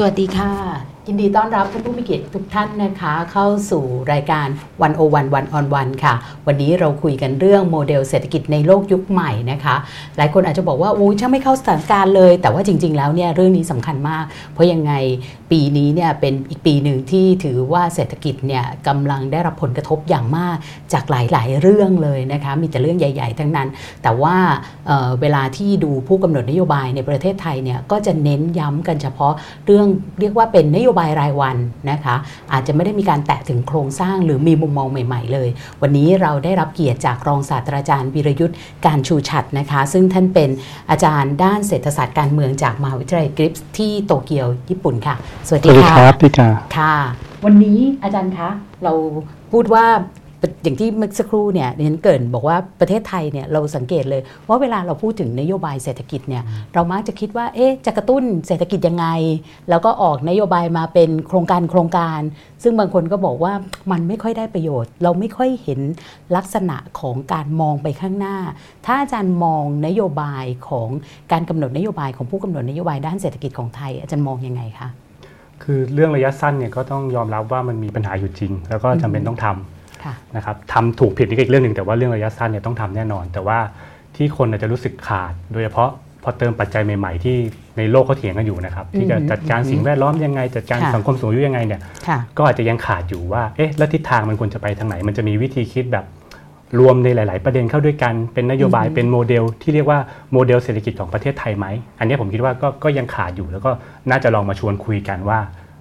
สวัสดีค่ะ ยินดีต้อนรับท่านผู้มีเกียรติทุกท่านนะคะ เข้าสู่รายการวันโอวันวันออนวันค่ะ วันนี้เราคุยกันเรื่องโมเดลเศรษฐกิจในโลกยุคใหม่นะคะ หลายคนอาจจะบอกว่าอู้ช่างไม่เข้าสถานการณ์เลย แต่ว่าจริง ๆ แล้วเนี่ยเรื่องนี้สำคัญมาก เพราะยังไงปีนี้เนี่ยเป็นอีกปีหนึ่งที่ถือว่าเศรษฐกิจเนี่ยกำลังได้รับผลกระทบอย่างมากจากหลายๆ เรื่องเลยนะคะมีแต่เรื่องใหญ่ ๆ ทั้งนั้น แต่ว่าเเวลาที่ดูผู้กำหนดนโยบายในประเทศไทยเนี่ยก็จะเน้นย้ำกันเฉพาะเรื่องเรียกว่าเป็นนโยบายรายวันนะคะ อาจจะไม่ได้มีการแตะถึงโครงสร้างหรือมีมุมมองใหม่ ๆ เลย วันนี้เราได้รับเกียรติจากรองศาสตราจารย์วิรยุทธ์การชูชัดนะคะ ซึ่งท่านเป็นอาจารย์ด้านเศรษฐศาสตร์การเมืองจากมหาวิทยาลัยกริปส์ที่โตเกียวญี่ปุ่นค่ะ สวัสสดีวัสดีค่ะครับพี่กาค่ะ วันนี้อาจารย์คะเราพูดว่า อย่างที่เมื่อสักครู่เนี่ยดิฉันเกินบอกว่าประเทศไทยเนี่ยเราสังเกตเลยว่าเวลาเราพูดถึงนโยบายเศรษฐกิจเนี่ยเรามักจะคิดว่าเอ๊ะจะกระตุ้นเศรษฐกิจยังไง แล้วก็ออกนโยบายมาเป็นโครงการโครงการ ซึ่งบางคนก็บอกว่ามันไม่ค่อยได้ประโยชน์ เราไม่ค่อยเห็นลักษณะของการมองไปข้างหน้า ถ้าอาจารย์มองนโยบายของการกำหนดนโยบายของผู้กำหนดนโยบายด้านเศรษฐกิจของไทย อาจารย์มองยังไงคะคือเรื่องระยะสั้นเนี่ยก็ต้องยอมรับว่ามันมีปัญหาอยู่จริง แล้วก็จำเป็นต้องทำค่ะ นะครับทำถูกผิดนี่ก็อีกเรื่องหนึ่งแต่ว่าเรื่องระยะสั้นเนี่ยต้องทำแน่นอน แต่ว่าที่คนอาจจะรู้สึกขาด โดยเฉพาะพอเติมปัจจัยใหม่ ๆ ที่ในโลกเขาเถียงกันอยู่นะครับที่จะอืมจัดการสิ่งแวดล้อมยังไง จัดการค่ะสังคมสูงอายุยังไงเนี่ยค่ะก็อาจจะยังขาดอยู่ว่าเอ๊ะแล้วทิศทางมันควรจะไปทางไหน มันจะมีวิธีคิดแบบรวมในหลาย ๆ ประเด็นเข้าด้วยกัน เป็นนโยบายอือฮึเป็นโมเดล ที่เรียกว่าโมเดลเศรษฐกิจของประเทศไทยไหม อันนี้ผมคิดว่าก็ก็ยังขาดอยู่แล้วก็น่าจะลองมาชวนคุยกันว่า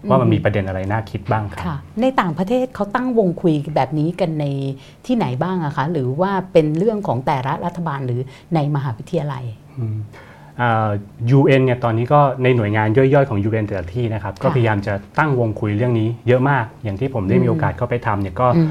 ว่ามันมีประเด็นอะไรน่าคิดบ้างครับค่ะในต่างประเทศเขาตั้งวงคุยแบบนี้กันในที่ไหนบ้างอะคะ หรือว่าเป็นเรื่องของแต่ละรัฐบาลหรือในมหาวิทยาลัยอืมอ่า UN เนี่ยตอนนี้ก็ในหน่วยงานย่อยๆของ UN แต่ละที่นะครับก็พยายามจะตั้งวงคุยเรื่องนี้เยอะมาก อย่างที่ผมได้มีโอกาสเข้าไปทำเนี่ยก็อืม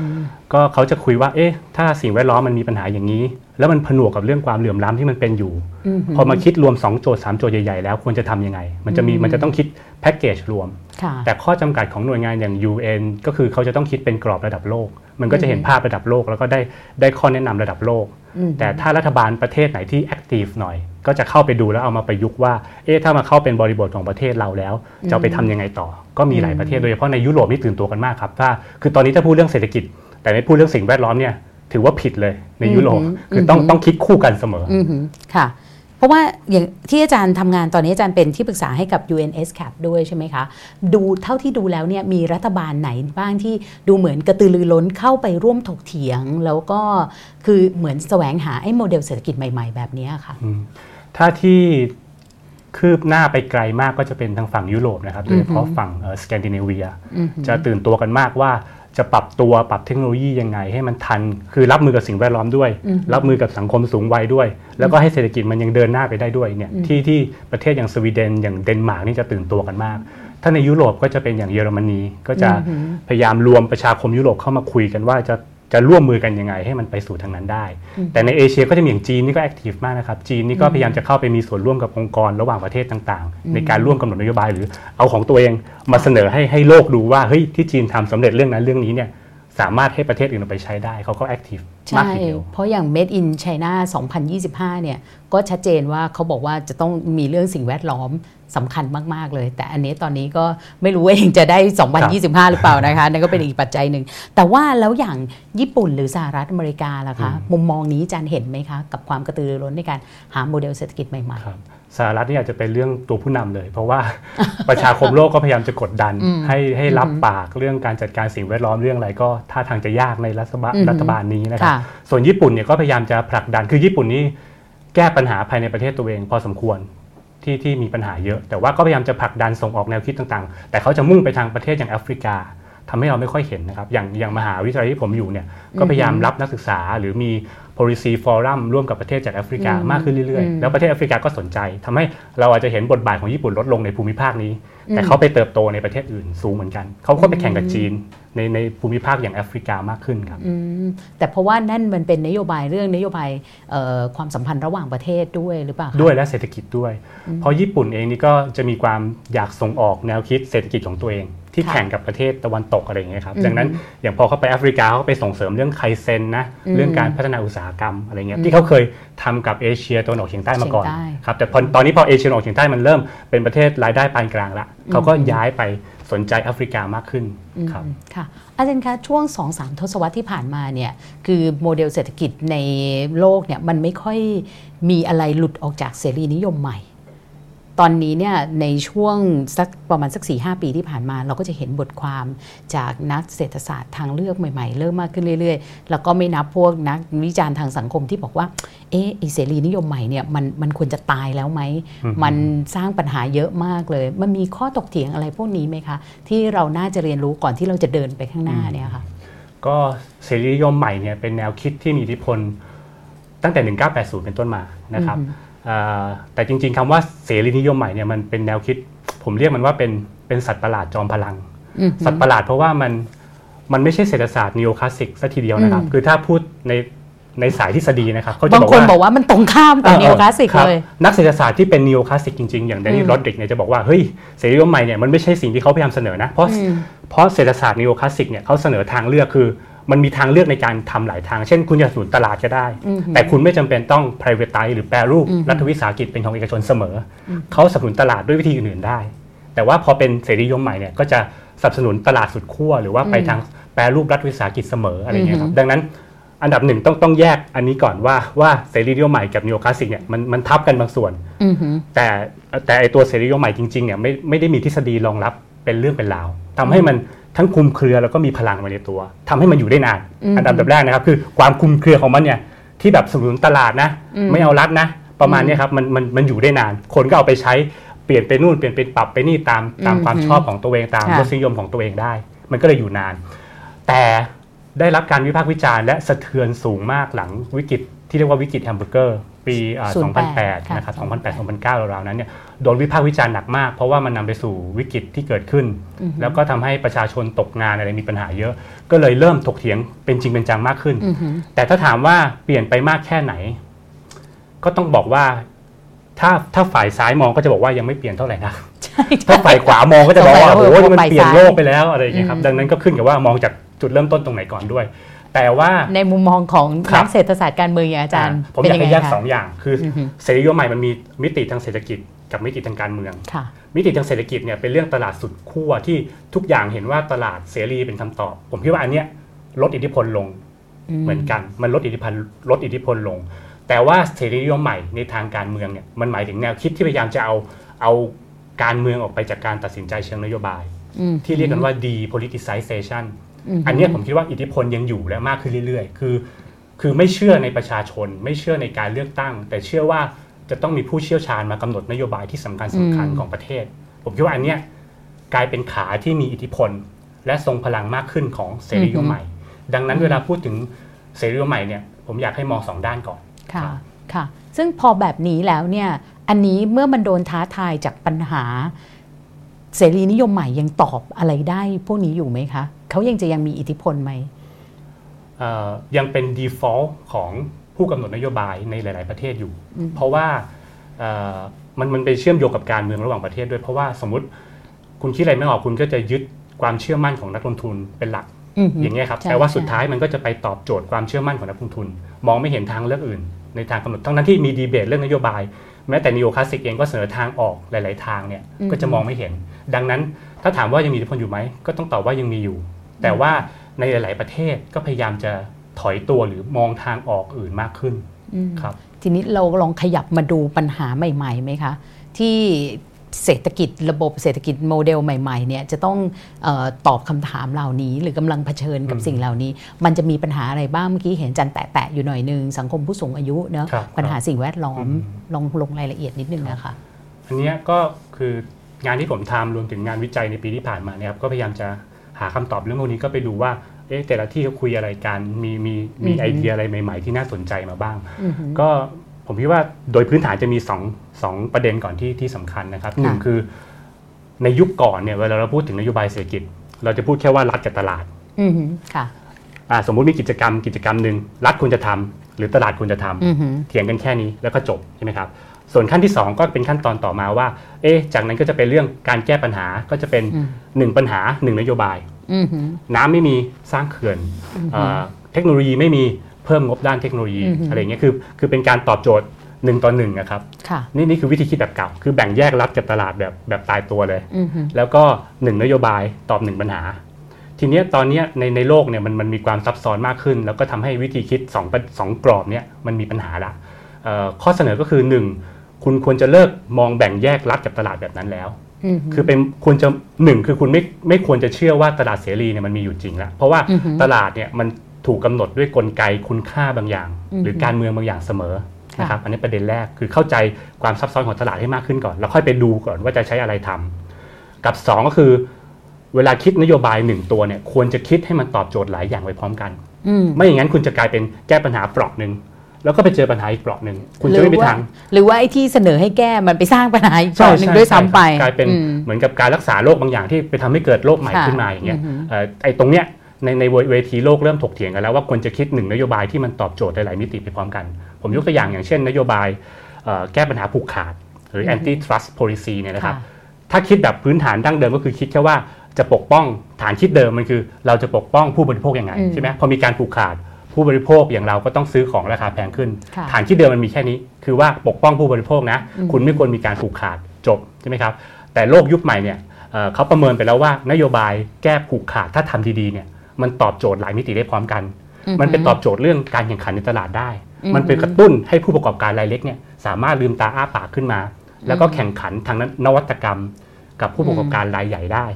ก็เขาจะคุยว่าเอ๊ะถ้าสิ่งแวดล้อมมันมีปัญหาอย่างนี้ แล้วมันผนวกกับเรื่องความเหลื่อมล้ำที่มันเป็นอยู่อืมพอมาคิดรวม 2 โจทย์3โจทย์ใหญ่ๆแล้วควรจะทำยังไง มันจะมีอืมมันจะต้องคิดแพ็กเกจรวมค่ะแต่ข้อจำกัดของหน่วยงานอย่าง UN ก็คือเขาจะต้องคิดเป็นกรอบระดับโลก มันก็จะเห็นอืมภาพระดับโลก แล้วก็ได้ได้ข้อแนะนำระดับโลกอืม แต่ถ้ารัฐบาลประเทศไหนที่แอคทีฟหน่อย ก็จะเข้าไปดูแล้วเอามาประยุกต์ว่า เอ๊ะถ้ามาเข้าเป็นบริบทของประเทศเราแล้ว จะเอาไปทำยังไงต่อ ก็มีหลายประเทศโดยเฉพาะในยุโรปนี่ตื่นตัวกันมากครับถ้าคือตอนนี้ถ้าพูดเรื่องเศรษฐกิจ แต่ไม่พูดเรื่องสิ่งแวดล้อมเนี่ยถือว่าผิดเลยในยุโรปอืมคือต้องอืมต้องคิดคู่กันเสมอออืมค่ะ เพราะว่าอย่างที่อาจารย์ทำงานตอนนี้อาจารย์เป็นที่ปรึกษาให้กับ UNSCAP ด้วยใช่ไหมคะ ดูเท่าที่ดูแล้วเนี่ยมีรัฐบาลไหนบ้างที่ดูเหมือนกระตือรือร้นเข้าไปร่วมถกเถียง แล้วก็คือเหมือนแสวงหาไอ้โมเดลเศรษฐกิจใหม่ๆ แบบนี้ค่ะอืมถ้าที่คืบหน้าไปไกลมากก็จะเป็นทางฝั่งยุโรปนะครับโดยเฉพาะฝั่งสแกนดิเนเวียอืมจะตื่นตัวกันมากว่า จะปรับตัวปรับเทคโนโลยียังไง ให้มันทัน คือรับมือกับสิ่งแวดล้อมด้วยอืมรับมือกับสังคมสูงวัยด้วย แล้วก็ให้เศรษฐกิจมันยังเดินหน้าไปได้ด้วยเนี่ยอืมที่ที่ประเทศอย่างสวีเดนอย่างเดนมาร์กนี่จะตื่นตัวกันมาก ถ้าในยุโรปก็จะเป็นอย่างเยอรมนีก็จะอืมพยายามรวมประชาคมยุโรปเข้ามาคุยกันว่าจะ จะร่วมมือกันยังไงให้มันไปสู่ทางนั้นได้อืมแต่ในเอเชียก็จะมีอย่างจีนนี่ก็แอคทีฟมากนะครับ จีนนี่ก็พยายามจะเข้าไปมีส่วนร่วมกับองค์กรระหว่างประเทศต่างอืมๆในการร่วมกำหนดนโยบายหรือเอาของตัวเองมาเสนอให้ให้โลกดูว่าเฮ้ยที่จีนทำสำเร็จเรื่องนั้นเรื่องนี้เนี่ย สามารถให้ประเทศอื่นเอาไปใช้ได้เขาก็ active มากใช่ทีเดียวเพราะอย่าง Made in China 2025 เนี่ยก็ชัดเจนว่าเขาบอกว่าจะต้องมีเรื่องสิ่งแวดล้อมสำคัญมาก ๆ เลย แต่อันนี้ตอนนี้ก็ไม่รู้ว่าเองจะได้ 2025 หรือเปล่านะคะนั่นก็เป็นอีกปัจจัยหนึ่ง แต่ว่าแล้วอย่างญี่ปุ่นหรือสหรัฐอเมริกาล่ะคะ มุมมองนี้อาจารย์เห็นไหมคะ กับความกระตือรือร้นในการหาโมเดลเศรษฐกิจใหม่ครับ สหรัฐนี่อาจจะเป็นเรื่องตัวผู้นำเลย เพราะว่าประชาคมโลกก็พยายามจะกดดันอืมให้ให้รับอืมปากเรื่องการจัดการสิ่งแวดล้อมเรื่องอะไรก็ท่าทางจะยากในรัฐบาลอืมรัฐบาลนี้นะๆครับค่ะส่วนญี่ปุ่นเนี่ยก็พยายามจะผลักดันคือญี่ปุ่นนี่แก้ปัญหาภายในประเทศตัวเอง พอสมควรที่ที่มีปัญหาเยอะ แต่ว่าก็พยายามจะผลักดันส่งออกแนวคิดต่างๆ แต่เขาจะมุ่งไปทางประเทศอย่างแอฟริกาทำให้เราไม่ค่อยเห็นนะครับ อย่างอย่างมหาวิทยาลัยที่ผมอยู่เนี่ยก็พยายามรับนักศึกษาหรือมี policy forum ร่วมกับประเทศจากแอฟริกาอืมมากขึ้นเรื่อยอืมๆแล้วประเทศแอฟริกาก็สนใจทำให้เราอาจจะเห็นบทบาทของญี่ปุ่นลดลงในภูมิภาคนี้ แต่เขาไปเติบโตในประเทศอื่นสูงเหมือนกัน เขาก็ไปแข่งกับจีนในในภูมิภาคอย่างแอฟริกามากขึ้นครับอืมแต่เพราะว่านั่นมันเป็นนโยบายเรื่องนโยบายเอ่อความสัมพันธ์ระหว่างประเทศด้วยหรือเปล่าคะด้วยและเศรษฐกิจด้วย เพราะญี่ปุ่นเองนี่ก็จะมีความอยากส่งออกแนวคิดเศรษฐกิจของตัวเอง ที่ค่ะแข่งกับประเทศตะวันตกอะไรอย่างเงี้ยครับอืมดังนั้นอย่างพอเขาไปแอฟริกาเขาก็ไปส่งเสริมเรื่องไคเซนนะอืมเรื่องการพัฒนาอุตสาหกรรมอะไรเงี้ยอืมที่เขาเคยทำกับเอเชียตะวันออกเฉียงใต้มาก่อนเฉียงใต้ครับแต่พอตอนนี้พอเอเชียตะวันออกเฉียงใต้มันเริ่มเป็นประเทศรายได้ปานกลางละเขาก็ย้ายไปสนใจแอฟริกามากขึ้นครับอืมค่ะอาจารย์คะช่วง 2-3 ทศวรรษที่ผ่านมาเนี่ยคือโมเดลเศรษฐกิจในโลกเนี่ยมันไม่ค่อยมีอะไรหลุดออกจากเสรีนิยมใหม่ ตอนนี้เนี่ยในช่วงสักประมาณสัก4-5ปีที่ผ่านมา เราก็จะเห็นบทความจากนักเศรษฐศาสตร์ทางเลือกใหม่ๆ เริ่มมากขึ้นเรื่อยๆ แล้วก็ไม่นับพวกนักวิจารณ์ทางสังคมที่บอกว่าเอ๊ะไอเสรีนิยมใหม่เนี่ยมันมันควรจะตายแล้วไหมอืมมันสร้างปัญหาเยอะมากเลย มันมีข้อตกเถียงอะไรพวกนี้ไหมคะ ที่เราน่าจะเรียนรู้ก่อนที่เราจะเดินไปข้างหน้าเนี่ยค่ะก็เสรีนิยมใหม่เนี่ยเป็นแนวคิดที่มีอิทธิพลตั้งแต่ 1980 เป็นต้นมานะครับอือฮึเอ่อ แต่จริง ๆคำว่าเสรีนิยมใหม่เนี่ยมันเป็นแนวคิด ผมเรียกมันว่าเป็นเป็นสัตว์ประหลาดจอมพลังอืมสัตว์ประหลาดเพราะว่ามันมันไม่ใช่เศรษฐศาสตร์นิโอคลาสสิกซะทีเดียวนะครับอืมคือถ้าพูดในในสายทฤษฎีนะครับเขาจะบางบอกคนว่าบอกว่ามันตรงข้ามกับเออนิโอคลาสสิกรับเลยนักเศรษฐศาสตร์ที่เป็นนิโอคลาสสิกจริงๆ อย่างแดนนี่อืมโรดริกเนี่ยจะบอกว่าเฮ้ยเสรีนิยมใหม่เนี่ยมันไม่ใช่สิ่งที่เขาพยายามเสนอนะเพราะอืมเพราะเศรษฐศาสตร์นิโอคลาสสิกเนี่ยเขาเสนอทางเลือกคือ มันมีทางเลือกในการทำหลายทาง เช่นคุณจะสนับสนุนตลาดก็ได้อืมแต่คุณไม่จำเป็นต้อง privatize หรือแปรรูปอืมรัฐวิสาหกิจเป็นของเอกชนเสมออมเขาสนับสนุนตลาดด้วยวิธีอื่นๆได้ แต่ว่าพอเป็นเสรีนิยมใหม่เนี่ยก็จะสนับสนุนตลาดสุดขั้วหรือว่าไปทางแปรรูปรัฐวิสาหกิจเสมออะไรเงี้ยครับดังนั้นอันดับหนึ่งต้องต้องแยกอันนี้ก่อนว่าว่าเสรีนิยมใหม่กับนิโอคลาสสิกเนี่ยมันมันทับกันบางส่วนอือหือแต่แต่ไอตัวเสรีนิยมใหม่จริงๆเนี่ยไม่ไม่ได้มีทฤษฎีรองรับเป็นเรื่องเป็นราวทำให้มัน ทั้งคลุมเครือแล้วก็มีพลังมาในตัวทำให้มันอยู่ได้นานอืมอันดับแรกนะครับ คือความคลุมเครือของมันเนี่ยที่แบบสนับสนุนตลาดนะอืมไม่เอารัดนะ ประมาณอืมเนี้ยครับมันมันมันอยู่ได้นาน คนก็เอาไปใช้เปลี่ยนไปนู่นเปลี่ยนไปปรับไปนี่ตามตามอืมความชอบของตัวเองตามค่ะรสนิยมของตัวเองได้ มันก็เลยอยู่นาน แต่ได้รับการวิพากษ์วิจารณ์และสะเทือนสูงมากหลังวิกฤตที่เรียกว่าวิกฤตแฮมเบอร์เกอร์ ปีอ่า08 2008นะครับค่ะ2008 2009ราวๆนั้นเนี่ยโดนวิพากษ์วิจารณ์หนักมาก เพราะว่ามันนำไปสู่วิกฤตที่เกิดขึ้นอือหือแล้วก็ทำให้ประชาชนตกงานอะไรมีปัญหาเยอะ ก็เลยเริ่มถกเถียงเป็นจริงเป็นจังมากขึ้นอือหือแต่ถ้าถามว่าเปลี่ยนไปมากแค่ไหน ก็ต้องบอกว่าถ้าถ้าฝ่ายซ้ายมองก็จะบอกว่ายังไม่เปลี่ยนเท่าไหร่นะใช่ถ้าฝ่ายขวามองก็จะบอกว่าสงสัยโอ้โหว่ามันฝ่ายเปลี่ยนซ้ายโลกไปแล้วอะไรอย่างเงี้ยครับอืมดังนั้นก็ขึ้นกับว่ามองจากจุดเริ่มต้นตรงไหนก่อนด้วย แต่ว่าในมุมมองของครับนักเศรษฐศาสตร์การเมืองอย่างอาจารย์ ผมเป็นอยากยังไงให้แยกคะสองอย่างคือออหือเสรีนิยมใหม่มันมีมิติทางเศรษฐกิจกับมิติทางการเมืองค่ะมิติทางเศรษฐกิจเนี่ยเป็นเรื่องตลาดสุดขั้วที่ทุกอย่างเห็นว่าตลาดเสรีเป็นคำตอบ ผมคิดว่าอันเนี้ยลดอิทธิพลลงเหมือนกัน มันลดอิทธิพลลดอิทธิพลลง แต่ว่าเสรีนิยมใหม่ในทางการเมืองเนี่ยมันหมายถึงแนวคิดที่พยายามจะเอาเอาการเมืองออกไปจากการตัดสินใจเชิงนโยบายอืมที่เรียกกันว่า depoliticization ม อันเนี้ยผมคิดว่าอิทธิพลยังอยู่และมากขึ้นเรื่อยๆ คือ คือไม่เชื่อในประชาชน ไม่เชื่อในการเลือกตั้ง แต่เชื่อว่าจะต้องมีผู้เชี่ยวชาญมากำหนดนโยบายที่สำคัญสำคัญอืมของประเทศ ผมคิดว่าอันเนี้ยกลายเป็นขาที่มีอิทธิพล และทรงพลังมากขึ้นของเสรีนิยมใหม่ ดังนั้นเวลาพูดถึงเสรีนิยมใหม่เนี่ยผมอยากให้มองสองด้านก่อนค่ะค่ะ ซึ่งพอแบบนี้แล้วเนี่ยอันนี้เมื่อมันโดนท้าทายจากปัญหา เสรีนิยมใหม่ยังตอบอะไรได้พวกนี้อยู่ไหมคะเขายังจะยังมีอิทธิพลไหมเอ่อยังเป็น default ของผู้กำหนดนโยบายในหลาย ๆ ประเทศอยู่อืมเพราะว่าเอ่อมันมันไปเชื่อมโยงกับการเมืองระหว่างประเทศด้วยเพราะว่าสมมติคุณคิดอะไรไม่ออกคุณก็จะยึดความเชื่อมั่นของนักลงทุนเป็นหลักอืมอย่างเงี้ยครับใช่แต่ว่าใช่สุดท้ายมันก็จะไปตอบโจทย์ความเชื่อมั่นของนักลงทุน มองไม่เห็นทางเลือกอื่น ในทางกำหนดทั้งนั้นที่มีดีเบตเรื่องนโยบาย แม้แต่นิโอคลาสสิกเองก็เสนอทางออกหลาย ๆ ทางเนี่ยก็จะมองไม่เห็น ดังนั้นถ้าถามว่ายังมีอิทธิพลอยู่ไหมก็ต้องตอบว่ายังมีอยู่ แต่ว่าในหลาย ๆ ประเทศก็พยายามจะถอยตัวหรือมองทางออกอื่นมากขึ้นอืมครับทีนี้เราลองขยับมาดูปัญหาใหม่ๆไหมคะ ที่เศรษฐกิจระบบเศรษฐกิจโมเดลใหม่ๆเนี่ยจะต้องเออตอบคำถามเหล่านี้ หรือกำลังเผชิญกับอืมสิ่งเหล่านี้ มันจะมีปัญหาอะไรบ้างเมื่อกี้เห็นจันแตะๆอยู่หน่อยนึง สังคมผู้สูงอายุเนอะครับปัญหาสิ่งแวดล้อมอืมลองลงรายละเอียดนิดนึงนะคะอันเนี้ยก็คือ งานที่ผมทำรวมถึงงานวิจัยในปีที่ผ่านมาเนี่ยครับก็พยายามจะหาคำตอบเรื่องพวกนี้ก็ไปดูว่าเอ๊ะแต่ละที่เขาคุยอะไรกันมีมีมีอือฮึไอเดียอะไรใหม่ๆ ที่น่าสนใจมาบ้างอือหือก็ผมคิดว่าโดยพื้นฐานจะมีสองสองประเด็นก่อนที่ที่สำคัญนะครับหนึ่งค่ะคือในยุคก่อนเนี่ยเวลาเราพูดถึงนโยบายเศรษฐกิจ เราจะพูดแค่ว่ารัฐกับตลาดอือหือค่ะอ่าสมมุติมีกิจกรรมกิจกรรมหนึ่งรัฐควรจะทำหรือตลาดควรจะทำอือหือเถียงกันแค่นี้แล้วก็จบใช่ไหมครับ ส่วนขั้นที่ 2 ก็เป็นขั้นตอนต่อมาว่า เอ๊ะ จากนั้นก็จะเป็นเรื่องการแก้ปัญหา ก็จะเป็นอืมหนึ่งปัญหาหนึ่งนโยบายอือหือน้ำไม่มีสร้างเขื่อนเอ่อเทคโนโลยีไม่มีเพิ่มงบด้านเทคโนโลยีอือฮึอะไรเงี้ย คือ คือเป็นการตอบโจทย์หนึ่งต่อหนึ่งนะครับค่ะนี่นี่คือวิธีคิดแบบเก่า คือแบ่งแยกรัฐกับตลาดแบบแบบตายตัวเลยอือหือแล้วก็หนึ่งนโยบายตอบหนึ่งปัญหา ทีเนี้ยตอนเนี้ยในในโลกเนี่ยมันมันมีความซับซ้อนมากขึ้น แล้วก็ทำให้วิธีคิด2ประสองกรอบเนี่ยมันมีปัญหาละเอ่อข้อเสนอก็คือ 1 คุณควรจะเลิกมองแบ่งแยกรัฐกับตลาดแบบนั้นแล้วอือหือคือเป็นควรจะหนึ่งคือคุณไม่ไม่ควรจะเชื่อว่าตลาดเสรีเนี่ยมันมีอยู่จริงแล้วเพราะว่าอือฮึตลาดเนี่ยมันถูกกำหนดด้วยกลไกคุณค่าบางอย่างอือฮึหรือการเมืองบางอย่างเสมอค่ะนะครับอันนี้ประเด็นแรกคือเข้าใจความซับซ้อนของตลาดให้มากขึ้นก่อนแล้วค่อยไปดูก่อนว่าจะใช้อะไรทำกับสองก็คือ เวลาคิดนโยบายหนึ่งตัวเนี่ยควรจะคิดให้มันตอบโจทย์หลายอย่างไปพร้อมกันอืมไม่อย่างนั้นคุณจะกลายเป็นแก้ปัญหาเปราะหนึ่ง แล้วก็ไปเจอปัญหาอีกเปราะหนึ่งคุณจะไม่มีทางหรือว่าไอ้ที่เสนอให้แก้มันไปสร้างปัญหาอีกต่อหนึ่งด้วยซ้ำไปกลายเป็นอืมเหมือนกับการรักษาโรคบางอย่างที่ไปทำให้เกิดโรคใหม่ค่ะขึ้นมาอย่างเงี้ยอือฮึเอ่อไอ้ตรงเนี้ยในในเวทีโลกเริ่มถกเถียงกันแล้วว่าควรจะคิดหนึ่งนโยบายที่มันตอบโจทย์หลายๆมิติไปพร้อมกัน ผมยกตัวอย่างอย่างเช่น นโยบายเอ่อแก้ปัญหาผูกขาด หรือ anti trust policy เนี่ยนะครับค่ะถ้าคิดแบบพื้นฐานดั้งเดิมก็คือคิดแค่ว่าจะปกป้องฐานคิดเดิมมันคือ เราจะปกป้องผู้บริโภคยังไงอืมใช่ไหมพอมีการผูกขาด ผู้บริโภคอย่างเราก็ต้องซื้อของราคาแพงขึ้นค่ะฐานคิดเดิมมันมีแค่นี้ คือว่าปกป้องผู้บริโภคนะอืมคุณไม่ควรมีการผูกขาดจบใช่ไหมครับ แต่โลกยุคใหม่เนี่ยเอ่อเขาประเมินไปแล้วว่านโยบายแก้ผูกขาดถ้าทำดีๆเนี่ยมันตอบโจทย์หลายมิติได้พร้อมกันอือหือมันเป็นตอบโจทย์เรื่องการแข่งขันในตลาดได้อืมมันเป็นกระตุ้นให้ผู้ประกอบการรายเล็กเนี่ยสามารถลืมตาอ้าปากขึ้นมา แล้วก็แข่งขันทางนวัตกรรม กับผู้ประกอบการรายใหญ่ได้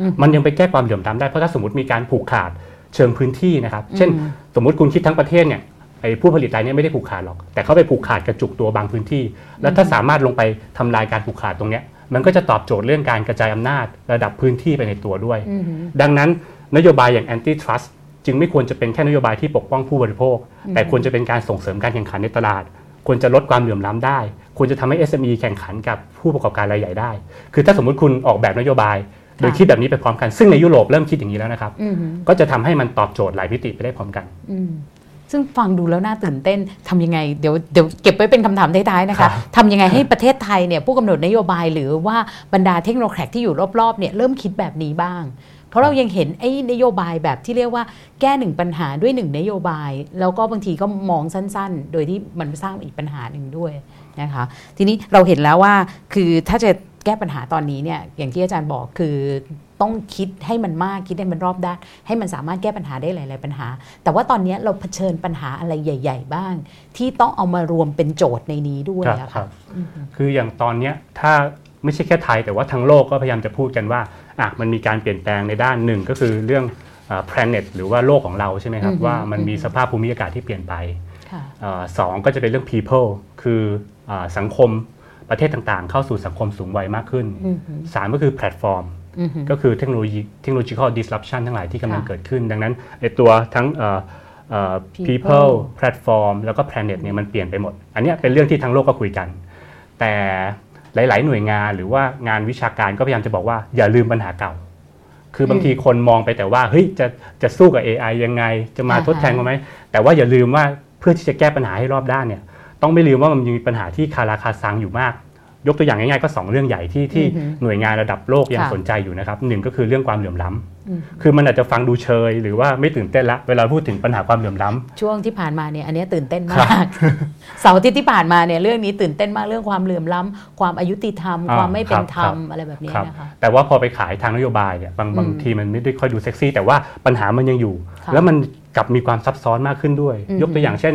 อืมมันยังไปแก้ความเหลื่อมล้ำได้เพราะถ้าสมมติมีการผูกขาด เชิงพื้นที่นะครับ เช่นอืมสมมติคุณคิดทั้งประเทศเนี่ยไอ้ผู้ผลิตรายเนี้ไม่ได้ผูกขาดหรอก แต่เขาไปผูกขาดกระจุกตัวบางพื้นที่ แล้วถ้าสามารถลงไปทำลายการผูกขาดตรงเนี้ยมันก็จะตอบโจทย์เรื่องการกระจายอำนาจระดับพื้นที่ไปในตัวด้วยอือหือดังนั้นนโยบายอย่าง anti trust จึงไม่ควรจะเป็นแค่นโยบายที่ปกป้องผู้บริโภค แต่ควรจะเป็นการส่งเสริมการแข่งขันในตลาด ควรจะลดความเหลื่อมล้ำได้ ควรจะทำให้ SME แข่งขันกับผู้ประกอบการรายใหญ่ได้ คือถ้าสมมุติคุณออกแบบนโยบาย โดยคิดแบบนี้ไปพร้อมกันซึ่งในยุโรปเริ่มคิดอย่างนี้แล้วนะครับอือหือก็จะทำให้มันตอบโจทย์หลายมิติไปได้พร้อมกันอืมซึ่งฟังดูแล้วน่าตื่นเต้นทำยังไงเดี๋ยวเดี๋ยวเก็บไว้เป็นคำถามท้ายๆนะครัคะบทำยังไงให้ประเทศไทยเนี่ยผู้กำหนดนโยบายหรือว่าบรรดาเทคโนแครกที่อยู่รอบๆเนี่ยเริ่มคิดแบบนี้บ้าง เพราะเรายังเห็นไอ้นโยบายแบบที่เรียกว่าแก้หนึ่งปัญหาด้วยหนึ่งนโยบาย แล้วก็บางทีก็มองสั้นๆ โดยที่มันสร้างอีกปัญหาหนึ่งด้วยนะคะ ทีนี้เราเห็นแล้วว่าคือถ้าจะ แก้ปัญหาตอนนี้เนี่ยอย่างที่อาจารย์บอกคือต้องคิดให้มันมากคิดให้มันรอบด้านให้มันสามารถแก้ปัญหาได้หลาย ๆ ปัญหา แต่ว่าตอนนี้เราเผชิญปัญหาอะไรใหญ่ ๆ บ้าง ที่ต้องเอามารวมเป็นโจทย์ในนี้ด้วยครับอะครัค่ะบคืออย่างตอนเนี้ยถ้าไม่ใช่แค่ไทย แต่ว่าทั้งโลกก็พยายามจะพูดกันว่าอะมันมีการเปลี่ยนแปลงในด้านหนึ่งก็คือเรื่องอ่า planet หรือว่าโลกของเราใช่ไหมครับอือฮึว่ามันมีสภาพภูมิอากาศที่เปลี่ยนไปค่ะอ่าสองก็จะเป็นเรื่อง people คืออาสังคม ประเทศต่างๆ เข้าสู่สังคมสูงวัยมากขึ้นอือหือสามก็คือแพลตฟอร์มอือหือก็คือเทคโนโลยีเทคโนโลยี disruption ทั้งหลายที่กำลังค่ะเกิดขึ้น ดังนั้นไอตัวทั้งเอ่อเอ่อ People people platform แล้วก็ planet เนี่ยมันเปลี่ยนไปหมด อันเนี้ยเป็นเรื่องที่ทั้งโลกก็คุยกัน แต่หลาย ๆ หน่วยงานหรือว่างานวิชาการก็พยายามจะบอกว่าอย่าลืมปัญหาเก่า คือบางทีคนมองไปแต่ว่าเฮ้ยจะจะสู้กับ AI ยังไง จะมาอ่าฮะทดแทนกันไหมแต่ว่าอย่าลืมว่าเพื่อที่จะแก้ปัญหาให้รอบด้านเนี่ย ต้องไม่ลืมว่ามันมีปัญหาที่คาราคาซังอยู่มาก ยกตัวอย่างง่ายๆก็สองเรื่องใหญ่ที่ที่อือฮึหน่วยงานระดับโลกยังค่ะสนใจอยู่นะครับหนึ่งก็คือเรื่องความเหลื่อมล้ำอืมคือมันอาจจะฟังดูเชย หรือว่าไม่ตื่นเต้นละเวลาพูดถึงปัญหาความเหลื่อมล้ำช่วงที่ผ่านมาเนี่ยอันเนี้ยตื่นเต้นครัมากบเสาร์อาทิตย์ที่ผ่านมาเนี่ยเรื่องนี้ตื่นเต้นมากเรื่องความเหลื่อมล้ำความอายุติธรรมอ่าความไม่เป็นธรรมครับอะไรแบบนี้ครับนะคะแต่ว่าพอไปขายทางนโยบายเนี่ยบางบางอืมทีมันไม่ได้ค่อยดูเซ็กซี่ แต่ว่าปัญหามันยังอยู่ค่ะแล้วมันกลับมีความซับซ้อนมากขึ้นด้วยอืมยกตัวอย่างเช่น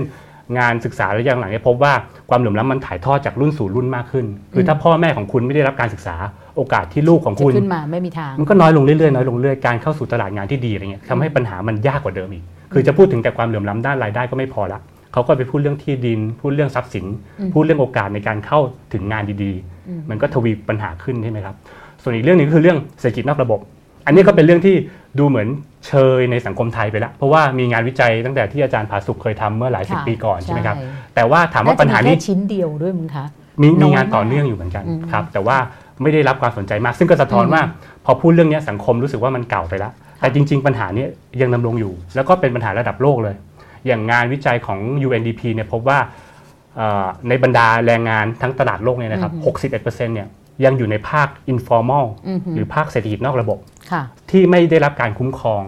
งานศึกษาระยะหลังเนี่ยพบว่าความเหลื่อมล้ำมันถ่ายทอดจากรุ่นสู่รุ่นมากขึ้น คือถ้าพ่อแม่ของคุณไม่ได้รับการศึกษาโอกาสที่ลูกของจะคุณขึ้นมาไม่มีทางมันก็น้อยลงเรื่อยๆน้อยลงเรื่อยๆการเข้าสู่ตลาดงานที่ดีอะไรเงี้ยทำให้ปัญหามันยากกว่าเดิมอีก คือจะพูดถึงแต่ความเหลื่อมล้ำด้านรายได้ก็ไม่พอละเขาก็ไปพูดเรื่องที่ดิน พูดเรื่องทรัพย์สินอืมพูดเรื่องโอกาสในการเข้าถึงงานดีอืมๆมันก็ทวีปัญหาขึ้นใช่ไหมครับ ส่วนอีกเรื่องหนึงก็คือเรื่องเศรษฐกิจนอกระบบ อันนี้ก็เป็นเรื่องที่ดูเหมือนเชยในสังคมไทยไปแล้วเพราะว่ามีงานวิจัยตั้งแต่ที่อาจารย์ผาสุกเคยทำเมื่อหลายสิบค่ะปีก่อนใช่ไหมครับใช่แต่ว่าถามว่าปัญหานี้น่จะมีแค่ชิ้นเดียวด้วยมึงคะมีน้มีอยงานต่อมากเนื่องอยู่เหมือนกันอืมครับแต่ว่าไม่ได้รับความสนใจมาก ซึ่งก็สะท้อนอืมว่าพอพูดเรื่องเนี้ยสังคมรู้สึกว่ามันเก่าไปแล้วแต่จริง ๆ ปัญหาเนี้ยยังดำรงอยู่ แล้วก็เป็นปัญหาระดับโลกเลย อย่างงานวิจัยของ UNDP เนี่ยพบว่าเอ่อในบรรดาแรงงานทั้งตลาดโลกเนี่ยนะครับอือฮึ61%เนี่ยยังอยู่ในภาค informal อือฮึหรือภาคเศรษฐกิจนอกระบบค่ะ ที่ไม่ได้รับการคุ้มครอง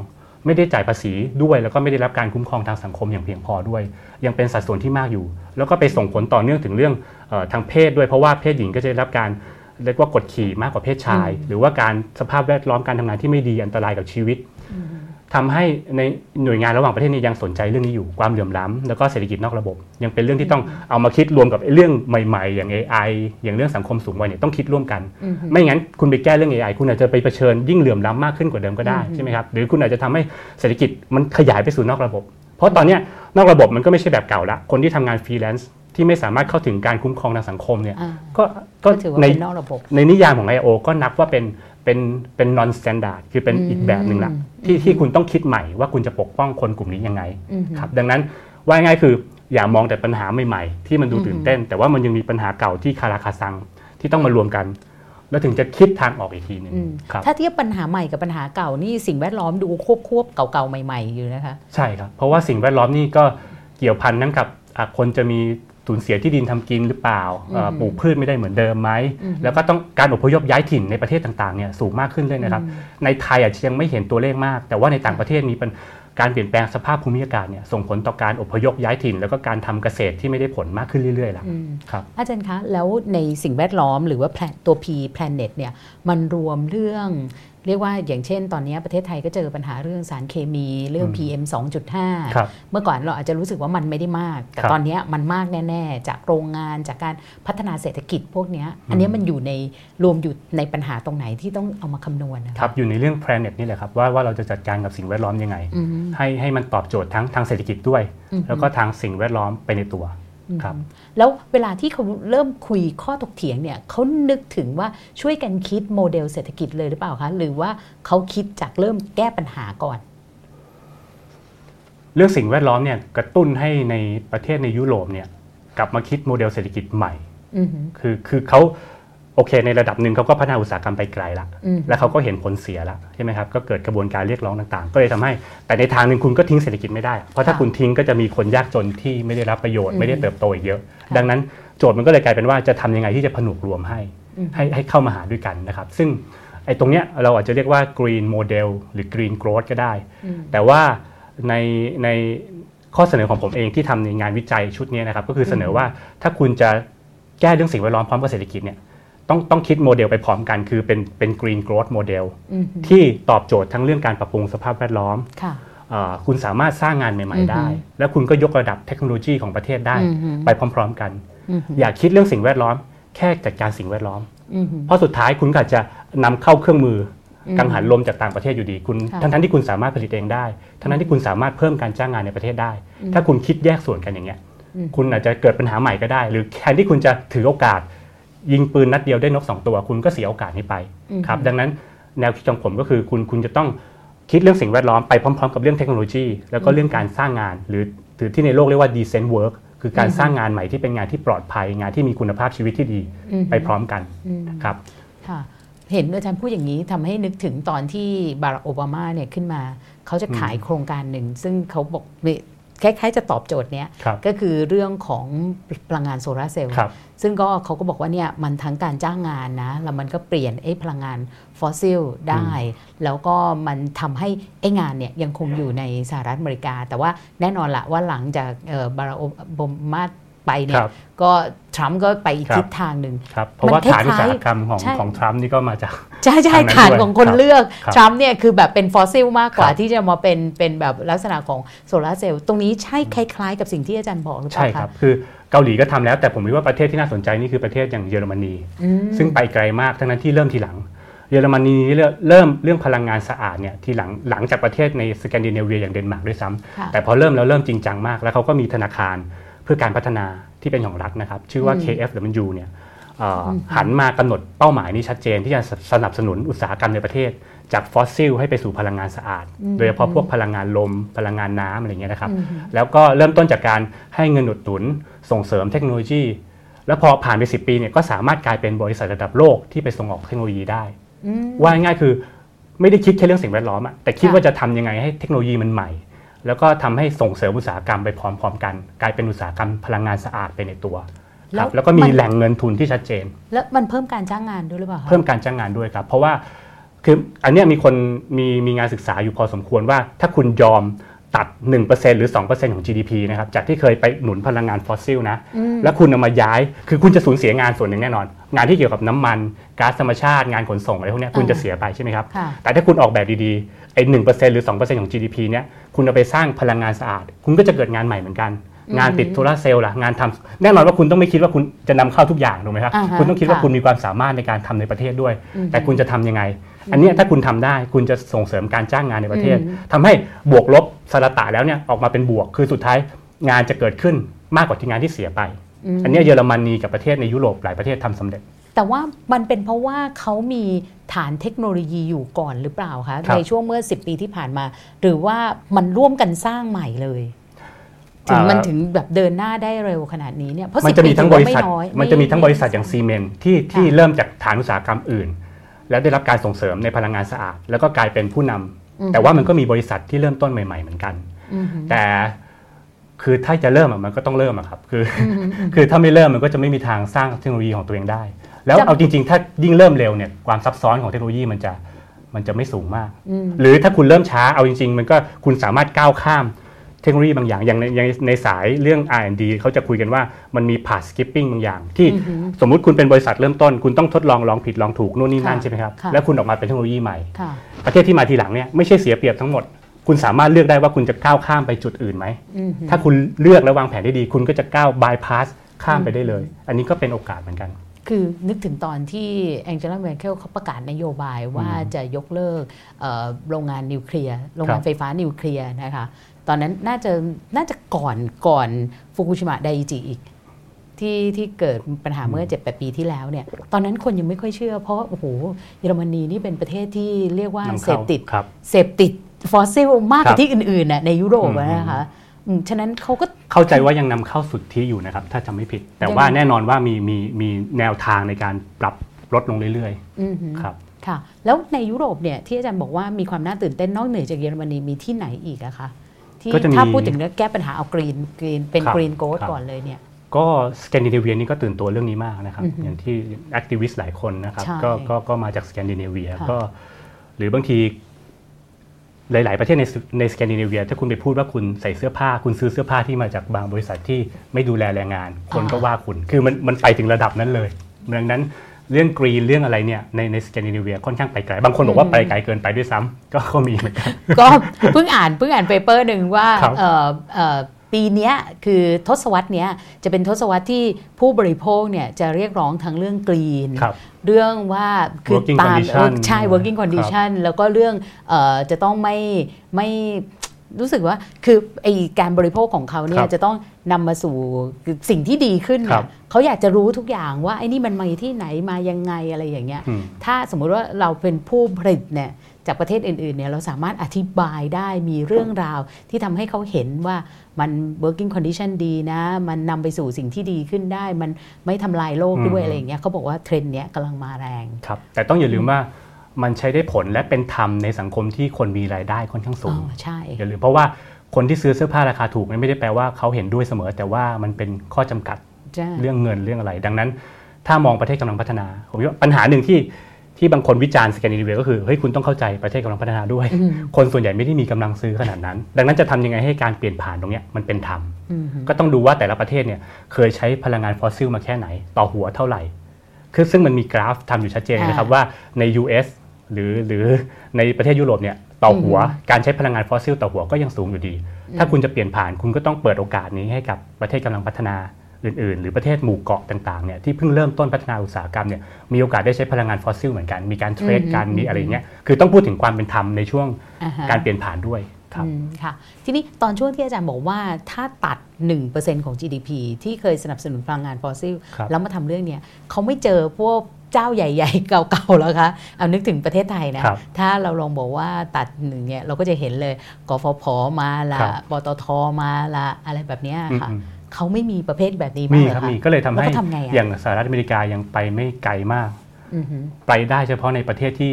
ไม่ได้จ่ายภาษีด้วย แล้วก็ไม่ได้รับการคุ้มครองทางสังคมอย่างเพียงพอด้วย ยังเป็นสัดส่วนที่มากอยู่ แล้วก็ไปส่งผลต่อเนื่องถึงเรื่องเออทางเพศด้วยเพราะว่าเพศหญิงก็จะได้รับการเรียกว่ากดขี่มากกว่าเพศชาย หรือว่าการสภาพแวดล้อมการทำงานที่ไม่ดีอันตรายกับชีวิต ทำให้ในหน่วยงานระหว่างประเทศนี้ยังสนใจเรื่องนี้อยู่ความเหลื่อมล้ำแล้วก็เศรษฐกิจนอกระบบ ยังเป็นเรื่องที่ต้องเอามาคิดรวมกับไอ้เรื่องใหม่ๆ อย่าง AI อย่างเรื่องสังคมสูงวัยเนี่ยต้องคิดร่วมกันอือฮึไม่งั้นคุณไปแก้เรื่อง AI คุณอาจจะไปเผชิญยิ่งเหลื่อมล้ำมากขึ้นกว่าเดิมก็ได้อืมใช่ไหมครับหรือคุณอาจจะทำให้เศรษฐกิจมันขยายไปสู่นอกระบบ เพราะตอนเนี้ยนอกระบบมันก็ไม่ใช่แบบเก่าละคนที่ทำงานฟรีแลนซ์ที่ไม่สามารถเข้าถึงการคุ้มครองทางสังคมเนี่ยอ่าก็ก็ก็ถือว่าในเป็นนอกระบบในนิยามของ I.O. ก็นับว่าเป็น เป็นเป็น non standard คือเป็นอีกแบบหนึ่งละอืมที่ที่คุณต้องคิดใหม่ว่าคุณจะปกป้องคนกลุ่มนี้ยังไงอือฮึครับดังนั้นว่าง่ายๆคืออย่ามองแต่ปัญหาใหม่ๆ ที่มันดูอืมตื่นเต้น แต่ว่ามันยังมีปัญหาเก่าที่คาราคาซังที่ต้องมารวมกัน แล้วถึงจะคิดทางออกอีกทีหนึ่งอืมครับถ้าเทียบปัญหาใหม่กับปัญหาเก่านี่สิ่งแวดล้อมดูควบควบๆเก่าๆใหม่ ๆ อยู่นะคะ ใช่ครับเพราะว่าสิ่งแวดล้อมนี่ก็เกี่ยวพันทั้งกับอะคนจะมี สูญเสียที่ดินทำกินหรือเปล่าเอ่ออืมปลูกพืชไม่ได้เหมือนเดิมไหมอืมแล้วก็ต้องการอพยพย้ายถิ่นในประเทศต่างๆเนี่ยสูงมากขึ้นเลยนะครับ ในไทยอาจจะยังไม่เห็นตัวเลขมาก แต่ว่าในต่างประเทศมีเป็นการเปลี่ยนแปลงสภาพภูมิอากาศเนี่ยส่งผลต่อการอพยพย้ายถิ่น แล้วก็การทำเกษตรที่ไม่ได้ผลมากขึ้นเรื่อยๆล่ะอืมครับอาจารย์คะ แล้วในสิ่งแวดล้อมหรือว่า plan- ตัว P planet เนี่ยมันรวมเรื่อง เรียกว่าอย่างเช่น ตอนนี้ประเทศไทยก็เจอปัญหาเรื่องสารเคมีเรื่องอืม PM 2.5ครับเมื่อก่อนเราอาจจะรู้สึกว่ามันไม่ได้มาก แต่ครับตอนเนี้ยมันมากแน่ ๆ จากโรงงานจากการพัฒนาเศรษฐกิจพวกเนี้ยอันเนี้ยมันอยู่ในรวมอยู่ในปัญหาตรงไหนที่ต้องเอามาคำนวณนะะครับอยู่ในเรื่อง planet นี่แหละครับว่าว่าเราจะจัดการกับสิ่งแวดล้อมยังไงอืมให้ให้มันตอบโจทย์ทั้งทางเศรษฐกิจด้วยอืมแล้วก็ทางสิ่งแวดล้อมไปในตัว ครับอืมแล้วเวลาที่เขาเริ่มคุยข้อถกเถียงเนี่ยเขานึกถึงว่าช่วยกันคิดโมเดลเศรษฐกิจเลยหรือเปล่าคะหรือว่าเขาคิดจากเริ่มแก้ปัญหาก่อน เรื่องสิ่งแวดล้อมเนี่ยกระตุ้นให้ในประเทศในยุโรปเนี่ยกลับมาคิดโมเดลเศรษฐกิจใหม่อือหือคือคือเขา โอเค ในระดับหนึ่งเขาก็พัฒนาอุตสาหกรรมไปไกลละอืมแล้วเขาก็เห็นผลเสียแล้วใช่ไหมครับก็เกิดกระบวนการเรียกร้องต่างๆ ก็เลยทำให้ แต่ในทางหนึ่งคุณก็ทิ้งเศรษฐกิจไม่ได้ เพราะถ้าคุณทิ้งก็จะมีคนยากจนที่ไม่ได้รับประโยชน์ไม่ได้เติบโตอีกเยอะ ดังนั้นโจทย์มันก็เลยกลายเป็นว่าจะทำยังไงที่จะผนวกรวมให้ให้ให้เข้ามาหาด้วยกันนะครับ ซึ่งไอ้ตรงเนี้ยเราอาจจะเรียกว่า green model หรือ green growth ก็ได้อืมแต่ว่าในในข้อเสนอของผมเองที่ทำในงานวิจัยชุดนี้นะครับก็คือเสนอว่าถ้าคุณจะแก้เรื่องสิ่งแวดล้อมพร้อมกับเศรษฐกิจเนี่ย ต้องต้องคิดโมเดลไปพร้อมกัน คือเป็นเป็น green growth model อือหือที่ตอบโจทย์ทั้งเรื่องการปรับปรุงสภาพแวดล้อมค่ะเอ่อคุณสามารถสร้างงานใหม่อือฮึๆได้ แล้วคุณก็ยกระดับเทคโนโลยีของประเทศได้อือหือไปพร้อม ๆ กันอือหืออย่าคิดเรื่องสิ่งแวดล้อม แค่จัดการสิ่งแวดล้อมอือหือเพราะสุดท้ายคุณก็อาจจะนำเข้าเครื่องมืออมกังหันลมจากต่างประเทศอยู่ดีคุณค่ะทั้งทั้งๆที่คุณสามารถผลิตเองได้ ทั้งนั้นที่คุณสามารถเพิ่มการจ้างงานในประเทศได้ ถ้าคุณคิดแยกส่วนกันอย่างเงี้ยอืมคุณอาจจะเกิดปัญหาใหม่ก็ได้ หรือแทนที่คุณจะถือโอกาส ยิงปืนนัดเดียวได้นกสองตัว คุณก็เสียโอกาสนี้ไปอืมครับดังนั้นแนวคิดของผมก็คือคุณคุณจะต้องคิดเรื่องสิ่งแวดล้อมไปพร้อม ๆ กับเรื่องเทคโนโลยี แล้วก็เรื่องการสร้างงาน หรือหรือที่ในโลกเรียกว่า decent work คือการสร้างงานใหม่ที่เป็นงานที่ปลอดภัย งานที่มีคุณภาพชีวิตที่ดีอือหือไปพร้อมกันอืมครับค่ะเห็นอาจารย์พูดอย่างนี้ทำให้นึกถึงตอนที่บารักโอบามาเนี่ยขึ้นมา เขาจะขายโครงการหนึ่ง ซึ่งเขาบอกเนี่ย คล้ายๆจะตอบโจทย์เนี้ยครับก็คือเรื่องของพลังงานโซลาร์เซลล์ครับซึ่งก็เขาก็บอกว่าเนี่ยมันทั้งการจ้างงานนะแล้วมันก็เปลี่ยนไอ้พลังงานฟอสซิลได้ แล้วก็มันทำให้ไอ้งานเนี่ยยังคงอยู่ในสหรัฐอเมริกา แต่ว่าแน่นอนละว่าหลังจากเอ่อบารักโอบามา ไปเนี่คยรับก็ทรัมป์ก็ไปอีกครับทิศทางหนึ่งครับเพราะว่ามันคล้ายๆฐานอุตสาหกรรมของใช่ของทรัมป์นี่ก็มาจาก ใช่ใช่ทางนั้นฐานด้วยของคนครับเลือกครับทรัมป์เนี่ยคือแบบเป็นฟอสซิลมากกว่าครับที่จะมาเป็นเป็นแบบลักษณะของโซลาร์เซลล์ตรงนี้ใช่คล้ายๆ กับสิ่งที่อาจารย์บอกหรือเปใช่ล่าครับคะคือเกาหลีก็ทำแล้วแต่ผมคิดว่าประเทศที่น่าสนใจนี่คือประเทศอย่างเยอรมนีอืมซึ่งไปไกลมากทั้งนั้นที่เริ่มทีหลังเยอรมนีเริ่มเริ่มเรื่องพลังงานสะอาดเนี่ยทีหลังหลังจากประเทศในสแกนดิเนเวียอย่างเดนมาร์กด้วยซ้ำค่ะแต่พอเริ่มแล้วเริ่มจริงจังมาก แล้วเขาก็มีธนาคาร เพื่อการพัฒนาที่เป็นของรัฐนะครับ ชื่อว่าอืม KFW เนี่ยเอ่ออมหันมากำหนดเป้าหมายนี้ชัดเจนที่จะสนับสนุนอุตสาหกรรมในประเทศ จากฟอสซิลให้ไปสู่พลังงานสะอาด โดยเฉพาะพวกพลังงานลม พลังงานน้ำอะไรอย่างเงี้ยนะครับอืมแล้วก็เริ่มต้นจากการให้เงินอุดหนุนส่งเสริมเทคโนโลยี แล้วพอผ่านไป 10 ปีเนี่ยก็สามารถกลายเป็นบริษัทระดับโลกที่ไปส่งออกเทคโนโลยีได้อืมว่าง่ายๆคือไม่ได้คิดแค่เรื่องสิ่งแวดล้อมอะแต่คิดค่ะว่าจะทำยังไงให้เทคโนโลยีมันใหม่ แล้วก็ทำให้ส่งเสริมอุตสาหกรรมไปพร้อมๆกัน กลายเป็นอุตสาหกรรมพลังงานสะอาดไปในตัวครับแล้วก็มีแหล่งเงินทุนที่ชัดเจน แล้วมันเพิ่มการจ้างงานด้วยหรือเปล่าเพิ่มการจ้างงานด้วยครับ เพราะว่าคืออันเนี้ยมีคนมีมีงานศึกษาอยู่พอสมควรว่า ถ้าคุณยอมตัด 1%หรือ 2%ของ GDP นะครับจากที่เคยไปหนุนพลังงานฟอสซิลนะแล้วคุณเอามาย้ายคือคุณจะสูญเสียงานส่วนหนึ่งแน่นอน งานที่เกี่ยวกับน้ำมันก๊าซธรรมชาติงานขนส่งอะไรพวกนี้คุณจะเสียไปใช่ไหมครับแต่ถ้าคุณออกแบบดีๆ ไอ้ 1% หรือ2%ของ GDP เนี่ยคุณเอาไปสร้างพลังงานสะอาด คุณก็จะเกิดงานใหม่เหมือนกัน งานติดโซลาเซลล์ล่ะงานทำแน่นอนว่าคุณต้องไม่คิดว่าคุณจะนำเข้าทุกอย่างถูกไหมครับคุณต้องคิดว่าคุณมีความสามารถในการทำในประเทศด้วย แต่คุณจะทำยังไง อันนี้ถ้าคุณทำได้คุณจะส่งเสริมการจ้างงานในประเทศทำให้บวกลบสารตะแล้วเนี่ยออกมาเป็นบวก คือสุดท้ายงานจะเกิดขึ้นมากกว่าที่งานที่เสียไป อันนี้เยอรมนีกับประเทศในยุโรปหลายประเทศทำสำเร็จ แต่ว่ามันเป็นเพราะว่าเขามีฐานเทคโนโลยีอยู่ก่อนหรือเปล่าคะในช่วงเมื่อ 10 ปีที่ผ่านมา หรือว่ามันร่วมกันสร้างใหม่เลยถึงมันถึงแบบเดินหน้าได้เร็วขนาดนี้เนี่ยเพราะมันจะมีทั้งบริษัทมันจะมีทั้งบริษัทอย่างซีเมนที่ที่เริ่มจากฐานอุตสาหกรรมอื่น แล้วได้รับการส่งเสริมในพลังงานสะอาด แล้วก็กลายเป็นผู้นำแต่ว่ามันก็มีบริษัทที่เริ่มต้นใหม่ ๆ เหมือนกัน แต่คือถ้าจะเริ่มมันก็ต้องเริ่มครับคือ คือถ้าไม่เริ่มมันก็จะไม่มีทางสร้างเทคโนโลยีของตัวเองได้ แล้วเอาจริงๆ ถ้ายิ่งเริ่มเร็วเนี่ยความซับซ้อนของเทคโนโลยีมันจะมันจะไม่สูงมาก หรือถ้าคุณเริ่มช้าเอาจริง ๆ มันก็คุณสามารถก้าวข้ามเทคโนโลยีบางอย่างอย่างในในสายเรื่อง R&D เขาจะคุยกันว่ามันมี path skipping บางอย่าง ที่สมมุติคุณเป็นบริษัทเริ่มต้น คุณต้องทดลองลองผิดลองถูกนู่นนี่นั่นใช่ไหมครับ แล้วคุณออกมาเป็นเทคโนโลยีใหม่ ประเทศที่มาทีหลังเนี่ยไม่ใช่เสียเปรียบทั้งหมด คุณสามารถเลือกได้ว่าคุณจะก้าวข้ามไปจุดอื่นไหม ถ้าคุณเลือกและวางแผนได้ดี คุณก็จะก้าว bypass ข้ามไปได้เลย อันนี้ก็เป็นโอกาสเหมือนกัน คือนึกถึงตอนที่แองเจล่าเมอร์เคิลเขาประกาศนโยบายว่าจะยกเลิกโรงงานนิวเคลียร์โรงงานไฟฟ้านิวเคลียร์นะคะตอนนั้นน่าจะน่าจะก่อนก่อนฟุกุชิมะไดจิอีกที่ที่เกิดปัญหาเมื่อเจ็ดแปดปีที่แล้วเนี่ย ตอนนั้นคนยังไม่ค่อยเชื่อ เพราะโอ้โหเยอรมนีนี่เป็นประเทศที่เรียกว่าเสพติดเสพติดฟอสซิลมากกว่าที่อื่นๆน่ะในยุโรปนะคะ ฉะนั้นเขาก็เข้าใจว่ายังนำเข้าสุดที่อยู่นะครับ ถ้าจำไม่ผิด แต่ว่าแน่นอนว่ามีมีมีแนวทางในการปรับลดลงเรื่อยๆครับค่ะ แล้วในยุโรปเนี่ยที่อาจารย์บอกว่ามีความน่าตื่นเต้นนอกเหนือจากเยอรมนีมีที่ไหนอีกอะคะที่ถ้าพูดถึงเรื่องแก้ปัญหาเอา green green เป็น green growth ก่อนเลยเนี่ยก็สแกนดิเนเวียนี่ก็ตื่นตัวเรื่องนี้มากนะครับ อย่างที่ activist หลายคนนะครับก็ก็ก็มาจากสแกนดิเนเวียก็หรือบางที หลาย ๆ ประเทศในในสแกนดิเนเวียถ้าคุณไปพูดว่าคุณใส่เสื้อผ้า คุณซื้อเสื้อผ้าที่มาจากบางบริษัทที่ไม่ดูแลแรงงาน คนก็ว่าคุณคือมันมันไปถึงระดับนั้นเลยดังนั้นเรื่อง green เรื่องอะไรเนี่ยในในสแกนดิเนเวียค่อนข้างไปไกล บางคนบอกว่าไปไกลเกินไปด้วยซ้ำก็ก็มีเหมือนกัน ก็เพิ่งอ่านเพิ่งอ่าน paper หนึ่งว่า ปีนี้คือทศวรรษนี้จะเป็นทศวรรษที่ผู้บริโภคเนี่ยจะเรียกร้องทั้งเรื่อง green เรื่องว่าคือตามใช่ working condition แล้วก็เรื่องจะต้องไม่ไม่รู้สึกว่าคือไอการบริโภคของเขาเนี่ยจะต้องนำมาสู่สิ่งที่ดีขึ้นเขาอยากจะรู้ทุกอย่างว่าไอ้นี่มันมาที่ไหนมายังไงอะไรอย่างเงี้ยถ้าสมมุติว่าเราเป็นผู้ผลิตเนี่ย จากประเทศอื่นๆเนี่ยเราสามารถอธิบายได้มีเรื่องราวที่ทำให้เขาเห็นว่ามัน working condition ดีนะ มันนำไปสู่สิ่งที่ดีขึ้นได้ มันไม่ทำลายโลกด้วยอะไรอย่างเงี้ยเขาบอกว่าเทรนด์เนี้ยกำลังมาแรงครับ แต่ต้องอย่าลืมว่ามันใช้ได้ผลและเป็นธรรมในสังคมที่คนมีรายได้ค่อนข้างสูงใช่อย่าลืมเพราะว่าคนที่ซื้อเสื้อผ้าราคาถูกไม่ได้แปลว่าเขาเห็นด้วยเสมอ แต่ว่ามันเป็นข้อจำกัดเรื่องเงินเรื่องอะไร ดังนั้น ถ้ามองประเทศกำลังพัฒนาผมว่าปัญหาหนึ่งที่ ที่บางคนวิจารณ์สแกนดิเนเวียก็คือเฮ้ยคุณต้องเข้าใจประเทศกำลังพัฒนาด้วย คนส่วนใหญ่ไม่ได้มีกำลังซื้อขนาดนั้น ดังนั้นจะทำยังไงให้การเปลี่ยนผ่านตรงนี้มันเป็นธรรมก็ต้องดูว่าแต่ละประเทศเนี่ยเคยใช้พลังงานฟอสซิลมาแค่ไหน ต่อหัวเท่าไหร่คือซึ่งมันมีกราฟทำอยู่ชัดเจนนะครับว่าใน US หรือหรือในประเทศยุโรปเนี่ยต่อหัวการใช้พลังงานฟอสซิลต่อหัวก็ยังสูงอยู่ดี ถ้าคุณจะเปลี่ยนผ่านคุณก็ต้องเปิดโอกาสนี้ให้กับประเทศกำลังพัฒนา อื่นๆ หรือประเทศหมู่เกาะต่างๆเนี่ยที่เพิ่งเริ่มต้นพัฒนาอุตสาหกรรมเนี่ยมีโอกาสได้ใช้พลังงานฟอสซิลเหมือนกัน มีการ trade กันมีอะไรเงี้ยคือต้องพูดถึงความเป็นธรรมในช่วงการเปลี่ยนผ่านด้วยครับค่ะทีนี้ตอนช่วงที่อาจารย์บอกว่าถ้าตัด 1%ของ GDP ที่เคยสนับสนุนพลังงานฟอสซิลแล้วมาทำเรื่องเนี้ยเขาไม่เจอพวกเจ้าใหญ่ ๆ เก่าๆแล้วคะเอานึกถึงประเทศไทยนะ ถ้าเราลองบอกว่าตัดหนึ่งเนี่ยเราก็จะเห็นเลยกฟผมาละปตทมาละอะไรแบบนี้ค่ะ เขาไม่มีประเภทแบบนี้มากเลยค่ะมีก็เลยทำให้อย่างสหรัฐอเมริกายังไปไม่ไกลมากไปได้เฉพาะในประเทศที่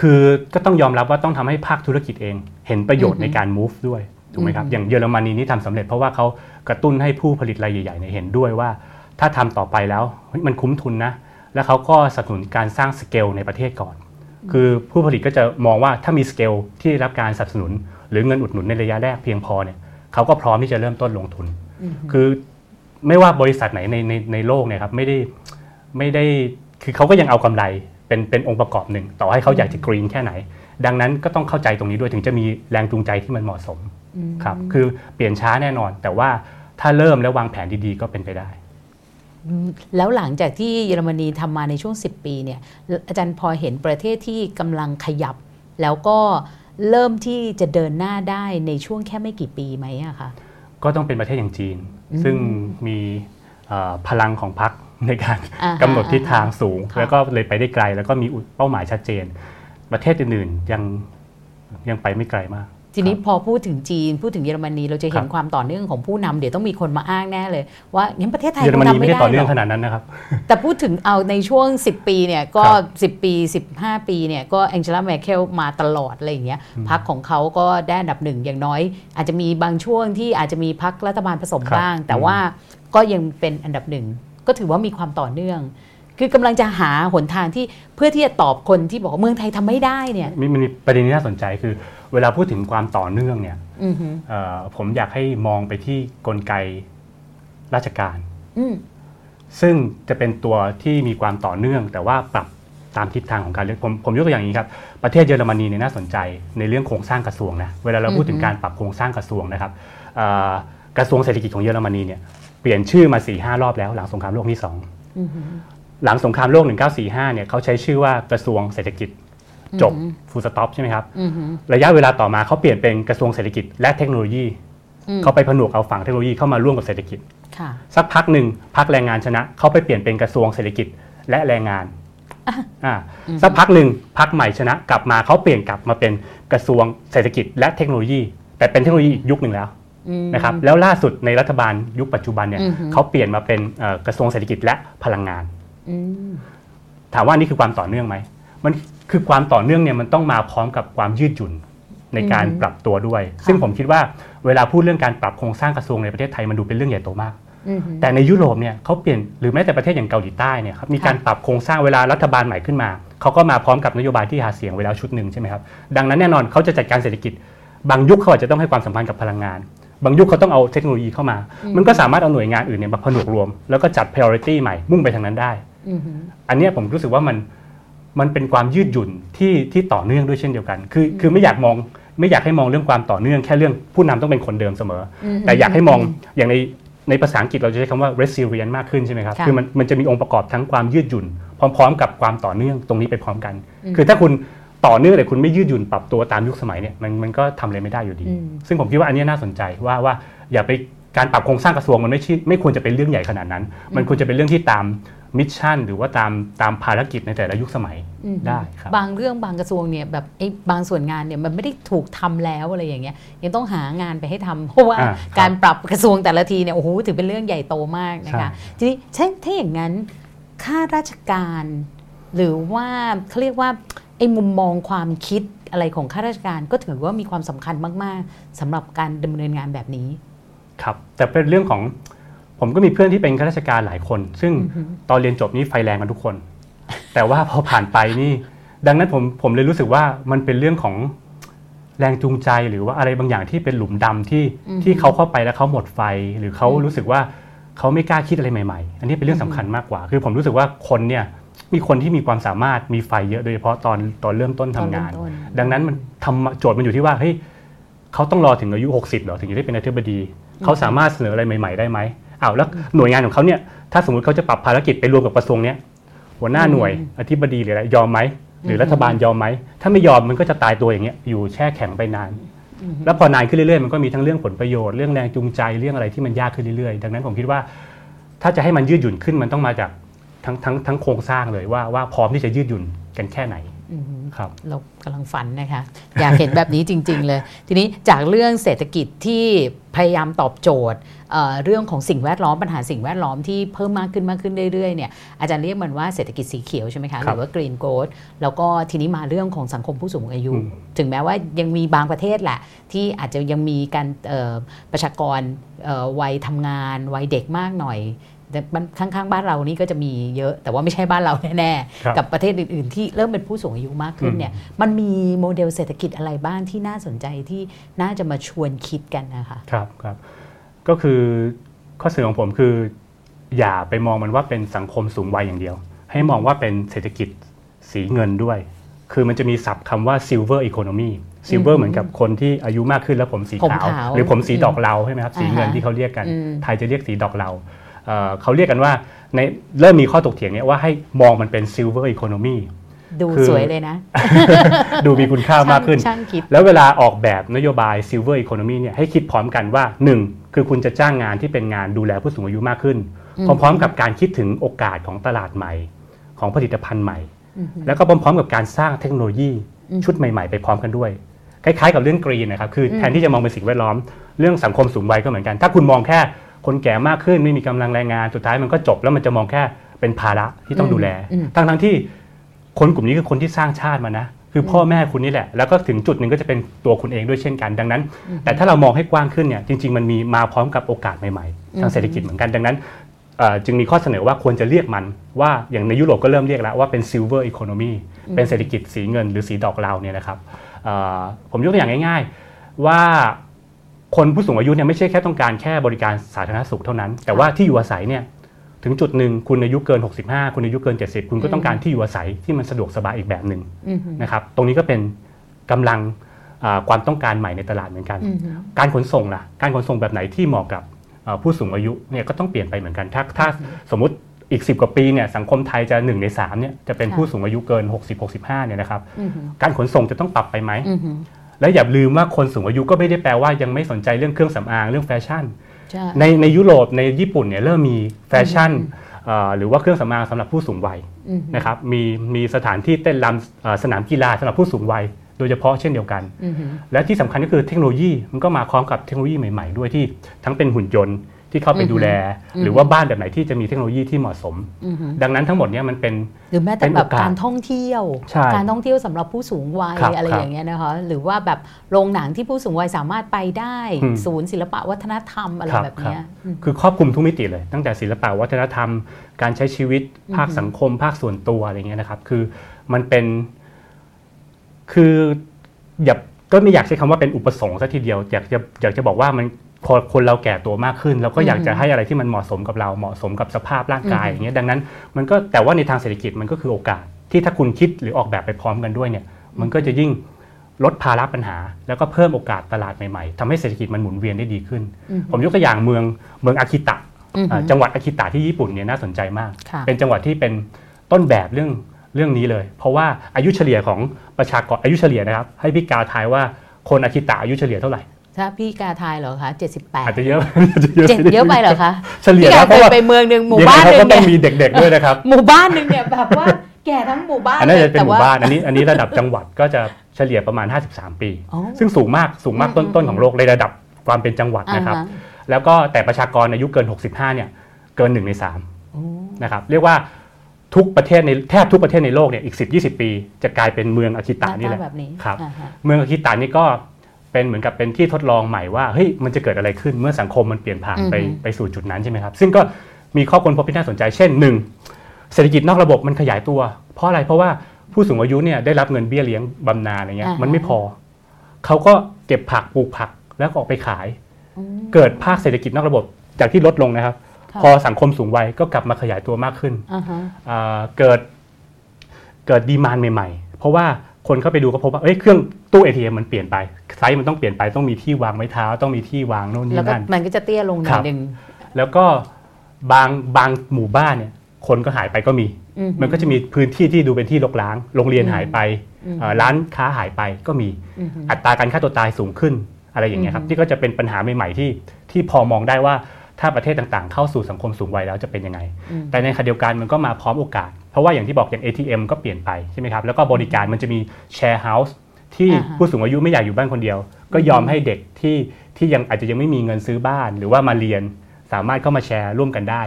คือก็ต้องยอมรับว่าต้องทำให้ภาคธุรกิจเอง เห็นประโยชน์ในการ move ด้วยถูกไหมครับอืมอย่างเยอรมนีนี่ทำสำเร็จเพราะว่าเขากระตุ้นให้ผู้ผลิตรายใหญ่ๆเนี่ยเห็นด้วยว่า ถ้าทำต่อไปแล้วเฮ้ยมันคุ้มทุนนะ แล้วเขาก็สนับสนุนการสร้างสเกลในประเทศก่อน คือผู้ผลิตก็จะมองว่าถ้ามีสเกลที่ได้รับการสนับสนุน หรือเงินอุดหนุนในระยะแรกเพียงพอเนี่ยเขาก็พร้อมที่จะเริ่มต้นลงทุนอืม คือไม่ว่าบริษัทไหนในในในโลกเนี่ยครับไม่ได้ไม่ได้คือเขาก็ยังเอากำไรเป็นเป็นองค์ประกอบหนึ่ง ต่อให้เขาอยากจะกรีนแค่ไหน ดังนั้นก็ต้องเข้าใจตรงนี้ด้วยถึงจะมีแรงจูงใจที่มันเหมาะสมอืมครับคือเปลี่ยนช้าแน่นอน แต่ว่าถ้าเริ่มแล้ววางแผนดีๆก็เป็นไปได้อืมแล้วหลังจากที่เยอรมนีทำมาในช่วง 10 ปีเนี่ยอาจารย์พอเห็นประเทศที่กำลังขยับ แล้วก็เริ่มที่จะเดินหน้าได้ในช่วงแค่ไม่กี่ปีไหมอะคะ ก็ต้องเป็นประเทศอย่างจีนอืมซึ่งมีเอ่อพลังของพรรคในการอ่าฮะกำหนดทิศทางสูงค่ะแล้วก็เลยไปได้ไกล แล้วก็มีเป้าหมายชัดเจน ประเทศอื่นๆยังยังไปไม่ไกลมาก ทีนี้พอพูดถึงจีนพูดถึงเยอรมนีเราจะเห็นครับความต่อเนื่องของผู้นำเดี๋ยวต้องมีคนมาอ้างแน่เลย ว่างั้นประเทศไทยเยอรมคงนีทำไม่ไม่ได้ได้ต่อเนื่องหรขอกนาดนั้นนะครับ แต่พูดถึงเอาในช่วง 10 ปีเนี่ยก็ครับ10 ปี 15 ปีเนี่ยก็แองเจล่าแมเคลมาตลอดอะไรอย่างเงี้ยอืมพักของเขาก็ได้อันดับหนึ่งอย่างน้อย อาจจะมีบางช่วงที่อาจจะมีพักรัฐบาลผสมครับบ้าง แต่อืมว่าก็ยังเป็นอันดับหนึ่งก็ถือว่ามีความต่อเนื่องคือกำลังจะหาหนทางที่เพื่อที่จะตอบคนที่บอกว่าเมืองไทยทำไม่ได้เนี่ยมีมันมีประเด็นที่น่าสนใจคือ เวลาพูดถึงความต่อเนื่องเนี่ยอือหือเอ่อผมอยากให้มองไปที่กลไกราชการอืมซึ่งจะเป็นตัวที่มีความต่อเนื่อง แต่ว่าปรับตามทิศทางของการเลือกผมผมยกตัวอย่างนี้ครับประเทศเยอรมนีเนี่ยน่าสนใจในเรื่องโครงสร้างกระทรวงนะเวลาเราพูดถึงการปรับโครงสร้างกระทรวงนะครับเอ่อกระทรวงเศรษฐกิจของเยอรมนีเนี่ยเปลี่ยนชื่อมา4ีหรอบแล้วหลังสงครามโลกที่สองอือหือหลังสงครามโลก 1945เนี่ยเขาใช้ชื่อว่ากระทรวงเศรษฐกิจ จบอือหือฟูลสต็อปใช่ไหมครับอือหือระยะเวลาต่อมาเขาเปลี่ยนเป็นกระทรวงเศรษฐกิจและเทคโนโลยีอืมเขาไปผนวกเอาฝั่งเทคโนโลยีเข้ามาร่วมกับเศรษฐกิจค่ะสักพักหนึ่งพักแรงงานชนะเขาไปเปลี่ยนเป็นกระทรวงเศรษฐกิจและแรงงานอ่าอืมสักพักหนึ่งพักใหม่ชนะ กลับมาเขาเปลี่ยนกลับมาเป็นกระทรวงเศรษฐกิจและเทคโนโลยี แต่เป็นเทคโนโลยีอีกยุคหนึ่งแล้วอืมนะครับแล้วล่าสุดในรัฐบาลยุคปัจจุบันเนี่ยอือฮึเขาเปลี่ยนมาเป็นเอ่อกระทรวงเศรษฐกิจและพลังงานอืมถามว่านี่คือความต่อเนื่องไหมมัน คือความต่อเนื่องเนี่ยมันต้องมาพร้อมกับความยืดหยุ่นในการอืมปรับตัวด้วยค่ะซึ่งผมคิดว่าเวลาพูดเรื่องการปรับโครงสร้างกระทรวงในประเทศไทยมันดูเป็นเรื่องใหญ่โตมากอือหือแต่ในยุโรปเนี่ยเขาเปลี่ยนหรือแม้แต่ประเทศอย่างเกาหลีใต้เนี่ยครับมีการค่ะปรับโครงสร้างเวลารัฐบาลใหม่ขึ้นมาเขาก็มาพร้อมกับนโยบายที่หาเสียงไว้แล้วชุดหนึ่งใช่ไหมครับดังนั้นแน่นอนเขาจะจัดการเศรษฐกิจ บางยุคเขาอาจจะต้องให้ความสัมพันธ์กับพลังงาน บางยุคเขาต้องเอาเทคโนโลยีเข้ามา มันก็สามารถเอาหน่วยงานอื่นเนี่ยมาผนวกรวม แล้วก็จัด priority ใหม่มุ่งไปทางนั้นได้อือหืออันเนี้ยผมรู้สึกว่ามัน มันเป็นความยืดหยุ่นที่ที่ต่อเนื่องด้วยเช่นเดียวกัน คือคือไม่อยากมองไม่อยากให้มองเรื่องความต่อเนื่องแค่เรื่องผู้นำต้องเป็นคนเดิมเสมอ แต่อยากให้มองอย่างในในภาษาอังกฤษเราจะใช้คำว่า resilient มากขึ้นใช่ไหมครับค่ะคือมันมันจะมีองค์ประกอบทั้งความยืดหยุ่น พร้อม ๆ กับความต่อเนื่องตรงนี้ไปพร้อมกันอืมคือถ้าคุณต่อเนื่องแต่คุณไม่ยืดหยุ่นปรับตัวตามยุคสมัยเนี่ยมันมันก็ทำอะไรไม่ได้อยู่ดีอืมซึ่งผมคิดว่าอันเนี้ยน่าสนใจว่าว่าอย่าไปการปรับโครงสร้างกระทรวงมันไม่ใช่ไม่ควรจะเป็นเรื่องใหญ่ขนาดนั้น มันควรจะเป็นเรื่องที่ตาม mission หรือว่าตามตามภารกิจในแต่ละยุคสมัยอืมได้ครับบางเรื่องบางกระทรวงเนี่ยแบบไอ้บางส่วนงานเนี่ยมันไม่ได้ถูกทำแล้วอะไรอย่างเงี้ยยังต้องหางานไปให้ทำเพราะว่าอ่าครับการปรับกระทรวงแต่ละทีเนี่ยโอ้โหถือเป็นเรื่องใหญ่โตมากนะใช่คะทีนี้ถ้าถ้าอย่างนั้นข้าราชการ หรือว่าเขาเรียกว่าไอ้มุมมองความคิดอะไรของข้าราชการก็ถือว่ามีความสำคัญมาก ๆสำหรับการดำเนินงานแบบนี้ ครับ แต่เป็นเรื่องของ ผมก็มีเพื่อนที่เป็นข้าราชการหลายคน ซึ่งอือฮึตอนเรียนจบนี่ไฟแรงกันทุกคน แต่ว่าพอผ่านไปนี่ ดังนั้นผมผมเลยรู้สึกว่ามันเป็นเรื่องของแรงจูงใจหรือว่าอะไรบางอย่างที่เป็นหลุมดำที่อือฮึที่เขาเข้าไปแล้วเขาหมดไฟ หรือเขาอืมรู้สึกว่าเขาไม่กล้าคิดอะไรใหม่ๆ อันนี้เป็นเรื่องสำคัญมากกว่า คือผมรู้สึกว่าคนเนี่ยมีคนที่มีความสามารถมีไฟเยอะโดยเฉพาะตอนตอนเริ่มต้นทำงานตอเริ่มต้นดังนั้นมันทำโจทย์มันอยู่ที่ว่าเฮ้ยเขาต้องรอถึงอายุ 60 เหรอถึงจะได้เป็นอธิบดี เขาสามารถเสนออะไรใหม่ ๆ ได้ไหม อ้าวแล้วหน่วยงานของเขาเนี่ยถ้าสมมติเขาจะปรับภารกิจไปรวมกับกระทรวงเนี้ยหัวหน้าหน่วยอธิบดีหรืออะไรยอมไหมหรือรัฐบาลยอมไหมถ้าไม่ยอมมันก็จะตายตัวอย่างเงี้ยอยู่แช่แข็งไปนานอือฮึแล้วพอนานขึ้นเรื่อยๆมันก็มีทั้งเรื่องผลประโยชน์เรื่องแรงจูงใจเรื่องอะไรที่มันยากขึ้นเรื่อยๆ ดังนั้นผมคิดว่า ถ้าจะให้มันยืดหยุ่นขึ้นมันต้องมาจากทั้งทั้งทั้งโครงสร้างเลยว่าว่าพร้อมที่จะยืดหยุ่นกันแค่ไหนอืม ครับเรากำลังฝันนะคะ อยากเห็นแบบนี้จริง ๆ เลย ทีนี้จากเรื่องเศรษฐกิจที่พยายามตอบโจทย์เอ่อเรื่องของสิ่งแวดล้อมปัญหาสิ่งแวดล้อมที่เพิ่มมากขึ้นมากขึ้นเรื่อยๆเนี่ยอาจารย์เรียกมันว่าเศรษฐกิจสีเขียวใช่ไหมคะหครับรือว่า green growth แล้วก็ทีนี้มาเรื่องของสังคมผู้สูงอายุอืมถึงแม้ว่ายังมีบางประเทศแหละ ที่อาจจะยังมีการเอ่อประชากรเอ่อวัยทำงานวัยเด็กมากหน่อย แต่มันข้างๆ บ้านเรานี่ก็จะมีเยอะ แต่ว่าไม่ใช่บ้านเราแน่ครับๆกับประเทศอื่น ๆ ที่เริ่มเป็นผู้สูงอายุมากขึ้นเนี่ยมันมีโมเดลเศรษฐกิจอะไรบ้างที่น่าสนใจที่น่าจะมาชวนคิดกันนะคะครับครับก็คือข้อเสนอของผมคือ อย่าไปมองมันว่าเป็นสังคมสูงวัยอย่างเดียว ให้มองว่าเป็นเศรษฐกิจสีเงินด้วย คือมันจะมีศัพท์คำว่า silver economy silver เหมือนกับคนที่อายุมากขึ้นแล้วผมสีผมขาวขาว หรือผมสีอืมดอกเหลาใช่ไหมครับสีเงินอ่าฮะที่เขาเรียกกันอืมไทยจะเรียกสีดอกเหลา เอ่อเขาเรียกกันว่าในเริ่มมีข้อตกเถียงเนี่ยว่าให้มองมันเป็น silver economy ดูคือสวยเลยนะ ดูมีคุณค่ามากขึ้นช่างคิดแล้วเวลาออกแบบนโยบาย Silver Economy เนี่ยให้คิดพร้อมกันว่า 1. คือคุณจะจ้างงานที่เป็นงานดูแลผู้สูงอายุมากขึ้นอืมพร้อมๆ กับการคิดถึงโอกาสของตลาดใหม่ ของผลิตภัณฑ์ใหม่อืมแล้วก็พร้อมๆ กับการสร้างเทคโนโลยีอืมชุดใหม่ ๆ ไปพร้อมกันด้วยคล้ายๆ กับเรื่องกรีนนะครับคืออมแทนที่จะมองเป็นสิ่งแวดล้อมเรื่องสังคมสูงวัยก็เหมือนกัน ถ้าคุณมองแค่ คนแก่มากขึ้นไม่มีกำลังแรงงานสุดท้ายมันก็จบแล้วมันจะมองแค่เป็นภาระที่ต้องดูแลอืมทั้งๆที่คนกลุ่มนี้คือคนที่สร้างชาติมานะ คือพ่อแม่คุณนี่แหละ แล้วก็ถึงจุดหนึ่งก็จะเป็นตัวคุณเองด้วยเช่นกันดังนั้น แต่ถ้าเรามองให้กว้างขึ้นเนี่ยจริง ๆ มันมีมาพร้อมกับโอกาสใหม่ๆ ทางเศรษฐกิจเหมือนกันดังนั้นเอ่อจึงมีข้อเสนอว่าควรจะเรียกมันว่าอย่างในยุโรปก็เริ่มเรียกแล้วว่าเป็น silver economy เป็นเศรษฐกิจสีเงินหรือสีดอกเหลาเนี่ยนะครับเอ่อผมยกตัวอย่างง่าย ๆ ว่า คนผู้สูงอายุเนี่ยไม่ใช่แค่ต้องการแค่บริการสาธารณสุขเท่านั้น แต่ว่าที่อยู่อาศัยเนี่ยถึงจุดหนึ่งคุณอายุเกิน 65 คุณอายุเกิน 70 คุณก็ต้องการที่อยู่อาศัยที่มันสะดวกสบายอีกแบบหนึ่งอืมนะครับตรงนี้ก็เป็นกำลังอ่าความต้องการใหม่ในตลาดเหมือนกันอืมการขนส่งล่ะการขนส่งแบบไหนที่เหมาะกับเอ่อผู้สูงอายุเนี่ยก็ต้องเปลี่ยนไปเหมือนกันถ้าถ้าสมมติอีก 10 กว่าปีเนี่ยสังคมไทยจะ1ใน3เนี่ยจะเป็นค่ะผู้สูงอายุเกิน 60-65เนี่ยนะครับอืมการขนส่งจะต้องปรับไปไหมอืม และอย่าลืมว่าคนสูงอายุก็ไม่ได้แปลว่ายังไม่สนใจเรื่องเครื่องสำอางเรื่องแฟชั่นใช่ในในยุโรปในญี่ปุ่นเนี่ยเริ่มมีแฟชั่นเอ่อหรือว่าเครื่องสำอางสำหรับผู้สูงวัยอืมนะครับมีมีสถานที่เต้นรำเอ่อสนามกีฬาสำหรับผู้สูงวัย โดยเฉพาะเช่นเดียวกันอืมและที่สำคัญก็คือเทคโนโลยีมันก็มาพร้อมกับเทคโนโลยีใหม่ ๆ ด้วยที่ทั้งเป็นหุ่นยนต์ ที่เข้าไปดูแลอืมหรือว่าบ้านแบบไหนที่จะมีเทคโนโลยีที่เหมาะสมอืมดังนั้นทั้งหมดเนี้มันเป็นหรือแม้แต่เป็นแบโอบกาสการท่องเที่ยวใช่การท่องเที่ยวสำหรับผู้สูงวัยครับอะไรครับอย่างเงี้ยนะคะหรือว่าแบบโรงหนังที่ผู้สูงวัยสามารถไปได้อืมศูนย์ศิลปะวัฒนธรรมอะไรครับแบบเนี้ยอืมคือครอบคลุมทุกมิติเลย ตั้งแต่ศิลปะวัฒนธรรม การใช้ชีวิตภาคอือฮึสังคม ภาคส่วนตัวอะไรเงี้ยนะครับ คือมันเป็นคืออย่าก็ไม่อยากใช้คำว่าเป็นอุปสงค์ซะทีเดียว อยากจะอยากจะบอกว่ามัน พอคนเราแก่ตัวมากขึ้นเราก็อยากจะให้อะไรที่มันเหมาะสมกับเราเหมาะสมกับสภาพร่างกายอือฮึอย่างเงี้ยดังนั้นมันก็แต่ว่าในทางเศรษฐกิจมันก็คือโอกาสที่ถ้าคุณคิดหรือออกแบบไปพร้อมกันด้วยเนี่ยมันก็จะยิ่งลดภาระปัญหา แล้วก็เพิ่มโอกาสตลาดใหม่ๆทำให้เศรษฐกิจมันหมุนเวียนได้ดีขึ้นอืมผมยกตัวอย่างเมืองเมืองอากิตะอืมอ่าจังหวัดอากิตะที่ญี่ปุ่นเนี่ยน่าสนใจมากค่ะเป็นจังหวัดที่เป็นต้นแบบเรื่องเรื่องนี้เลย เพราะว่าอายุเฉลี่ยของประชากรอายุเฉลี่ยนะครับ ให้พี่กาทายว่าคนอากิตะอายุเฉลี่ยเท่าไหร่ ถ้าพี่กาทายเหรอคะ78อาจจะเยอะอาจจะเยอะเจ็ดเยอะไปเหรอคะเฉลี่ยพี่กานะเพเคราะยว่าไปเมืองหนึ่งหมู่ยังไงบ้านหเขานึ่ก็งต้องเนี่ยมีเด็กๆด้วยนะครับหมู่บ้านหนึ่งเนี่ยแบบว่าแก่ทั้งหมู่บ้านอันนั้นจะเป็นแต่หว่มู่บ้านอันนี้อันนี้ระดับจังหวัดก็จะเฉลี่ยประมาณ 53 ปีอ๋อซึ่งสูงมากสูงมากอืมต้นๆของโลกในระดับความเป็นจังหวัดนะครับอ่าฮแล้วก็แต่ประชากรอายุเกิน 65 เนี่ยเกิน1ใน3โอ้นะครับเรียกว่าทุกประเทศในแทบทุกประเทศในโลกเนี่ยอีก 10 20 ปี จะกลายเป็นเมืองอากิหตะน้านี่แหตาละแบบนี้ครับอ่าฮะเมืองอากิตะนี่ก็ เป็นเหมือนกับเป็นที่ทดลองใหม่ว่าเฮ้ยมันจะเกิดอะไรขึ้นเมื่อสังคมมันเปลี่ยนผ่านไปอือฮึไปสู่จุดนั้นใช่ไหมครับ ซึ่งก็มีข้อค้นพบที่น่าสนใจเช่นหนึ่งเศรษฐกิจนอกระบบมันขยายตัว เพราะอะไรเพราะว่าผู้สูงอายุเนี่ยได้รับเงินเบี้ยเลี้ยงบำนาญอะไรเงี้ยอ่าฮะมันไม่พอเขาก็เก็บผักปลูกผักแล้วก็ออกไปขายอืมเกิดภาคเศรษฐกิจนอกระบบจากที่ลดลงนะครับค่ะพอสังคมสูงวัยก็กลับมาขยายตัวมากขึ้นอ่าฮะอ่าเกิดเกิดดีมานใหม่ ๆ เพราะว่าคนเข้าไปดูก็พบว่าเอ้ยเครื่องตู้ ATM มันเปลี่ยนไป ไซส์มันต้องเปลี่ยนไปต้องมีที่วางไม้เท้า ต้องมีที่วางโน่นแล้วนี่ก็นั่นมันก็จะเตี้ยลงหน่คอรัยบหนึ่งแล้วก็บางบางหมู่บ้านเนี่ย คนก็หายไปก็มีอืมันก็จะมีพื้นที่ที่ดูเป็นที่รกร้าง โรงเรียนอืมหายไปอืมเอ่อร้านค้าหายไปก็มีอืมอัตราการฆ่าตัวตายสูงขึ้นอะไรอย่างเงี้ยครับอืมที่ก็จะเป็นปัญหาใหม่ๆที่ที่พอมองได้ว่าถ้าประเทศต่างๆ เข้าสู่สังคมสูงวัยแล้วจะเป็นยังไงอืมแต่ในขณะเดียวกันมันก็มาพร้อมโอกาสเพราะว่าอย่างที่บอกอย่าง ATM ก็เปลี่ยนไปใช่ไหมครับ แล้วก็บริการมันจะมี share house ที่อ่าฮะผู้สูงอายุไม่อยากอยู่บ้านคนเดียว ก็ยอมให้เด็กที่ที่ยังอาจจะยังไม่มีเงินซื้อบ้านหรือว่ามาเรียนสามารถเข้ามาแชร์ร่วมกันได้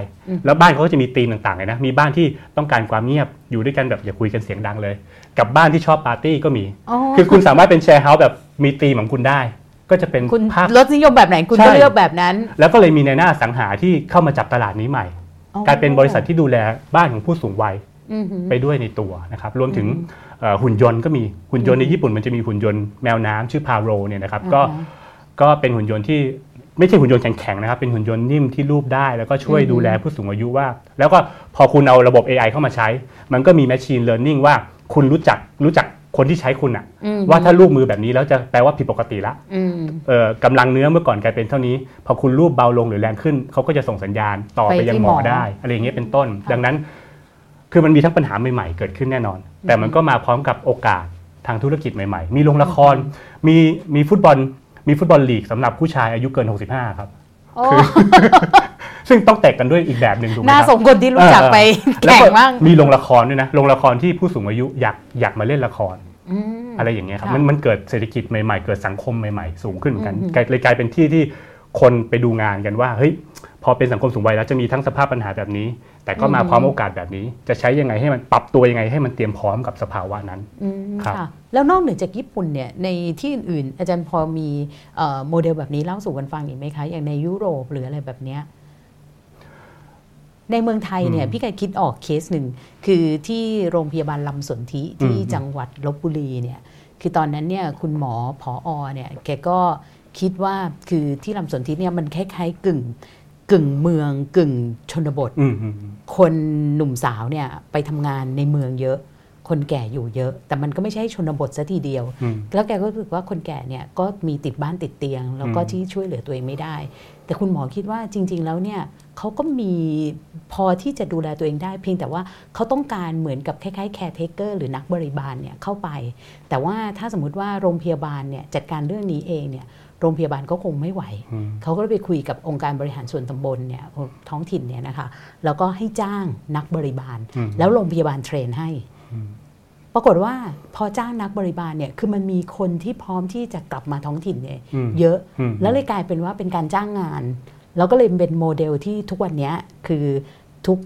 แล้วบ้านเขาก็จะมีธีมต่างๆเลยนะ มีบ้านที่ต้องการความเงียบอยู่ด้วยกันแบบอย่าคุยกันเสียงดังเลย กับบ้านที่ชอบปาร์ตี้ก็มีอ๋อคือคุณสามารถเป็น share house แบบมีธีมของคุณได้ ก็จะเป็นคุณภาพรสนิยมแบบไหนคุณใช่ก็เลือกแบบนั้น แล้วก็เลยมีในหน้าอสังหาที่เข้ามาจับตลาดนี้ใหม่อ๋อกลายเป็นบริษัทที่ดูแลบ้านของผู้สูงวัยอือหือไปด้วยในตัวนะครับ รวมถึงเอ่อ หุ่นยนต์ก็มีหุ่นยนต์ในญี่ปุ่นมันจะมีหุ่นยนต์แมวน้ำชื่อพาโรเนี่ยนะครับก็อ่าฮะก็เป็นหุ่นยนต์ที่ไม่ใช่หุ่นยนต์แข็งๆนะครับ เป็นหุ่นยนต์นิ่มที่รูปได้ แล้วก็ช่วยอืมดูแลผู้สูงอายุว่า แล้วก็พอคุณเอาระบบ AI เข้ามาใช้ มันก็มี Machine Learning ว่าคุณรู้จักรู้จักคนที่ใช้คุณอะอืมว่าถ้ารูปมือแบบนี้แล้วจะแปลว่าผิดปกติละอืมเอ่อกำลังเนื้อเมื่อก่อนกลายเป็นเท่านี้ พอคุณรูปเบาลงหรือแรงขึ้นเขาก็จะส่งสัญญาณต่อไปไปยังที่หมหมออได้ อะไรอย่างเงี้ยเป็นต้นค่ะดังนั้น คือมันมีทั้งปัญหาใหม่ๆ เกิดขึ้นแน่นอน แต่มันก็มาพร้อมกับโอกาสทางธุรกิจใหม่ๆ มีโรงละคร มีมีฟุตบอล มีฟุตบอลลีกสำหรับผู้ชายอายุเกิน 65 ครับโอ้ซึ่งต้องแตกกันด้วยอีกแบบหนึ่งถูกไหมน่าครับสมคนที่รู้จักไปแล้วแข่งก็บ้างมีโรงละครด้วยนะโรงละครที่ผู้สูงอายุอยากอยากมาเล่นละครอืมอะไรอย่างเงี้ยครับค่ะมันมันเกิดเศรษฐกิจใหม่ๆ เกิดสังคมใหม่ๆ สูงขึ้นเหมือนกันอืมกลายเลยกลายเป็นที่ที่คนไปดูงานกันว่าเฮ้ย พอเป็นสังคมสูงวัยแล้วจะมีทั้งสภาพปัญหาแบบนี้ แต่ก็มาพร้อมโอกาสแบบนี้ จะใช้ยังไงให้มันปรับตัวยังไงให้มันเตรียมพร้อมกับสภาวะนั้นอืมครับค่ะแล้วนอกเหนือจากญี่ปุ่นเนี่ยในที่อื่นๆอาจารย์พอมีเอ่อโมเดลแบบนี้เล่าสู่กันฟังอีกไหมคะอย่างในยุโรปหรืออะไรแบบเนี้ยในเมืองไทยเนี่ยพี่เคยคิดออกเคสหนึ่งคือที่โรงพยาบาลลำสนธิที่จังหวัดลบบุรีเนี่ยคือตอนนั้นเนี่ยคุณหมอผออเนี่ยแกก็คิดว่าคือที่ลำสนธิเนี่ยมันคล้ายๆกึ่ง กึ่งเมืองกึ่งชนบทอืมอืมอืมคนหนุ่มสาวเนี่ยไปทำงานในเมืองเยอะ คนแก่อยู่เยอะ แต่มันก็ไม่ใช่ชนบทซะทีเดียวอืมแล้วแกก็รู้สึกว่าคนแก่เนี่ยก็มีติดบ้านติดเตียง แล้วก็อืมที่ช่วยเหลือตัวเองไม่ได้ แต่คุณหมอคิดว่าจริง ๆ แล้วเนี่ยเขาก็มีพอที่จะดูแลตัวเองได้ เพียงแต่ว่าเขาต้องการเหมือนกับคล้ายๆ caretaker หรือนักบริบาลเนี่ยเข้าไป แต่ว่าถ้าสมมุติว่าโรงพยาบาลเนี่ยจัดการเรื่องนี้เองเนี่ย โรงพยาบาลก็คงไม่ไหวอืมเขาก็เลยไปคุยกับองค์การบริหารส่วนตำบลเนี่ยท้องถิ่นเนี่ยนะคะแล้วก็ให้จ้างนักบริบาลอืมแล้วโรงพยาบาล train ให้อืมปรากฏว่าพอจ้างนักบริบาลเนี่ยคือมันมีคนที่พร้อมที่จะกลับมาท้องถิ่นเนี่ยอืมเยอะอืมแล้วเลยกลายเป็นว่าเป็นการจ้างงาน แล้วก็เลยเป็นโมเดลที่ทุกวันเนี้ยคือทุก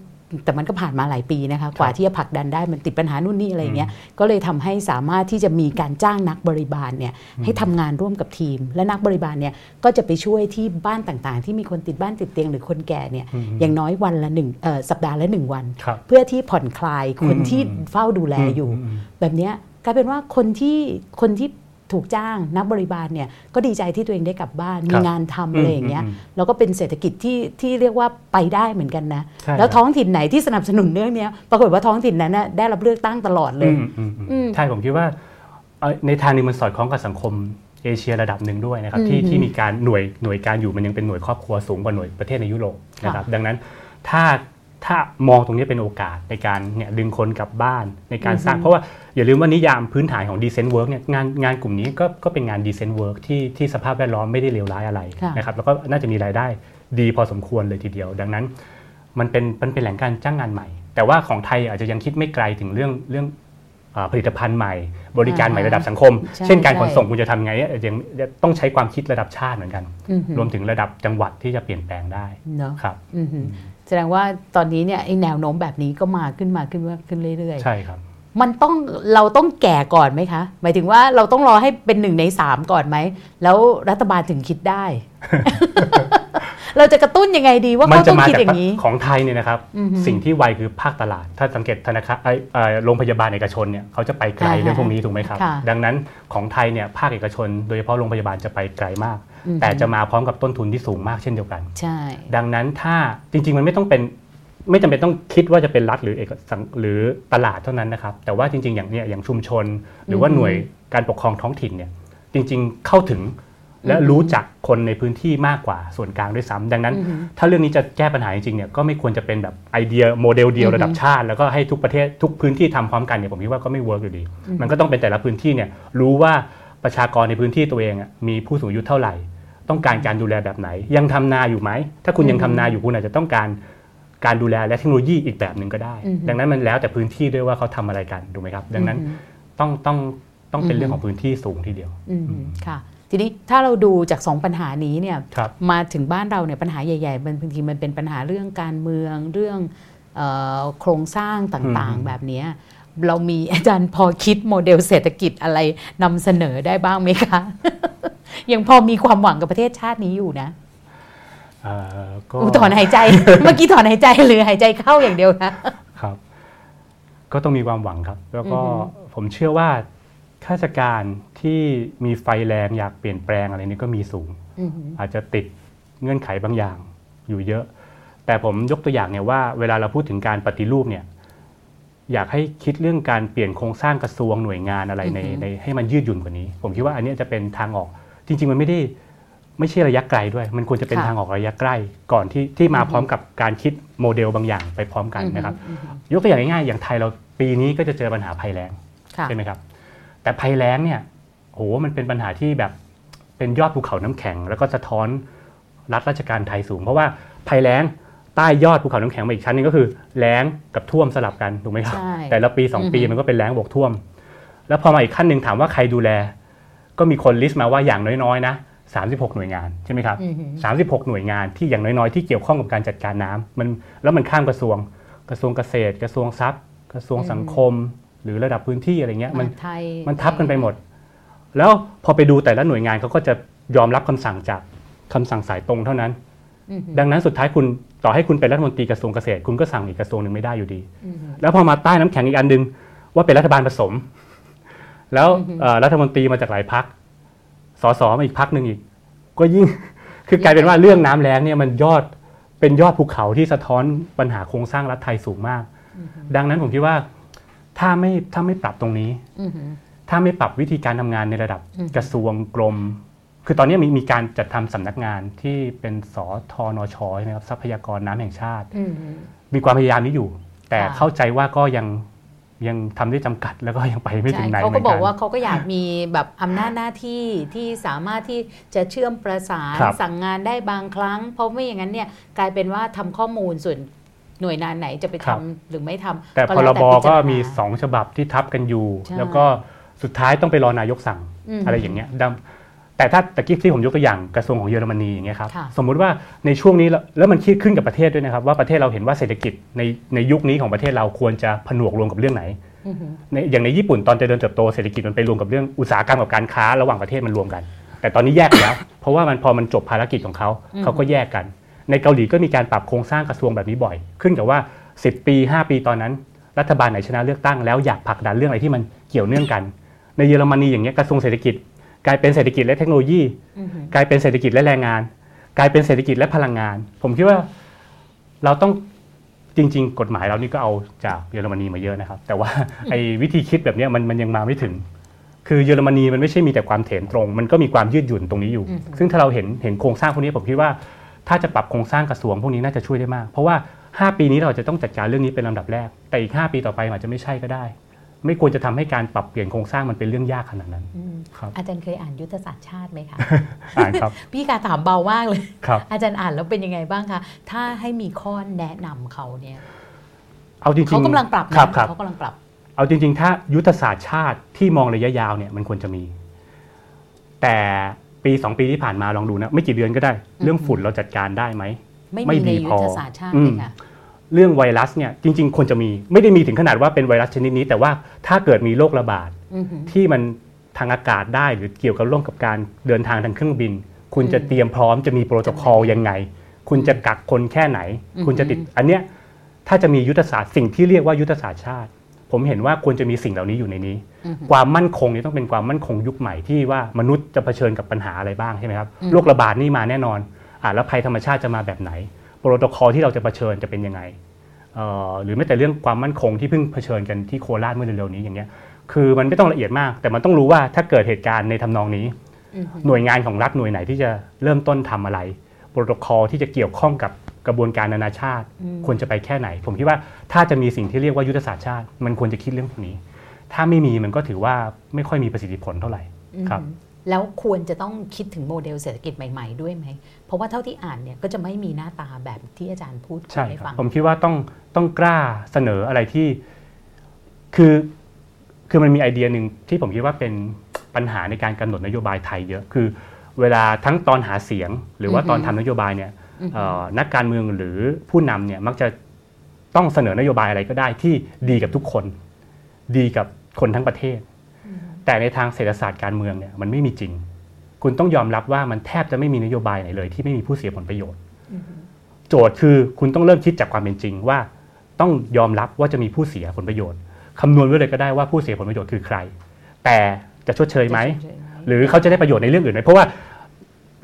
แต่มันก็ผ่านมาหลายปีนะคะกว่าที่จะผลักดันได้มันติดปัญหานู่นนี่อะไรอย่างเงี้ยก็เลยทำให้สามารถที่จะมีการจ้างนักบริบาลเนี่ยให้ทำงานร่วมกับทีม และนักบริบาลเนี่ยก็จะไปช่วยที่บ้านต่างๆ ที่มีคนติดบ้านติดเตียงหรือคนแก่เนี่ยอืมอย่างน้อยวันละหนึ่งเอ่อสัปดาห์ละหนึ่งวันครับเพื่อที่ผ่อนคลายคนอืมที่เฝ้าดูแลอยู่มมแบบเนี้ยกลายเป็นว่าคนที่คนที่ ถูกจ้างนักบริบาลเนี่ยก็ดีใจที่ตัวเองได้กลับบ้านมีงานทำอะไรอย่างเงี้ยอืมแล้วก็เป็นเศรษฐกิจที่ที่เรียกว่าไปได้เหมือนกันนะใช่แล้วท้องถิ่นไหนที่สนับสนุนเรื่องเนี้ยปรากฏว่าท้องถิ่นนั้นน่ะได้รับเลือกตั้งตลอดเลยอืมอืมอืมอืมใช่ผมคิดว่าเอ่อในทางหนึงมันสอดคล้องกับสังคมเอเชียระดับหนึ่งด้วยนะครับที่อืมที่มีการหน่วยหน่วยการอยู่มันยังเป็นหน่วยครอบครัวสูงกว่าหน่วยประเทศในยุโรปนะครับค่ะดังนั้นถ้า ถ้ามองตรงนี้เป็นโอกาสในการเนี่ยดึงคนกลับบ้านในการสร้างอือฮึเพราะว่าอย่าลืมว่านิยามพื้นฐานของ decent work เนี่ยงานงานกลุ่มนี้ก็ก็เป็นงาน decent work ที่ที่สภาพแวดล้อมไม่ได้เลวร้ายอะไรค่ะนะครับแล้วก็น่าจะมีรายได้ดีพอสมควรเลยทีเดียว ดังนั้น มันเป็นมันเป็นแหล่งการจ้างงานใหม่ แต่ว่าของไทยอาจจะยังคิดไม่ไกลถึงเรื่องเรื่องอ่าผลิตภัณฑ์ใหม่ บริการใหม่อ่าระดับสังคมใช่เช่นการใช่ขนส่งคุณจะทำไงเนี่ยยังต้องใช้ความคิดระดับชาติเหมือนกันอือหือรวมถึงระดับจังหวัดที่จะเปลี่ยนแปลงได้เนาะครับอือหือแส ดงว่าตอนนี้เนี่ยไอ้แนวโน้มแบบนี้ก็มาขึ้นมาขึ้นมาขึ้นเรื่อยๆ ใช่ครับ มันต้องเราต้องแก่ก่อนไหมคะ หมายถึงว่าเราต้องรอให้เป็นหนึ่งในสามก่อนไหม แล้วรัฐบาลถึงคิดได้ เราจะกระตุ้นยังไงดีว่ามันเขาจะต้องมาคิดจากอย่างนี้ ของไทยเนี่ยนะครับอือฮึสิ่งที่ไวคือภาคตลาด ถ้าสังเกตธนาคารไอ้เอ่อโรงพยาบาลเอกชนเนี่ยเขาจะไปไกลอ่าฮะเรื่องพวกนี้ถูกไหมครับค่ะดังนั้นของไทยเนี่ยภาคเอกชน โดยเฉพาะโรงพยาบาลจะไปไกลมากอือฮึ แต่จะมาพร้อมกับต้นทุนที่สูงมากเช่นเดียวกัน ใช่ ดังนั้นถ้าจริง ๆ มันไม่ต้องเป็นไม่จำเป็นต้องคิดว่าจะเป็นรัฐหรือเอกชนหรือตลาดเท่านั้นนะครับ แต่ว่าจริง ๆ อย่างเนี้ยอย่างชุมชน หรือว่าอือฮึหน่วยการปกครองท้องถิ่นเนี่ยจริง ๆ เข้าถึงและอือฮึรู้จักคนในพื้นที่มากกว่าส่วนกลางด้วยซ้ำดังนั้นอือฮึถ้าเรื่องนี้จะแก้ปัญหาจริงๆเนี่ยก็ไม่ควรจะเป็นแบบไอเดียโมเดลเดียวอือฮึระดับชาติ แล้วก็ให้ทุกประเทศทุกพื้นที่ทำพร้อมกันเนี่ยผมคิดว่าก็ไม่ work อยู่ดี มันก็ต้องเป็นแต่ละพื้นที่เนี่ยรู้ว่าประชากรในพื้นที่ตัวเองอะมีผู้สูงอายุเท่าไหร่ ต้องการการดูแลแบบไหน ยังทำนาอยู่ไหม ถ้าคุณยังทำนาอยู่คุณอาจจะต้องการการดูแลและเทคโนโลยีอีกแบบหนึ่งก็ได้อือฮึดังนั้นมันแล้วแต่พื้นที่ด้วยว่าเขาทำอะไรกันถูกไหมครับ ดังนั้นอืมต้องต้องต้องเป็นอือฮึเรื่องของพื้นที่สูงทีเดียวอืมค่ะทีนี้ถ้าเราดูจากสองปัญหานี้เนี่ยครับมาถึงบ้านเราเนี่ยปัญหาใหญ่ๆมันบางทีมันเป็นปัญหาเรื่องการเมืองเรื่องเออโครงสร้างต่างอืมๆแบบเนี้ยเรามีอาจารย์พอคิดโมเดลเศรษฐกิจอะไรนำเสนอได้บ้างไหมคะ ยังพอมีความหวังกับประเทศชาตินี้อยู่นะเอ่อก็อุยถอนหายใจ เมื่อกี้ถอนหายใจหรือหายใจเข้าอย่างเดียวนะครับ ก็ต้องมีความหวังครับ แล้วก็อือฮึผมเชื่อว่าข้าราชการที่มีไฟแรงอยากเปลี่ยนแปลงอะไรนี่ก็มีสูงอือหืออาจจะติดเงื่อนไขบางอย่างอยู่เยอะ แต่ผมยกตัวอย่างเนี่ยว่าเวลาเราพูดถึงการปฏิรูปเนี่ยอยากให้คิดเรื่องการเปลี่ยนโครงสร้างกระทรวงหน่วยงานอะไรในอือฮึในให้มันยืดหยุ่นกว่านี้ ผมคิดว่าอันเนี้ยจะเป็นทางออก จริง ๆ มันไม่ได้ไม่ใช่ระยะไกลด้วย มันควรจะเป็นทางออกระยะใกล้ ก่อนที่ที่มาพร้อมกับการคิดโมเดลบางอย่างไปพร้อมกันนะครับอือหือยกตัวอย่างง่ายๆอย่างไทยเราปีนี้ก็จะเจอปัญหาภัยแล้ง ค่ะ ใช่ไหมครับ แต่ภัยแล้งเนี่ยโหมันเป็นปัญหาที่แบบเป็นยอดภูเขาน้ำแข็ง แล้วก็สะท้อนรัฐราชการไทยสูง เพราะว่าภัยแล้งใต้ยอดภูเขาน้ำแข็งมาอีกชั้นหนึงก็คือแล้งกับท่วมสลับกันถูกไหมครับ ใช่แต่ละปี2ปีอือฮึมันก็เป็นแล้งบวกท่วม แล้วพอมาอีกขั้นหนึ่งถามว่าใครดูแล ก็มีคนลิสต์มาว่าอย่างน้อยๆนะ36 หน่วยงานใช่ไหมครับอือหือ36 หน่วยงานที่อย่างน้อยๆที่เกี่ยวข้องกับการจัดการน้ำมันแล้วมันข้ามกระทรวง กระทรวงเกษตร กระทรวงทรัพย์ กระทรวงสังคม หรือระดับพื้นที่อะไรเงี้ยมันมหาไทยมันทับกันไปหมด แล้วพอไปดูแต่ละหน่วยงานเขาก็จะยอมรับคำสั่งจากคำสั่งสายตรงเท่านั้นอือหือดังนั้นสุดท้ายคุณต่อให้คุณเป็นรัฐมนตรีกระทรวงเกษตร คุณก็สั่งอีกกระทรวงหนึ่งไม่ได้อยู่ดีอือหือแล้วพอมาใต้น้ำแข็งอีกอันหนึงว่าเป็นรัฐบาลผสม แล้วเอ่อรัฐมนตรีมาจากหลายพักสสมาอีกพักหนึ่งอีก ก็ยิ่งคือกลายเป็นว่าเรื่องน้ำแล้งเนี่ยมันยอดเป็นยอดภูเขาที่สะท้อนปัญหาโครงสร้างรัฐไทยสูงมาก ดังนั้นผมคิดว่าถ้าไม่ถ้าไม่ปรับตรงนี้อือหือถ้าไม่ปรับวิธีการทำงานในระดับอืมกระทรวงกรม คือตอนนี้มีมีการจัดทำสำนักงานที่เป็นสทนชใช่ไหมครับทรัพยากรน้ำแห่งชาติอือหือมีความพยายามนี้อยู่ แต่ค่ะเข้าใจว่าก็ยัง ยังทำได้จำกัดแล้วก็ยังไปไม่ถึงไหนใช่เขาเหมืก็อนบกัอกนว่าเขาก็อยากมีแบบอำนาจหน้าที่ที่สามารถที่จะเชื่อมประสานครับสั่งงานได้บางครั้ง เพราะไม่อย่างนั้นเนี่ยกลายเป็นว่าทำข้อมูลส่วนหน่วยงานไหนจะไปทำหรือไม่ทำแต่ก็พแล้รวบพิจาก็รณามีสองฉบับที่ทับกันอยู่ใช่แล้วก็สุดท้ายต้องไปรอนายกสั่งอืมอะไรอย่างเงี้ยดัง แต่ถ้าตะกี้ที่ผมยกตัวอย่างกระทรวงของเยอรมนีอย่างเงี้ยครับค่ะสมมุติว่าในช่วงนี้แล้วแล้วมันคิดขึ้นกับประเทศด้วยนะครับ ว่าประเทศเราเห็นว่าเศรษฐกิจในในยุคนี้ของประเทศเราควรจะผนวกรวมกับเรื่องไหนอือหือในอย่างในญี่ปุ่นตอนเจริญเติบโตเศรษฐกิจมันไปรวมกับเรื่องอุตสาหกรรมกับการค้าระหว่างประเทศมันรวมกัน แต่ตอนนี้แยกกันแล้ว เพราะว่ามันพอมันจบภารกิจของเขาอืมเขาก็แยกกัน ในเกาหลีก็มีการปรับโครงสร้างกระทรวงแบบนี้บ่อย ขึ้นกับว่า 10 ปี 5 ปีตอนนั้น รัฐบาลไหนชนะเลือกตั้งแล้วอยากผลักดันเรื่องอะไรที่มันเกี่ยวเนื่องกัน ในเยอรมนีอย่างเงี้ยกระทรวงเศรษฐกิจ กลายเป็นเศรษฐกิจและเทคโนโลยีอือหือกลายเป็นเศรษฐกิจและแรงงาน กลายเป็นเศรษฐกิจและพลังงาน ผมคิดว่าเราต้องจริง ๆ กฎหมายเรานี่ก็เอาจากเยอรมนีมาเยอะนะครับ แต่ว่าไอ้วิธีคิดแบบเนี้ยมันมันยังมาไม่ถึง คือเยอรมนีมันไม่ใช่มีแต่ความเถนตรง มันก็มีความยืดหยุ่นตรงนี้อยู่ ซึ่งถ้าเราเห็นเห็นโครงสร้างพวกนี้ผมคิดว่าถ้าจะปรับโครงสร้างกระทรวงพวกนี้น่าจะช่วยได้มาก เพราะว่า 5 ปีนี้เราจะต้องจัดการเรื่องนี้เป็นลำดับแรก แต่อีก 5 ปีต่อไปมันอาจจะไม่ใช่ก็ได้ ไม่ควรจะทำให้การปรับเปลี่ยนโครงสร้างมันเป็นเรื่องยากขนาดนั้นอืมครับอาจารย์เคยอ่านยุทธศาสตร์ชาติไหมคะอ่านครับ พี่กาถามเบามากเลยครับอาจารย์อ่านแล้วเป็นยังไงบ้างคะถ้าให้มีข้อแนะนำเขาเนี่ยเอาจริงๆเขากำลังปรับนะครับครับเขากำลังปรับ เอาจริง ๆ ถ้ายุทธศาสตร์ชาติที่มองระยะยาวเนี่ยมันควรจะมี แต่ปี2ปีที่ผ่านมาลองดูนะไม่กี่เดือนก็ได้ เรื่องฝุ่นเราจัดการได้ไหมไม่ไม่มีดีในยุพอทธศาสตร์ชาติอืมเลยค่ะ เรื่องไวรัสเนี่ยจริง ๆควรจะมีไม่ได้มีถึงขนาดว่าเป็นไวรัสชนิดนี้ แต่ว่าถ้าเกิดมีโรคระบาดอือหือที่มันทางอากาศได้หรือเกี่ยวกับเรื่องกับการเดินทางทางเครื่องบิน คุณจะอืมเตรียมพร้อมจะมีโปรโตคอลยังไง คุณจะกักคนแค่ไหนอืมคุณจะติดอันเนี้ยถ้าจะมียุทธศาสตร์สิ่งที่เรียกว่ายุทธศาสตร์ชาติ ผมเห็นว่าควรจะมีสิ่งเหล่านี้อยู่ในนี้อือหือความมั่นคงนี่ต้องเป็นความมั่นคงยุคใหม่ที่ว่ามนุษย์จะเผชิญกับปัญหาอะไรบ้างใช่ไหมครับอืมโรคระบาดนี่มาแน่นอนอ่าแล้วภัยธรรมชาติจะมาแบบไหน โปรโตคอลที่เราจะเผชิญจะเป็นยังไงเอ่อหรือแม้แต่เรื่องความมั่นคงที่เพิ่งเผชิญกันที่โคราชเมื่อเร็วๆนี้อย่างเงี้ยคือมันไม่ต้องละเอียดมาก แต่มันต้องรู้ว่าถ้าเกิดเหตุการณ์ในทำนองนี้อือหือหน่วยงานของรัฐหน่วยไหนที่จะเริ่มต้นทำอะไรโปรโตคอลที่จะเกี่ยวข้องกับกระบวนการนานาชาติอืมควรจะไปแค่ไหน ผมคิดว่าถ้าจะมีสิ่งที่เรียกว่ายุทธศาสตร์ชาติ มันควรจะคิดเรื่องพวกนี้ ถ้าไม่มีมันก็ถือว่าไม่ค่อยมีประสิทธิผลเท่าไหร่อือหือครับ แล้วควรจะต้องคิดถึงโมเดลเศรษฐกิจใหม่ๆ ด้วยไหม เพราะว่าเท่าที่อ่านเนี่ยก็จะไม่มีหน้าตาแบบที่อาจารย์พูดใช่ให้ครัฟับงผมคิดว่าต้องต้องกล้าเสนออะไรที่คือคือมันมีไอเดียหนึ่งที่ผมคิดว่าเป็นปัญหาในการกำหนดนโยบายไทยเยอะคือ เวลาทั้งตอนหาเสียง หรือว่าตอนทำนโยบายเนี่ยอือฮึเอ่อนักการเมืองหรือผู้นำเนี่ยมักจะต้องเสนอนโยบายอะไรก็ได้ที่ดีกับทุกคน ดีกับคนทั้งประเทศ แต่ในทางเศรษฐศาสตร์การเมืองเนี่ยมันไม่มีจริง คุณต้องยอมรับว่ามันแทบจะไม่มีนโยบายไหนเลย ที่ไม่มีผู้เสียผลประโยชน์ โจทย์คือคุณต้องเริ่มคิดจากความเป็นจริงว่า ต้องยอมรับว่าจะมีผู้เสียผลประโยชน์คำนวณไว้เลยก็ได้ว่าผู้เสียผลประโยชน์คือใคร แต่จะชดเชยไหมจะเฉยๆไหมหรือเขาจะได้ประโยชน์ในเรื่องอื่นไหมเพราะว่า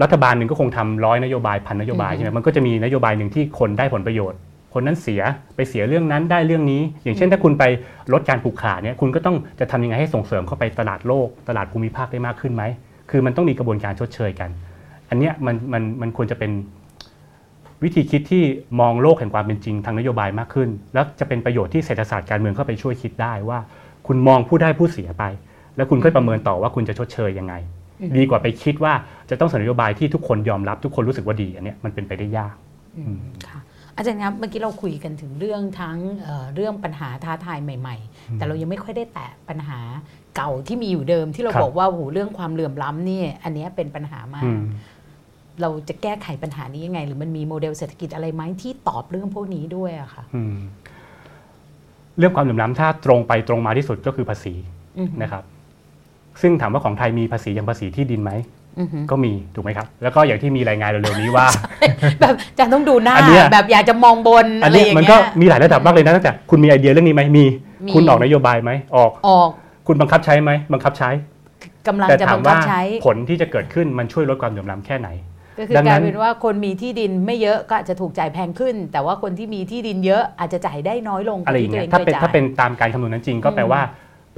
รัฐบาลหนึ่งก็คงทำร้อยนโยบายพันนโยบายอืมใช่ไหมมันก็จะมีนโยบายหนึ่งที่คนได้ผลประโยชน์ คนนั้นเสียไปเสียเรื่องนั้นได้เรื่องนี้ อย่างเช่นถ้าคุณไปลดการผูกขาดเนี่ยคุณก็ต้องจะทำยังไงให้ส่งเสริมเข้าไปตลาดโลก ตลาดภูมิภาคได้มากขึ้นไหมคือมันต้องมีกระบวนการชดเชยกัน อันเนี้ยมันมันมันควรจะเป็นวิธีคิดที่มองโลกแห่งความเป็นจริงทางนโยบายมากขึ้น แล้วจะเป็นประโยชน์ที่เศรษฐศาสตร์การเมืองเข้าไปช่วยคิดได้ว่า คุณมองผู้ได้ผู้เสียไป แล้วคุณค่อยประเมินต่อว่าคุณจะชดเชยยังไงอืมดีกว่าไปคิดว่าจะต้องเสนอนโยบายที่ทุกคนยอมรับทุกคนรู้สึกว่าดีอันเนี้ยมันเป็นไปได้ยากอืมค่ะ อาจารย์ครับเมื่อกี้เราคุยกันถึงเรื่องทั้งเอ่อเรื่องปัญหาท้าทายใหม่ ๆ แต่เรายังไม่ค่อยได้แตะปัญหาเก่าที่มีอยู่เดิมที่เราครับบอกว่าโอ้โหเรื่องความเหลื่อมล้ำนี่อันเนี้ยเป็นปัญหามากอืมเราจะแก้ไขปัญหานี้ยังไง หรือมันมีโมเดลเศรษฐกิจอะไรไหมที่ตอบเรื่องพวกนี้ด้วยอะค่ะอืมเรื่องความเหลื่อมล้ำถ้าตรงไปตรงมาที่สุดก็คือภาษีอือฮึนะครับ ซึ่งถามว่าของไทยมีภาษีอย่างภาษีที่ดินไหมอือฮึ ก็มีถูกไหมครับ แล้วก็อย่างที่มีรายงานเร็วๆนี้ว่า แบบอาจารย์ต้องดูหน้าอันเนี้ยแบบอยากจะมองบนอัอะนไรนี้อย่างมันเงี้ก็ยมีหลายระดับมากเลยนะตั้งแต่คุณมีไอเดียเรื่องนี้ไหมมีมีคุณออกนโยบายไหมออกออก คุณบังคับใช้ไหมบังคับใช้กำลังแต่จะถาบัมงคับว่าใช้ผลที่จะเกิดขึ้นมันช่วยลดความเหลื่อมล้ำแค่ไหน ก็คือดังกนั้ลานยเป็นว่าคนมีที่ดินไม่เยอะก็อาจจะถูกจ่ายแพงขึ้น แต่ว่าคนที่มีที่ดินเยอะอาจจะจ่ายได้น้อยลงกอะไรว่าอย่างที่ตัวเงี้เอยงถ้าเคยเป็นจ่ายถ้าเป็นตามการคำนวณนั้นจริง ก็แปลอืมว่า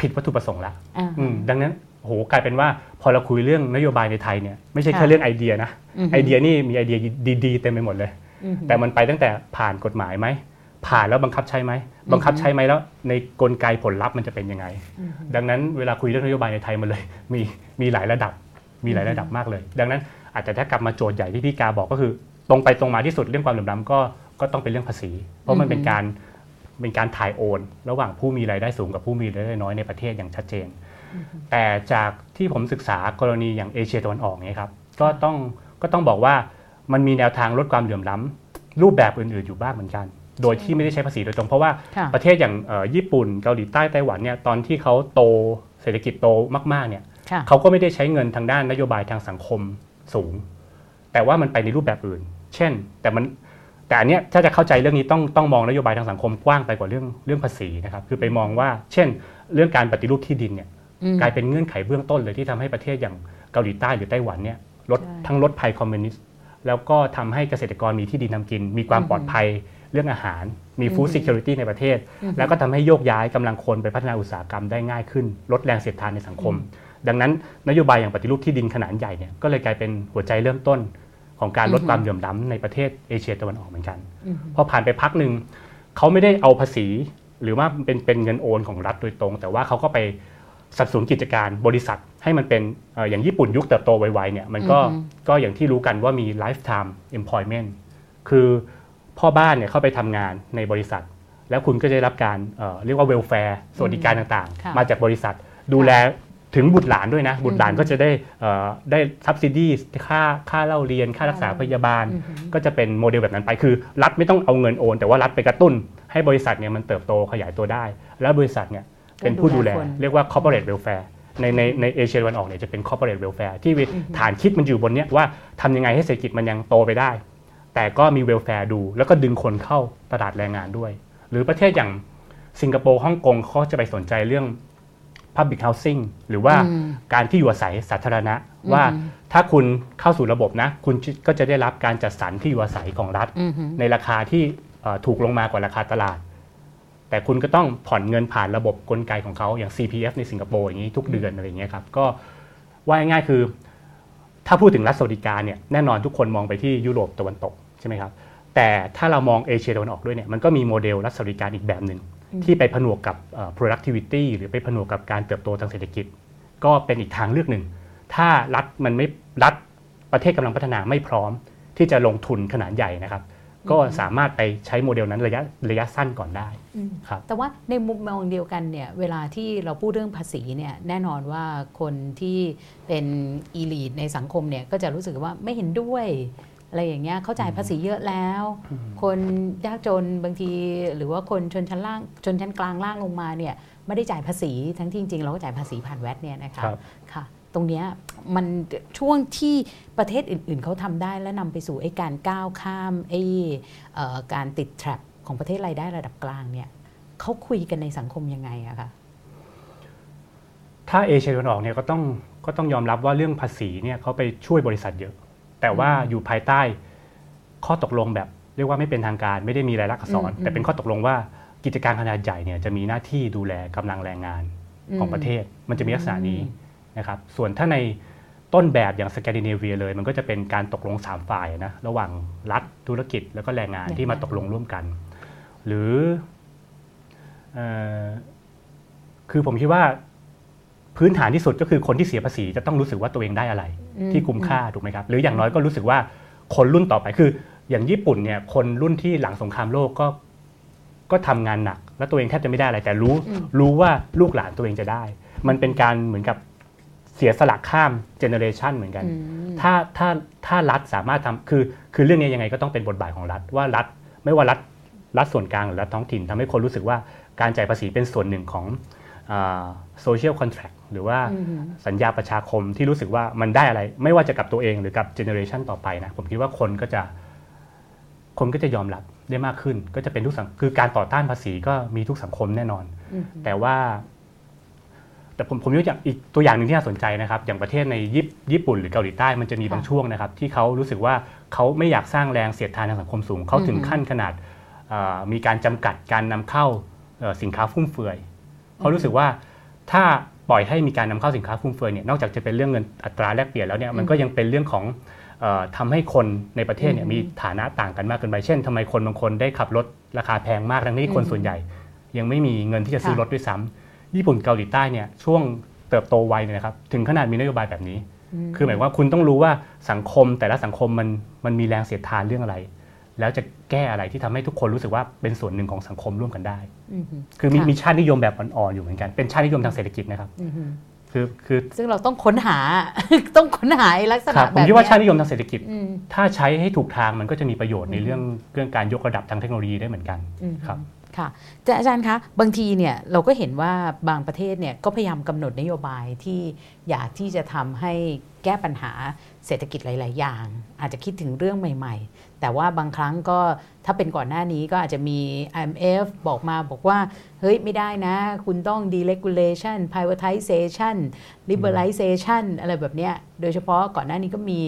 ผิดวัตถุประสงค์ละอ่าอืมดังนั้น โหกลายเป็นว่าพอเราคุยเรื่องนโยบายในไทยเนี่ยไม่ใช่แค่ค่ะเรื่องไอเดียนะอือฮึไอเดียนี่มีไอเดียดีๆเต็มไปหมดเลยอือฮึแต่มันไปตั้งแต่ผ่านกฎหมายไหมผ่านแล้วบังคับใช้ไหมบังคับใช้ไหมแล้ว ในกลไกผลลัพธ์มันจะเป็นยังไงอือฮึดังนั้นเวลาคุยเรื่องนโยบายในไทยมันเลย มีมีหลายระดับมีหลายระดับมากเลย ดังนั้นอาจจะถ้ากลับมาโจทย์ใหญ่ที่พี่กาบอกก็คือ ตรงไปตรงมาที่สุดเรื่องความเหลื่อมล้ำก็ก็ต้องเป็นเรื่องภาษี เพราะมันเป็นการเป็นการถ่ายโอน ระหว่างผู้มีรายได้สูงกับผู้มีรายได้น้อยในประเทศอย่างชัดเจน แต่จากที่ผมศึกษากรณีอย่างเอเชียตะวันออกเนี่ยครับก็ต้องก็ต้องบอกว่ามันมีแนวทางลดความเหลื่อมล้ำรูปแบบอื่นๆอยู่บ้างเหมือนกัน โดยที่ไม่ได้ใช้ภาษีโดยตรง เพราะว่าค่ะประเทศอย่างเอ่อญี่ปุ่นเกาหลีใต้ไต้หวันเนี่ยตอนที่เขาโตเศรษฐกิจโตมากๆเนี่ยค่ะเขาก็ไม่ได้ใช้เงินทางด้านนโยบายทางสังคมสูง แต่ว่ามันไปในรูปแบบอื่น เช่น แต่มันแต่อันเนี้ยถ้าจะเข้าใจเรื่องนี้ต้องต้องมองนโยบายทางสังคมกว้างไปกว่าเรื่องเรื่องภาษีนะครับคือไปมองว่า เช่น เรื่องการปฏิรูปที่ดินเนี่ยอืม กลายเป็นเงื่อนไขเบื้องต้นเลยที่ทำให้ประเทศอย่างเกาหลีใต้หรือไต้หวันเนี่ยลดใช่ทั้งลดภัยคอมมิวนิสต์แล้วก็ทำให้เกษตรกรมีที่ดินทำกิน มีความอือฮึปลอดภัยเรื่องอาหาร มีฟู้ดอือฮึซิเคียวริตี้ในประเทศอือฮึแล้วก็ทำให้โยกย้ายกำลังคนไปพัฒนาอุตสาหกรรมได้ง่ายขึ้น ลดแรงเสียดทานในสังคม ดังนั้นนโยบายอย่างปฏิรูปที่ดินขนาดใหญ่เนี่ยก็เลยกลายเป็นหัวใจเริ่มต้นของการลดอือฮึความเหลื่อมล้ำในประเทศเอเชียตะวันออกเหมือนกันอืมพอผ่านไปพักหนึ่งเขาไม่ได้เอาภาษีหรือว่าเป็นเป็นเงินโอนของรัฐโดยตรง แต่ว่าเขาก็ไป สนับสนุนกิจการบริษัทให้มันเป็นเอ่ออย่างญี่ปุ่นยุคเติบโตไวๆเนี่ยมันก็อือฮึก็อย่างที่รู้กันว่ามี lifetime employment คือพ่อบ้านเนี่ยเข้าไปทำงานในบริษัท แล้วคุณก็จะได้รับการเอ่อเรียกว่า welfare สวัสดิการต่างค่ะๆมาจากบริษัทดูแลถึงบุตรหลานด้วยนะ บุตรหลานอืมก็จะได้เอ่อได้ subsidy ค่าค่าเล่าเรียน ค่ารักษาพยาบาลอือฮึก็จะเป็นโมเดลแบบนั้นไป คือ รัฐไม่ต้องเอาเงินโอน แต่ว่ารัฐไปกระตุ้น ให้บริษัทเนี่ยมันเติบโตขยายตัวได้ แล้วบริษัทเนี่ย เป็นผู้ดูแลคนเรียกว่า corporate welfare ในในในเอเชียตะวันออกเนี่ยจะเป็น corporate welfare ที่ฐานคิดมันอยู่บนเนี้ยว่าทำยังไงให้เศรษฐกิจมันยังโตไปได้ แต่ก็มี welfare ดู แล้วก็ดึงคนเข้าตลาดแรงงานด้วย หรือประเทศอย่างสิงคโปร์ฮ่องกงเขาจะไปสนใจเรื่อง public housing หรือว่าอืมการที่อยู่อาศัยสาธารณะ ว่าอืมถ้าคุณเข้าสู่ระบบนะ คุณก็จะได้รับการจัดสรรที่อยู่อาศัยของรัฐอืมฮึในราคาที่เอ่อถูกลงมากว่าราคาตลาด แต่คุณก็ต้องผ่อนเงินผ่านระบบกลไกของเขาอย่าง CPF ในสิงคโปร์อย่างนี้ทุกเดือนอะไรอย่างเงี้ยครับก็ว่าง่ายๆคือ ถ้าพูดถึงรัฐสวัสดิการเนี่ยแน่นอนทุกคนมองไปที่ยุโรปตะวันตกใช่ไหมครับแต่ถ้าเรามองเอเชียตะวันออกด้วยเนี่ยมันก็มีโมเดลรัฐสวัสดิการอีกแบบหนึ่งที่ไปผนวกกับเอ่อ productivity หรือไปผนวกกับการเติบโตทางเศรษฐกิจ ก็เป็นอีกทางเลือกหนึ่ง ถ้ารัฐมันไม่รัฐประเทศกำลังพัฒนาไม่พร้อมที่จะลงทุนขนาดใหญ่นะครับ ก็สามารถไปใช้โมเดลนั้นระยะระยะสั้นก่อนได้อืมครับแต่ว่าในมุมมองเดียวกันเนี่ยเวลาที่เราพูดเรื่องภาษีเนี่ยแน่นอนว่าคนที่เป็นอีลีทในสังคมเนี่ยก็จะรู้สึกว่าไม่เห็นด้วยอะไรอย่างเงี้ยเขาจ่ายภาษีเยอะแล้ว คนยากจนบางทีหรือว่าคนชนชั้นล่างชนชั้นกลางล่างลงมาเนี่ยไม่ได้จ่ายภาษีทั้งที่จริงๆเราก็จ่ายภาษีผ่านแวดเนี่ยนะคะครับค่ะ ตรงเนี้ย มันช่วงที่ประเทศอื่นๆ เขาทำได้และนำไปสู่ไอ้การก้าวข้ามไอ้เอ่อการติดแทรปของประเทศรายได้ระดับกลางเนี่ยเขาคุยกันในสังคมยังไงอะคะถ้าเอเชียตะวันออกเนี่ยก็ต้องก็ต้องยอมรับว่าเรื่องภาษีเนี่ยเขาไปช่วยบริษัทเยอะ แต่ว่าอยู่ภายใต้ข้อตกลงแบบ เรียกว่าไม่เป็นทางการไม่ได้มีรายลักษณ์อักษรอืมแต่เป็นข้อตกลงว่ากิจการขนาดใหญ่เนี่ยจะมีหน้าที่ดูแลกำลังแรงงานของประเทศ มันจะมีลักษณะนี้นะครับ ส่วนถ้าใน ต้นแบบอย่างสแกนดิเนเวียเลย มันก็จะเป็นการตกลงสามฝ่ายนะระหว่างรัฐธุรกิจแล้วก็แรงงานที่มาตกลงร่วมกัน หรือเอ่อคือผมคิดว่าพื้นฐานที่สุดก็คือคนที่เสียภาษีจะต้องรู้สึกว่าตัวเองได้อะไรอืมที่คุ้มค่าถูกไหมครับ หรืออย่างน้อยก็รู้สึกว่าคนรุ่นต่อไปคือ อย่างญี่ปุ่นเนี่ยคนรุ่นที่หลังสงครามโลกก็ก็ทำงานหนัก แล้วตัวเองแทบจะไม่ได้อะไรแต่รู้อืมรู้ว่าลูกหลานตัวเองจะได้ มันเป็นการเหมือนกับ เสียสละข้าม generation เหมือนกันอืมถ้าถ้าถ้ารัฐสามารถทำคือคือเรื่องนี้ยังไงก็ต้องเป็นบทบาทของรัฐว่ารัฐไม่ว่ารัฐรัฐส่วนกลางหรือรัฐท้องถิ่นทำให้คนรู้สึกว่าการจ่ายภาษีเป็นส่วนหนึ่งของ social contract หรือว่าอืมสัญญาประชาคมที่รู้สึกว่ามันได้อะไร ไม่ว่าจะกับตัวเองหรือกับ generation ต่อไปนะผมคิดว่าคนก็จะคนก็จะยอมรับได้มากขึ้น ก็จะเป็นทุกสังคือการต่อต้านภาษีก็มีทุกสังคมแน่นอนอืมแต่ว่า แต่ผมผมยกอย่างอีกตัวอย่างหนึ่งที่น่าสนใจนะครับ อย่างประเทศในญี่ญี่ปุ่นหรือเกาหลีใต้มันจะมีค่ะบางช่วงนะครับ ที่เขารู้สึกว่าเขาไม่อยากสร้างแรงเสียดทานทางสังคมสูงเขาถึงอือฮึขั้นขนาดเอ่อมีการจำกัดการนำเข้าเอ่อสินค้าฟุ่มเฟือยเขารู้สึกว่าถ้าปล่อยให้มีการนำเข้าสินค้าฟุ่มเฟือยเนี่ยนอกจากจะเป็นเรื่องเงินอัตราแลกเปลี่ยนแล้วเนี่ยมันก็ยังเป็นเรื่องของเออทำให้คนในประเทศเนี่ยอือฮึมีฐานะต่างกันมากเกินไป เช่นทำไมคนบางคนได้ขับรถราคาแพงมากทั้งที่คนอือฮึส่วนใหญ่ ยังไม่มีเงินที่จะซื้อค่ะรถด้วยซ้ำ ญี่ปุ่นเกาหลีใต้เนี่ยช่วงเติบโตไวเนี่ยนะครับถึงขนาดมีนโยบายแบบนี้ คือหมายความว่าคุณต้องรู้ว่าสังคมแต่ละสังคมมันมันมีแรงเสียดทานเรื่องอะไร แล้วจะแก้อะไรที่ทำให้ทุกคนรู้สึกว่าเป็นส่วนหนึ่งของสังคมร่วมกันได้อืมคือมีค่ะมีชาตินิยมแบบอ่อนๆอยู่เหมือนกันเป็นชาตินิยมทางเศรษฐกิจนะครับอืมคือคือซึ่งเราต้องค้นหาต้องค้นหาไอ้ลักษคณะรับผแบมบคิดว่าเนี้ยชาตินิยมทางเศรษฐกิจอืมถ้าใช้ให้ถูกทางมันก็จะมีประโยชน์ในอืมเรื่องเรื่องการยกระดับทางเทคโนโลยีได้เหมือนกันอืมครับ ค่ะแต่อาจารย์คะบางทีเนี่ยเราก็เห็นว่าบางประเทศเนี่ยก็พยายามกำหนดนโยบายที่อยากที่จะทำให้แก้ปัญหาเศรษฐกิจหลาย ๆ อย่าง อาจจะคิดถึงเรื่องใหม่ ๆ แต่ว่าบางครั้งก็ถ้าเป็นก่อนหน้านี้ก็อาจจะมี IMF บอกมาบอกว่า เฮ้ย ไม่ได้นะ คุณต้อง deregulation privatization liberalization อะไรแบบเนี้ยโดยเฉพาะก่อนหน้านี้ก็มี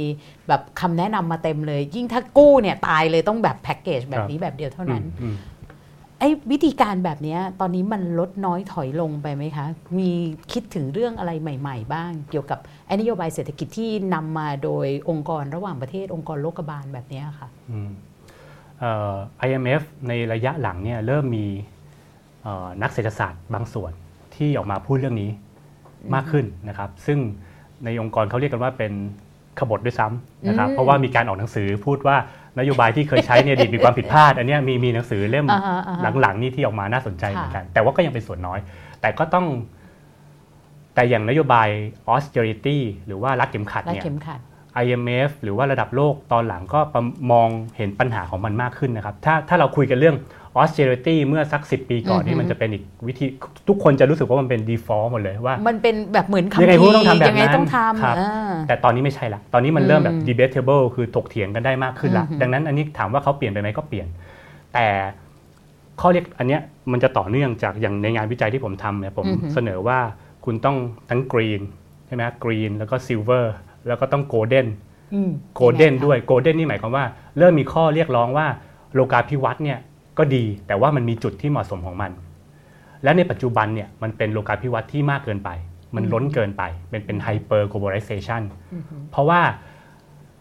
แบบคำแนะนำมาเต็มเลย ยิ่งถ้ากู้เนี่ยตายเลยต้องแบบแพ็กเกจแบบนี้แบบเดียวเท่านั้น ไอ้วิธีการแบบเนี้ยตอนนี้มันลดน้อยถอยลงไปไหมคะ มีคิดถึงเรื่องอะไรใหม่ ๆ บ้าง เกี่ยวกับไอ้นโยบายเศรษฐกิจที่นำมาโดยองค์กรระหว่างประเทศองค์กรโลกบาลแบบเนี้ยค่ะอืมเอ่อ IMF ในระยะหลังเนี่ยเริ่มมีเอ่อนักเศรษฐศาสตร์บางส่วนที่ออกมาพูดเรื่องนี้มากขึ้นนะครับ ซึ่งในองค์กรเขาเรียกกันว่าเป็นขบฏด้วยซ้ำนะครับอืมเพราะว่ามีการออกหนังสือพูดว่า นโยบายที่เคยใช้เนี่ยดีมีความผิดพลาด อันเนี้ยมีมีหนังสือเล่มอ่าฮะอ่าฮะหลังๆนี่ที่ออกมาน่าสนใจค่ะเหมือนกัน แต่ว่าก็ยังเป็นส่วนน้อย แต่ก็ต้อง แต่อย่างนโยบาย austerity หรือว่ารัดเข็มขัดและเนี่ยเข็มขัด IMF หรือว่าระดับโลกตอนหลังก็ประมองเห็นปัญหาของมันมากขึ้นนะครับ ถ้าถ้าเราคุยกันเรื่อง austerity เมื่อสัก 10 ปีก่อนอือฮึนี่มันจะเป็นอีกวิธีทุกคนจะรู้สึกว่ามันเป็น default หมดเลยว่า มันเป็นแบบเหมือนคำยังไงพีคุณต้องทำแบบนั้นยังไงต้องทครับำอ่าแต่ตอนนี้ไม่ใช่ละตอนนี้มันเริ่มแบบอืม debatable คือถกเถียงกันได้มากขึ้นละอือฮึดังนั้นอันนี้ถามว่าเขาเปลี่ยนไปไหมก็เปลี่ยน แต่ข้อเรียกอันเนี้ยมันจะต่อเนื่องจากอย่างในงานวิจัยที่ผมทำเนี่ยผมเสนอว่าคุณต้องทั้ง green ใช่ไหม green แล้วก็ silver แล้วก็ต้อง golden อืมโกลเด้นด้วยโกลเด้นนี่หมายความว่า เริ่มมีข้อเรียกร้องว่าโลกาภิวัตน์เนี่ย ก็ดี แต่ว่ามันมีจุดที่เหมาะสมของมัน และในปัจจุบันเนี่ยมันเป็นโลกาภิวัตน์ที่มากเกินไป มันล้นเกินไป เป็นเป็นไฮเปอร์ globalization อืมเพราะว่า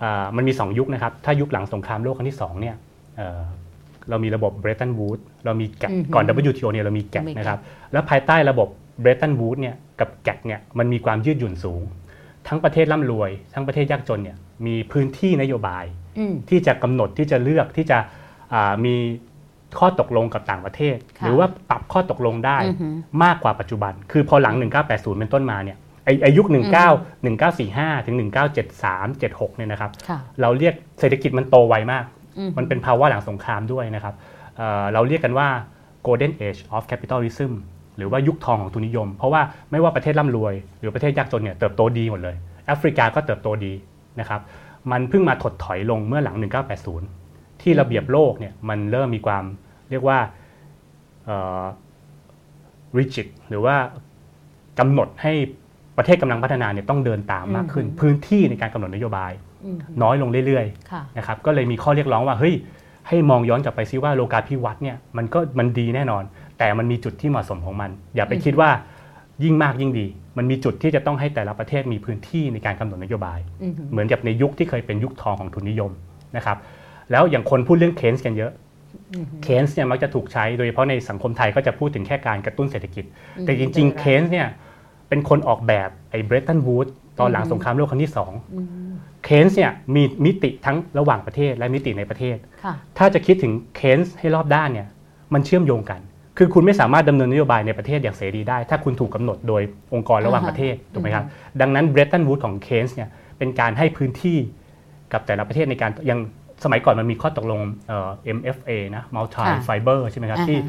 อ่ามันมี 2 ยุคนะครับ ถ้ายุคหลังสงครามโลกครั้งที่2เนี่ยเอ่อเรามีระบบเบรตันวูดเรามีแกะอือฮึก่อน WTO เนี่ยเรามีแกะมีแกะนะครับ แล้วภายใต้ระบบเบรตันวูดเนี่ยกับแกะเนี่ยมันมีความยืดหยุ่นสูง ทั้งประเทศร่ำรวย ทั้งประเทศยากจนเนี่ยมีพื้นที่นโยบายอืมที่จะกำหนดที่จะเลือกที่จะอ่ามี ข้อตกลงกับต่างประเทศค่ะหรือว่าปรับข้อตกลงได้อือหือมากกว่าปัจจุบัน คือพอหลัง 1980 เป็นต้นมาเนี่ยไอ้ไอยุค 19 1945 ถึง 1973 76 เนี่ยนะครับค่ะเราเรียกเศรษฐกิจมันโตไวมากอืมมันเป็นภาวะหลังสงครามด้วยนะครับเอ่อเราเรียกกันว่า golden age of capitalism หรือว่ายุคทองของทุนนิยม เพราะว่าไม่ว่าประเทศร่ำรวย หรือประเทศยากจนเนี่ยเติบโตดีหมดเลย แอฟริกาก็เติบโตดีนะครับ มันเพิ่งมาถดถอยลงเมื่อหลัง 1980 ที่ระเบียบโลกเนี่ยมันเริ่มมีความเรียกว่าเอ่อ rigid หรือว่ากำหนดให้ประเทศกำลังพัฒนาเนี่ยต้องเดินตามมากขึ้นอืมพื้นที่ในการกำหนดนโยบายอืมน้อยลงเรื่อยๆค่ะนะครับก็เลยมีข้อเรียกร้องว่าเฮ้ยให้มองย้อนกลับไปซิว่าโลกาภิวัตน์เนี่ยมันก็มันดีแน่นอน แต่มันมีจุดที่เหมาะสมของมัน อย่าไปอืมคิดว่ายิ่งมากยิ่งดี มันมีจุดที่จะต้องให้แต่ละประเทศมีพื้นที่ในการกำหนดนโยบายอืมเหมือนกับในยุคที่เคยเป็นยุคทองของทุนนิยมนะครับ แล้วอย่างคนพูดเรื่องเคนส์กันเยอะอืมเคนส์เนี่ยมักจะถูกใช้โดยเฉพาะในสังคมไทยก็จะพูดถึงแค่การกระตุ้นเศรษฐกิจ แต่จริง ๆ เคนส์เนี่ยเป็นคนออกแบบไอ้เบรตันวูดตอนหลังสงครามโลกครั้งที่สองอืมเคนส์เนี่ยมีมิติทั้งระหว่างประเทศและมิติในประเทศค่ะถ้าจะคิดถึงเคนส์ให้รอบด้านเนี่ยมันเชื่อมโยงกัน คือคุณไม่สามารถดำเนินนโยบายในประเทศอย่างเสรีได้ ถ้าคุณถูกกำหนดโดยองค์กรระหว่างอ่าฮะประเทศถูกไหมครับดังนั้นเบรตันวูดของเคนส์เนี่ยเป็นการให้พื้นที่กับแต่ละประเทศในการยัง สมัยก่อนมันมีข้อตกลงเอ่อ MFA นะ Multi ค่ะ Fiber ใช่ไหมครับอ่าฮะที่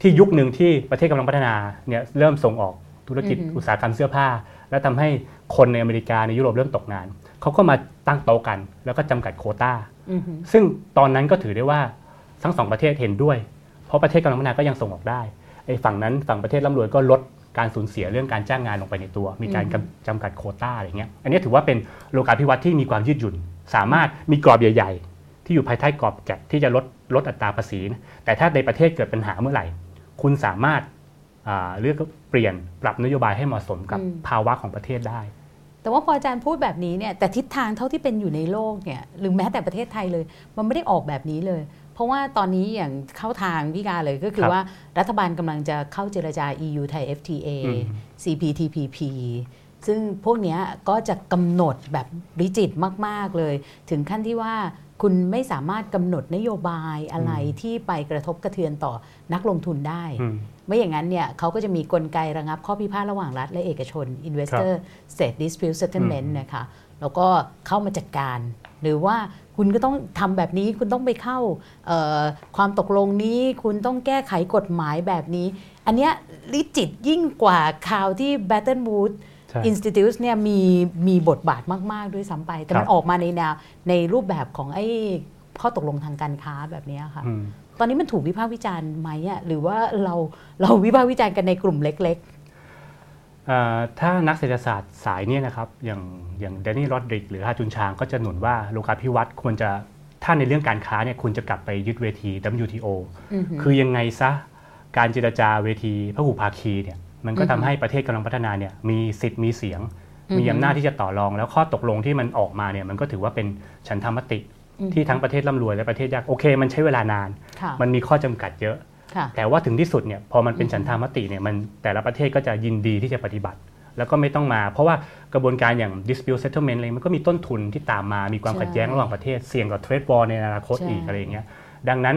ที่ยุคหนึ่งที่ประเทศกำลังพัฒนาเนี่ยเริ่มส่งออกธุรกิจอือฮึอุตสาหกรรมเสื้อผ้า แล้วทำให้คนในอเมริกาในยุโรปเริ่มตกงาน เขาก็มาตั้งโต๊ะกัน แล้วก็จำกัดโควต้าอืมซึ่งตอนนั้นก็ถือได้ว่าทั้งสองประเทศเห็นด้วย เพราะประเทศกำลังพัฒนาก็ยังส่งออกได้ไอ้ฝั่งนั้นฝั่งประเทศร่ำรวยก็ลดการสูญเสียเรื่องการจ้างงานลงไปในตัว มีการกำจำกัดโควต้าอะไรเงี้ย อันนี้ถือว่าเป็นโลกาภิวัตน์ที่มีความยืดหยุ่น สามารถมีกรอบใหญ่ ๆ ที่อยู่ภายใต้กรอบแกะที่จะลดลดอัตราภาษีนะแต่ถ้าในประเทศเกิดปัญหาเมื่อไหร่ คุณสามารถอ่าเลือกเปลี่ยนปรับนโยบายให้เหมาะสมกับอืมภาวะของประเทศได้ แต่ว่าพออาจารย์พูดแบบนี้เนี่ยแต่ทิศทางเท่าที่เป็นอยู่ในโลกเนี่ยหรือแม้แต่ประเทศไทยเลย มันไม่ได้ออกแบบนี้เลย เพราะว่าตอนนี้อย่างเข้าทางพี่กาเลยก็คือครับว่ารัฐบาลกำลังจะเข้าเจรจา EU ไทย FTA อืม CPTPP ซึ่งพวกเนี้ยก็จะกำหนดแบบริจิตมาก ๆเลย ถึงขั้นที่ว่า คุณไม่สามารถกำหนดนโยบายอะไรที่ไปกระทบกระเทือนต่อนักลงทุนได้อืมไม่อย่างนั้นเนี่ยเขาก็จะมีกลไกระงับข้อพิพาทระหว่างรัฐและเอกชน Investor State Dispute Settlement นะคะแล้วก็เข้ามาจัดการ หรือว่าคุณก็ต้องทำแบบนี้คุณต้องไปเข้าเอ่อความตกลงนี้ คุณต้องแก้ไขกฎหมายแบบนี้ อันเนี้ยลิจิตยิ่งกว่าข่าวที่ Baton Woods ใช่ Institute เนี่ยมีมีบทบาทมาก ๆ ด้วยซ้ำไป แต่มันครับออกมาในแนวในรูปแบบของไอ้ข้อตกลงทางการค้าแบบเนี้ยค่ะอืมตอนนี้มันถูกวิพากษ์วิจารณ์ไหมอะหรือว่าเราเราวิพากษ์วิจารณ์กันในกลุ่มเล็กเอ่อถ้านักเศรษฐศาสตร์สายเนี่ยนะครับ อย่างอย่างแดนนี่โรดริก หรือฮาจุนชางก็จะหนุนว่าโลกาภิวัตน์ควรจะถ้าในเรื่องการค้าเนี่ยควรจะกลับไปยึดเวที WTO ๆอือหือคือยังไงซะการเจรจาเวทีพหุภาคีเนี่ย มันก็อือฮึทำให้ประเทศกำลังพัฒนาเนี่ยมีสิทธิ์มีเสียงอือฮึมีอำนาจที่จะต่อรอง แล้วข้อตกลงที่มันออกมาเนี่ยมันก็ถือว่าเป็นฉันทามติอือฮึที่ทั้งประเทศร่ำรวยและประเทศยากโอเค มันใช้เวลานานค่ะมันมีข้อจำกัดเยอะค่ะแต่ว่าถึงที่สุดเนี่ยพอมันเป็นอืมฉันทามติเนี่ยมันแต่ละประเทศก็จะยินดีที่จะปฏิบัติ แล้วก็ไม่ต้องมา เพราะว่ากระบวนการอย่าง dispute settlement อะไรมันก็มีต้นทุนที่ตามมามีความใช่ขัดแย้งระหว่างประเทศเสี่ยงกับ trade war ในอนาคตใช่อีกอะไรอย่างเงี้ยดังนั้น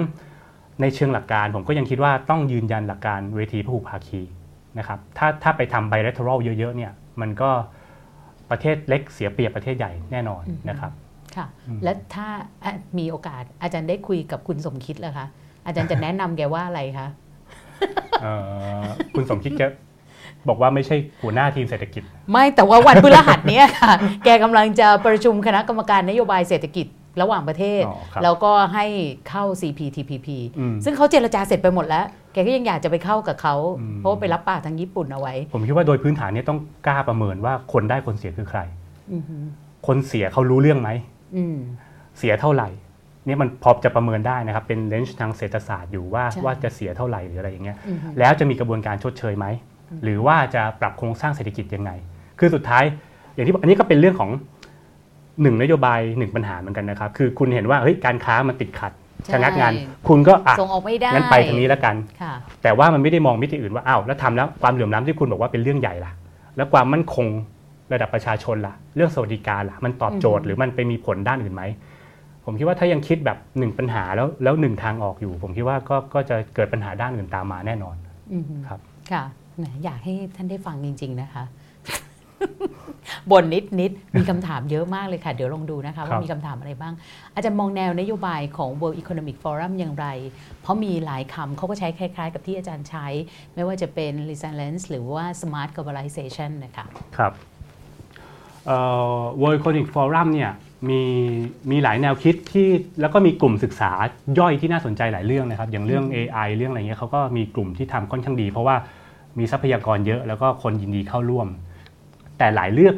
ในเชิงหลักการผมก็ยังคิดว่าต้องยืนยันหลักการเวทีพหุภาคี นะครับถ้าถ้าไปทำ bilateral เยอะๆเนี่ยมันก็ประเทศเล็กเสียเปรียบประเทศใหญ่แน่นอนนะครับค่ะอืมและถ้าอะมีโอกาสอาจารย์ได้คุยกับคุณสมคิดแล้วคะอาจารย์จะแนะนำแกว่าอะไรคะเอ่อคุณสมคิดแกบอกว่าไม่ใช่หัวหน้าทีมเศรษฐกิจ ไม่แต่ว่าวันพฤหัสเนี้ยค่ะ แกกำลังจะประชุมคณะกรรมการนโยบายเศรษฐกิจ ระหว่างประเทศอ๋อครับแล้วก็ให้เข้า CPTPP อืมซึ่งเขาเจรจาเสร็จไปหมดแล้ว แกก็ยังอยากจะไปเข้ากับเขาอืมเพราะว่าไปรับปากทางญี่ปุ่นเอาไว้ ผมคิดว่าโดยพื้นฐานเนี่ยต้องกล้าประเมินว่าคนได้คนเสียคือใครอือหือคนเสียเขารู้เรื่องไหมอืมเสียเท่าไหร่เนี่ยมันพอจะประเมินได้นะครับ เป็นเลนส์ทางเศรษฐศาสตร์อยู่ว่าใช่ว่าจะเสียเท่าไหร่หรืออะไรอย่างเงี้ยอือหือแล้วจะมีกระบวนการชดเชยไหมหรือว่าจะปรับโครงสร้างเศรษฐกิจยังไง คือสุดท้ายอย่างที่บอกอันนี้ก็เป็นเรื่องของ หนึ่งนโยบายหนึ่งปัญหาเหมือนกันนะครับ คือคุณเห็นว่าเฮ้ยการค้ามันติดขัดใช่ชะงักงาน คุณก็อะส่งออกไม่ได้งั้นไปทางนี้แล้วกันค่ะแต่ว่ามันไม่ได้มองมิติอื่นว่าอ้าวแล้วทำแล้วความเหลื่อมล้ำที่คุณบอกว่าเป็นเรื่องใหญ่ล่ะ แล้วความมั่นคงระดับประชาชนล่ะ เรื่องสวัสดิการล่ะ มันตอบโจทย์หรือมันไปมีผลด้านอื่นไหมผมคิดว่าถ้ายังคิดแบบหนึ่งปัญหาแล้วแล้วหนึ่งทางออกอยู่ ผมคิดว่าก็ก็จะเกิดปัญหาด้านอื่นตามมาแน่นอนอืมครับค่ะแหมอยากให้ท่านได้ฟังจริง ๆ นะคะ บ่นนิดนิดๆมีคำถามเยอะมากเลยค่ะ เดี๋ยวลองดูนะคะ ว่ามีคำถามอะไรบ้าง อาจารย์มองแนวนโยบายของ World Economic Forum อย่างไร เพราะมีหลายคำเขาก็ใช้คล้ายๆ กับที่อาจารย์ใช้ ไม่ว่าจะเป็น resilience หรือว่า smart globalization นะคะครับเอ่อ World Economic Forum เนี่ยมีมีหลายแนวคิดที่แล้วก็มีกลุ่มศึกษาย่อยที่น่าสนใจหลายเรื่องนะครับ อย่างเรื่อง AI เรื่องอะไรเงี้ยเขาก็มีกลุ่มที่ทำค่อนข้างดี เพราะว่ามีทรัพยากรเยอะแล้วก็คนยินดีเข้าร่วม แต่หลายเรื่อง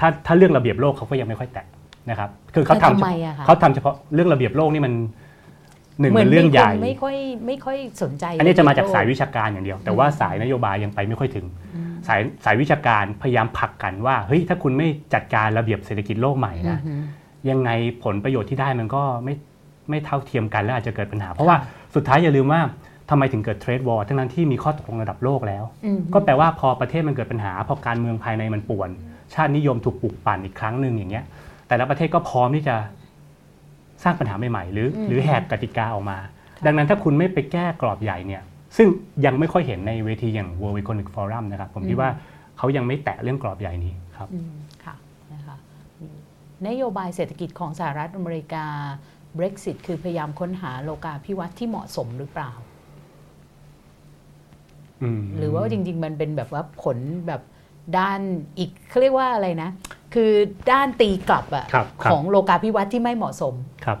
ถ้าถ้าเรื่องระเบียบโลกเขาก็ยังไม่ค่อยแตะนะครับ คือเขาทำทำไมอะคะเขาทำเฉพาะเรื่องระเบียบโลกนี่มันหนึ่งเหมืเป็นนเรื่องมีใหคญ่นไม่ค่อยไม่ค่อยสนใจ อันนี้จะมาจากสายโลวิชาการอย่างเดียว แต่ว่าสายนโยบายยังไปไม่ค่อยถึง สายสายวิชาการพยายามผลักกันว่าเฮ้ยถ้าคุณไม่จัดการระเบียบเศรษฐกิจโลกใหม่อืนะอฮึยังไงผลประโยชน์ที่ได้มันก็ไม่ไม่เท่าเทียมกันและอาจจะเกิดปัญหา เพราะว่าสุดท้ายอย่าลืมว่า ทำไมถึงเกิดเทรดวอร์ทั้งนั้นที่มีข้อตกลงระดับโลกแล้วอืมก็แปลว่าพอประเทศมันเกิดปัญหา พอการเมืองภายในมันป่วน ชาตินิยมถูกปลุกปั่นอีกครั้งหนึ่งอย่างเงี้ย แต่ละประเทศก็พร้อมที่จะสร้างปัญหาใหม่ๆหรือ หรือแหกกติกาออกมา ดังนั้นถ้าคุณไม่ไปแก้กรอบใหญ่เนี่ย ซึ่งยังไม่ค่อยเห็นในเวทีอย่าง World Economic Forum นะครับ ผมคิดว่าเขายังไม่แตะเรื่องกรอบใหญ่นี้ครับอืมค่ะนะคะอืมนโยบายเศรษฐกิจของสหรัฐอเมริกา Brexit คือพยายามค้นหาโลกาภิวัตน์ที่เหมาะสมหรือเปล่าอืม หรือว่าจริง ๆ มันเป็นแบบว่าผลแบบด้านอีกเขาเรียกว่าอะไรนะ คือด้านตีกลับอะครับครับของโลกาภิวัตน์ที่ไม่เหมาะสมครับ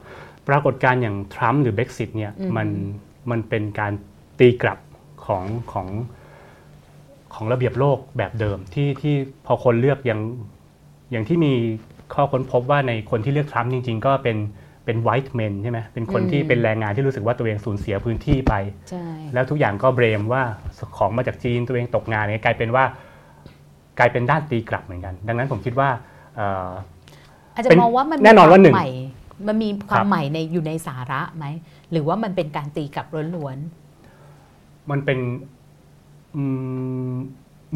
ปรากฏการณ์อย่างทรัมป์หรือ Brexit เนี่ยอืมมันมันเป็นการตีกลับของของของระเบียบโลกแบบเดิมที่ที่พอคนเลือกอย่างอย่างที่มีข้อค้นพบว่าในคนที่เลือกทรัมป์จริง ๆ ก็เป็น เป็นไวท์เมนใช่ไหมเป็นคนที่เป็นแรงงานที่รู้สึกว่าตัวเองสูญเสียพื้นที่ไปใช่แล้วทุกอย่างก็เบรมว่าของมาจากจีนตัวเองตกงานเนี่ยกลายเป็นว่ากลายเป็นด้านตีกลับเหมือนกัน ดังนั้นผมคิดว่าเอ่ออาจจะเป็นมองว่ามันแน่นอนว่าหนึ่งใหม่มันมีควาครัมบใหม่ในอยู่ในสาระไหม หรือว่ามันเป็นการตีกลับล้วนมันเป็นอืม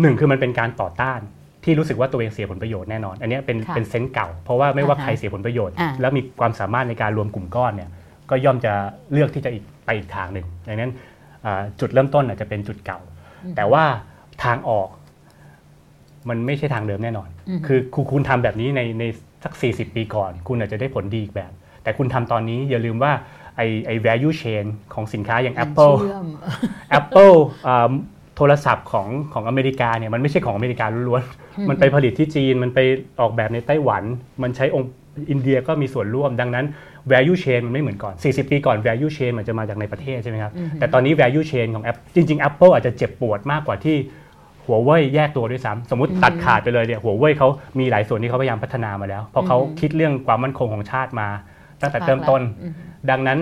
หนึ่งคือมันเป็นการต่อต้าน ที่รู้สึกว่าตัวเองเสียผลประโยชน์แน่นอน อันเนี้ยเป็นค่ะเป็นเซนส์เก่า เพราะว่าไม่ว่าอ่าฮะใครเสียผลประโยชน์ อ่า แล้วมีความสามารถในการรวมกลุ่มก้อนเนี่ยก็ย่อมจะเลือกที่จะอีกไปอีกทางหนึ่งดังนั้นอ่าจุดเริ่มต้นอาจจะเป็นจุดเก่า แต่ว่าทางออกมันไม่ใช่ทางเดิมแน่นอน อืม คือคุณคุณทำแบบนี้ในในสัก 40 ปีก่อน คุณอาจจะได้ผลดีอีกแบบ แต่คุณทำตอนนี้อย่าลืมว่าไอไอ value chain ของสินค้าอย่างๆมัน Apple เชื่อม Apple อ่า โทรศัพท์ของของอเมริกาเนี่ยมันไม่ใช่ของอเมริกาล้วนๆ มันไปผลิตที่จีน มันไปออกแบบในไต้หวัน มันใช้องค์อินเดียก็มีส่วนร่วม ดังนั้น value chain มันไม่เหมือนก่อน 40 ปีก่อน value chain มันจะมาจากในประเทศใช่ไหมครับ แต่ตอนนี้ value chain ของ Apple จริง ๆ Apple อาจจะเจ็บปวดมากกว่าที่หัวเว่ยแยกตัวด้วยซ้ำสมมติตัดขาดไปเลยเนี่ยหัวเว่ยเขามีหลายส่วนที่เขาพยายามพัฒนามาแล้ว เพราะเขาคิดเรื่องความมั่นคงของชาติมาตั้งแต่เริ่มต้นอืมดังนั้น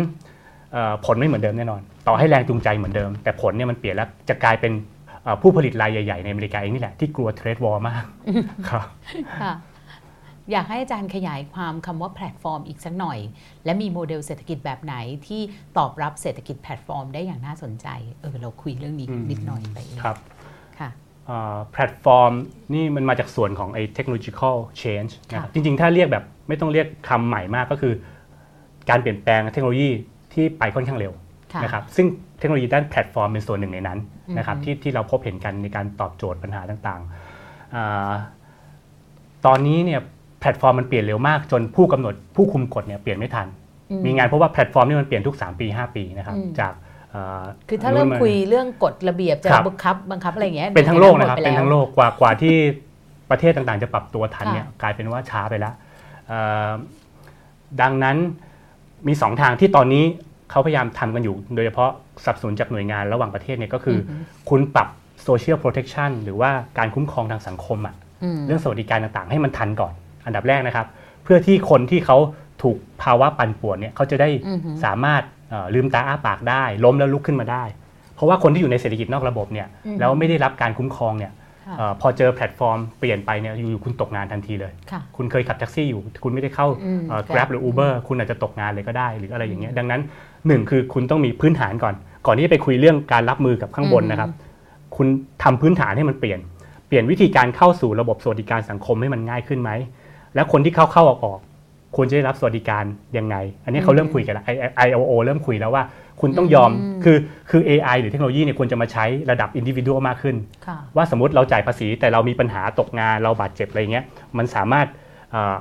เอ่อผลไม่เหมือนเดิมแน่นอน ต่อให้แรงจูงใจเหมือนเดิม แต่ผลเนี่ยมันเปลี่ยนแล้วจะกลายเป็นเอ่อผู้ผลิตรายใหญ่ๆในอเมริกาเองนี่แหละที่กลัว trade war มากครับค่ะอยากให้อาจารย์ขยายความคำว่าแพลตฟอร์มอีกสักหน่อย และมีโมเดลเศรษฐกิจแบบไหนที่ตอบรับเศรษฐกิจแพลตฟอร์มได้อย่างน่าสนใจเออเราคุยเรื่องนี้อืมนิดหน่อยไปเองครับค่ะเอ่อแพลตฟอร์มนี่มันมาจากส่วนของไอ้ technological change นะครับจริงๆ ถ้าเรียกแบบไม่ต้องเรียกคำใหม่มากก็คือ การเปลี่ยนแปลงเทคโนโลยีที่ไปค่อนข้างเร็วค่ะ นะครับซึ่งเทคโนโลยีด้านแพลตฟอร์มเป็นส่วนหนึ่งในนั้นนะครับอือฮึที่ที่เราพบเห็นกันในการตอบโจทย์ปัญหาต่างๆอาตอนนี้เนี่ยแพลตฟอร์มมันเปลี่ยนเร็วมากจนผู้กำหนดผู้คุมกฎเนี่ยเปลี่ยนไม่ทันอืมีงานเพราะว่าแพลตฟอร์มนี่มันเปลี่ยนทุก 3 ปี 5 ปีนะครับอืมจากเอ่อคือถ้าเริ่มนู่นคุยเรื่องกฎระเบียบจะครับบังคับบังคับอะไรอย่างเงี้ยเป็นทั้งโลกนะครับหมดไเป็นทั้งโลกกว่ากว่าที่ประเทศต่างๆ จะปรับตัวทันค่ะเนี่ยกลายเป็นว่าช้าไปแล้วเอ่อดังนั้นมีสองทางที่ตอนนี้ เขาพยายามทำกันอยู่ โดยเฉพาะสนับสนุนจากหน่วยงานระหว่างประเทศเนี่ยก็คืออคุณปรับ social protection หรือว่าการคุ้มครองทางสังคมอะอืมเรื่องสวัสดิการต่างๆ ให้มันทันก่อน อันดับแรกนะครับ เพื่อที่คนที่เขาถูกภาวะปั่นป่วนเนี่ยเขาจะได้อือฮึสามารถเอ่อลืมตาอ้าปากได้ ล้มแล้วลุกขึ้นมาได้ เพราะว่าคนที่อยู่ในเศรษฐกิจนอกระบบเนี่ยอือฮึแล้วไม่ได้รับการคุ้มครองเนี่ยค่ะเออพอเจอแพลตฟอร์มเปลี่ยนไปเนี่ยอยู่ๆคุณตกงานทันทีเลยค่ะคุณเคยขับแท็กซี่อยู่ คุณไม่ได้เข้าอืมเอ่อ Grab Grab หรือ Uber คุณอาจจะตกงานเลยก็ได้หรืออะไรอย่างเงี้ยดังนั้น หนึ่งคือคุณต้องมีพื้นฐานก่อน ก่อนที่จะไปคุยเรื่องการรับมือกับข้างบนนะครับ คุณทำพื้นฐานให้มันเปลี่ยน เปลี่ยนวิธีการเข้าสู่ระบบสวัสดิการสังคมให้มันง่ายขึ้นไหม แล้วคนที่เข้าเข้าออกออกควรจะได้รับสวัสดิการยังไง อันนี้เขาเริ่มคุยกันแล้ว ILO เริ่มคุยแล้วว่าคุณต้องยอม คือคือ AI หรือเทคโนโลยีเนี่ยควรจะมาใช้ระดับอินดิวิ u a l มากขึ้นค่ะว่าสมมติเราจ่ายภาษีแต่เรามีปัญหาตกงานเราบาดเจ็บอะไรเงี้ย มันสามารถเอ่อ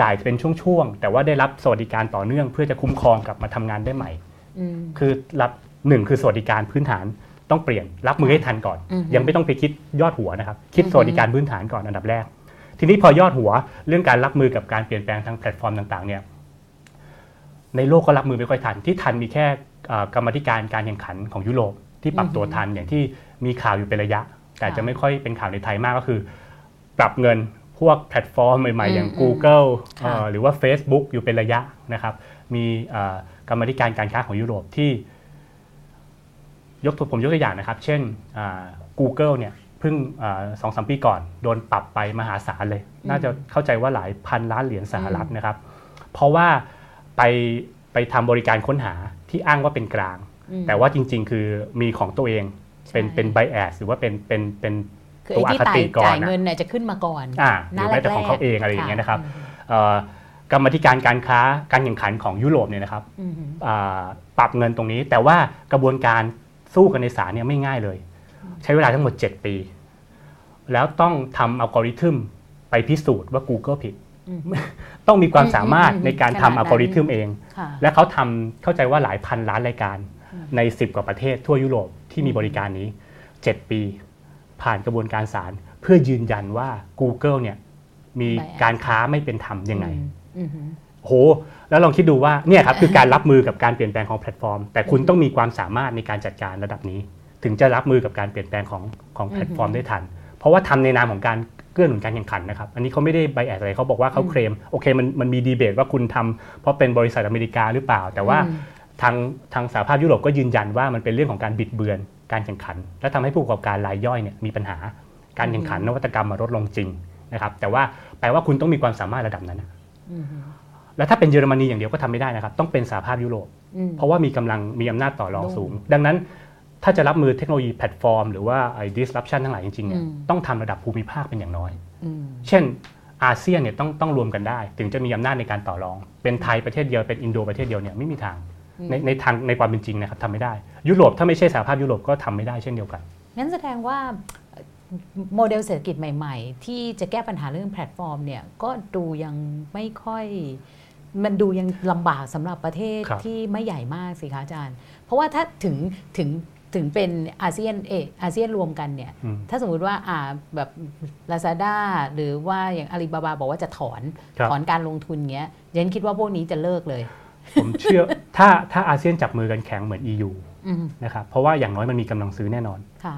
จ่ายเป็นช่วงๆแต่ว่าได้รับสวัสดิการต่อเนื่อง เพื่อจะคุ้มครองกลับมาทำงานได้ใหม่อืมคือรับหนึ่งคือสวัสดิการพื้นฐานต้องเปลี่ยนรับมือให้ทันก่อนอือฮึยังไม่ต้องไปคิดยอดหัวนะครับ คิดอือฮึสวัสดิการพื้นฐานก่อนอันดับแรก ทีนี้พอยอดหัวเรื่องการรับมือกับการเปลี่ยนแปลงทางแพลตฟอร์มต่างๆ เนี่ยในโลกก็รับมือไม่ค่อยทันที่ทันมีแค่เอ่อกรรมาธิการการแข่งขันของยุโรปที่ปรับตัวทันอย่างที่มีข่าวอยู่เป็นระยะ แต่จะไม่ค่อยเป็นข่าวในไทยมากก็คือ ปรับเงิน พวกแพลตฟอร์มใหม่ ๆ อย่างอืม Google ค่ะเอ่อหรือว่า Facebook อยู่เป็นระยะนะครับ มีเอ่อกรรมาธิการการค้าของยุโรปที่ ยกตัวผมยกตัวอย่างนะครับ เช่นอ่า Google เนี่ยเพิ่งสองสามปีก่อน โดนปรับไปมหาศาลเลย น่าจะเข้าใจว่าหลายพันล้านเหรียญสหรัฐนะครับ เพราะว่าไปไปทำบริการค้นหาที่อ้างว่าเป็นกลางอืมแต่ว่าจริง ๆ คือมีของตัวเองเป็นใช่เป็นไบแอสหรือว่าเป็นเป็นเป็น คือไอ้ที่ตัวอคจ่าติยก่อนจ่ายนะเงินเนี่ยจะขึ้นมาก่อนอ่าหรือแม้แต่ของเขาเองอะไรอย่างเงี้ยนะครับอืมเอ่อกรรมาธิการการค้าการแข่งขันของยุโรปเนี่ยนะครับอืมอ่าปรับเงินตรงนี้ แต่ว่ากระบวนการสู้กันในศาลเนี่ยไม่ง่ายเลย ใช้เวลาทั้งหมด 7 ปี แล้วต้องทำอัลกอริทึมไปพิสูจน์ว่า Google ผิดอืมต้องมีความสามารถอืมอืมในการขนาดทำอัลกอริทึมนั้นเองค่ะและเขาทำเข้าใจว่าหลายพันล้านรายการใน 10 กว่าประเทศทั่วยุโรปที่มีบริการนี้ 7 ปี ผ่านกระบวนการศาลเพื่อยืนยันว่า Google เนี่ยมี Bias การค้าไม่เป็นธรรมยังไงอืมอืมโห แล้วลองคิดดูว่าเนี่ยครับคือการรับมือกับการเปลี่ยนแปลงของแพลตฟอร์ม แต่คุณต้องมีความสามารถในการจัดการระดับนี้ ถึงจะรับมือกับการเปลี่ยนแปลงของของแพลตฟอร์มได้ทัน เพราะว่าทำในนามของการเกื้อหนุนการแข่งขันนะครับ อันนี้เขาไม่ได้ bias อะไรเขาบอกว่าเขาเคลมโอเคมันมันมีดีเบตว่าคุณทำเพราะเป็นบริษัทอเมริกาหรือเปล่า แต่ว่าอืมทางทางสหภาพยุโรปก็ยืนยันว่ามันเป็นเรื่องของการบิดเบือน การแข่งขัน และทำให้ผู้ประกอบการรายย่อยเนี่ยมีปัญหาการแข่งขันนวัตกรรมมาลดลงจริงนะครับแต่ว่าแปลว่าคุณต้องมีความสามารถระดับนั้นนะอืมแล้วถ้าเป็นเยอรมนีอย่างเดียวก็ทำไม่ได้นะครับ ต้องเป็นสหภาพยุโรปอืมเพราะว่ามีกำลังมีอำนาจต่อรองโล่งสูง ดังนั้นถ้าจะรับมือเทคโนโลยีแพลตฟอร์มหรือว่าไอ้ disruption ทั้งหลายจริงๆเนี่ยอืมต้องทำระดับภูมิภาคเป็นอย่างน้อยอืมเช่นอาเซียนเนี่ยต้องต้องรวมกันได้ ถึงจะมีอำนาจในการต่อรอง เป็นไทยประเทศเดียวเป็นอินโดประเทศเดียวเนี่ยไม่มีทางอืม ในในทางในความเป็นจริงนะครับทำไม่ได้ ยุโรปถ้าไม่ใช่สหภาพยุโรปก็ทำไม่ได้เช่นเดียวกันงั้นแสดงว่าโมเดลเศรษฐกิจใหม่ๆ ที่จะแก้ปัญหาเรื่องแพลตฟอร์มเนี่ยก็ดูยังไม่ค่อยมันดูยังลำบากสำหรับประเทศครับที่ไม่ใหญ่มากสิคะอาจารย์ เพราะว่าถ้าถึงถึงถึงเป็นอาเซียนเอออาเซียนรวมกันเนี่ยอืมถ้าสมมุติว่าอ่าแบบ Lazada หรือว่าอย่างอาลีบาบาบอกว่าจะถอนครับถอนการลงทุนเงี้ยยันคิดว่าพวกนี้จะเลิกเลย ผมเชื่อถ้าถ้าอาเซียนจับมือกันแข็งเหมือน EU อืมนะครับเพราะว่าอย่างน้อยมันมีกำลังซื้อแน่นอนค่ะ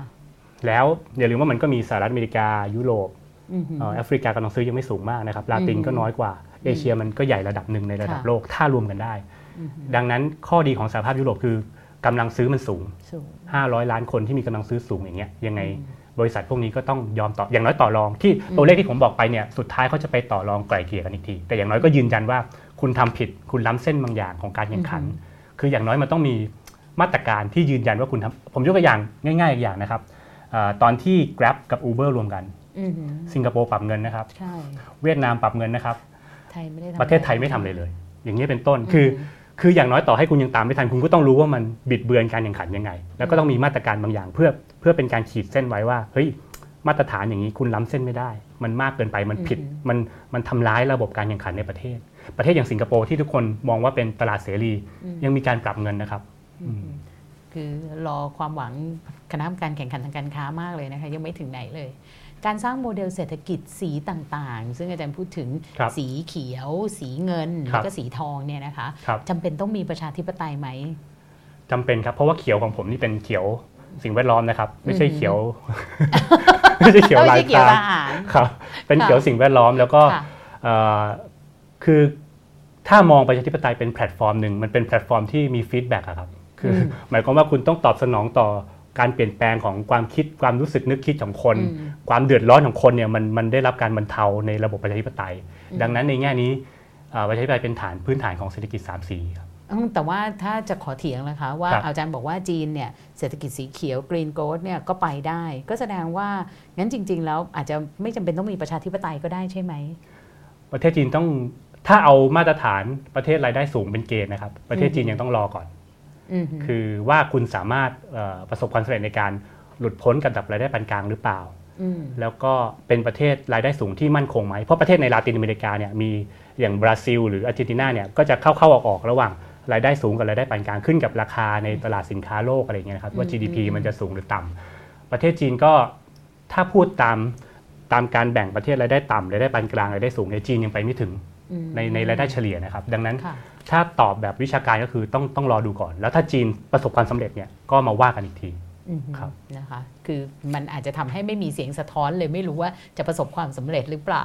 แล้วอย่าลืมว่ามันก็มีสหรัฐอเมริกายุโรปอืมเอ่อแอฟริกากำลังซื้อยังไม่สูงมากนะครับลาตินอืมก็น้อยกว่า เอเชียมันก็ใหญ่ระดับหนึ่งในระดับค่ะโลกถ้ารวมกันได้อืมดังนั้นข้อดีของสหภาพยุโรปคือกำลังซื้อมันสูงสูง 500 ล้านคนที่มีกำลังซื้อสูงอย่างเงี้ยยังไงอืมบริษัทพวกนี้ก็ต้องยอมต่ออย่างน้อยต่อรองที่ตัวเลขที่ผมบอกไปเนี่ยสุดท้ายเขาจะไปต่อรองไกลเกลี่ยกันอีกที แต่อย่างน้อยก็ยืนยันว่า คุณทำผิดคุณล้ำเส้นบางอย่างของการแข่งขัน คืออย่างน้อยมันต้องมีมาตรการที่ยืนยันว่าคุณทำผมยกตัวอย่างง่ายๆอีกอย่างนะครับเออตอนที่ Grab กับ Uber รวมกันอืมสิงคโปร์ปรับเงินนะครับใช่เวียดนามปรับเงินนะครับไทยไม่ได้ทำประเทศไทยไม่ทำเลยเลย อย่างนี้ยเป็นต้นอืมคือ คืออย่างน้อยต่อให้คุณยังตามไม่ทัน คุณก็ต้องรู้ว่ามันบิดเบือนการแข่งขันยังไง แล้วก็ต้องมีมาตรการบางอย่าง เพื่อ เพื่อเป็นการขีดเส้นไว้ว่า เฮ้ย มาตรฐานอย่างนี้คุณล้ำเส้นไม่ได้ มันมากเกินไป มันผิด มัน มันทำร้ายระบบการแข่งขันในประเทศ ประเทศอย่างสิงคโปร์ที่ทุกคนมองว่าเป็นตลาดเสรีอืมยังมีการปรับเงินนะครับอืมคือรอความหวังคณะกรรมการแข่งขันทางการค้ามากเลยนะคะยังไม่ถึงไหนเลย การสร้างโมเดลเศรษฐกิจสีต่างๆ ซึ่งอาจารย์พูดถึงครับสีเขียว สีเงินครัแล้บวก็สีทองเนี่ยนะคะครับจำเป็นต้องมีประชาธิปไตยไหมจำเป็นครับเพราะว่าเขียวของผมนี่เป็นเขียวสิ่งแวดล้อมนะครับ ไม่ใช่อืมเขียว ไม่ใช่เขียวไม่ลายใช่เกี่ยวพรางกับอาหารครับเป็นค่ะเขียวสิ่งแวดล้อมแล้วก็ ค่ะเอ่อคือถ้ามองประชาธิปไตยเป็นแพลตฟอร์มหนึ่งมันเป็นแพลตฟอร์มที่มีฟีดแบ็กครับคืออมหมายความว่าคุณต้องตอบสนองต่อการเปลี่ยนแปลงของความคิดความรู้สึกนึกคิดของคนอืมความเดือดร้อนของคนเนี่ยมันมันได้รับการบรรเทาในระบบประชาธิปไตยอืมดังนั้นในแง่นี้เอ่อประชาธิปไตยเป็นฐานพื้นฐานของเศรษฐกิจ3ามสีครับอืมแต่ว่าถ้าจะขอเถียงนะคะว่าครับอาจารย์บอกว่าจีนเนี่ยเศรษฐกิจสีเขียวกรีนโกลด์เนี่ยก็ไปได้ ก็แสดงว่างั้นจริง ๆ แล้วอาจจะไม่จำเป็นต้องมีประชาธิปไตยก็ได้ใช่ไหมประเทศจีนต้อง ถ้าเอามาตรฐานประเทศรายได้สูงเป็นเกณฑ์นะครับ ประเทศจีนยังต้องรอก่อนอืมคือว่าคุณสามารถเอ่อประสบความสำเร็จในการหลุดพ้นกับระดับรายได้ปานกลางหรือเปล่าอืมแล้วก็เป็นประเทศรายได้สูงที่มั่นคงไหม เพราะประเทศในลาตินอเมริกาเนี่ยมีอย่างบราซิล หรืออาร์เจนตินาเนี่ยก็จะเข้าเข้าออกออกๆระหว่างรายได้สูงกับรายได้ปานกลางขึ้นกับราคาในตลาดสินค้าโลกอะไรอย่างเงี้ยนะครับว่า GDP มันจะสูงหรือต่ำประเทศจีนก็ถ้าพูดตาม ตามการแบ่งประเทศรายได้ต่ำรายได้ปานกลางรายได้สูงในยจีนยังไปไม่ถึงอืมในในรายได้เฉลี่ยนะครับ ดังนั้นค่ะถ้าตอบแบบวิชาการก็คือต้องต้องรอดูก่อน แล้วถ้าจีนประสบความสำเร็จเนี่ยก็มาว่ากันอีกทีอืมครับนะคะคือมันอาจจะทำให้ไม่มีเสียงสะท้อนเลยไม่รู้ว่าจะประสบความสำเร็จหรือเปล่า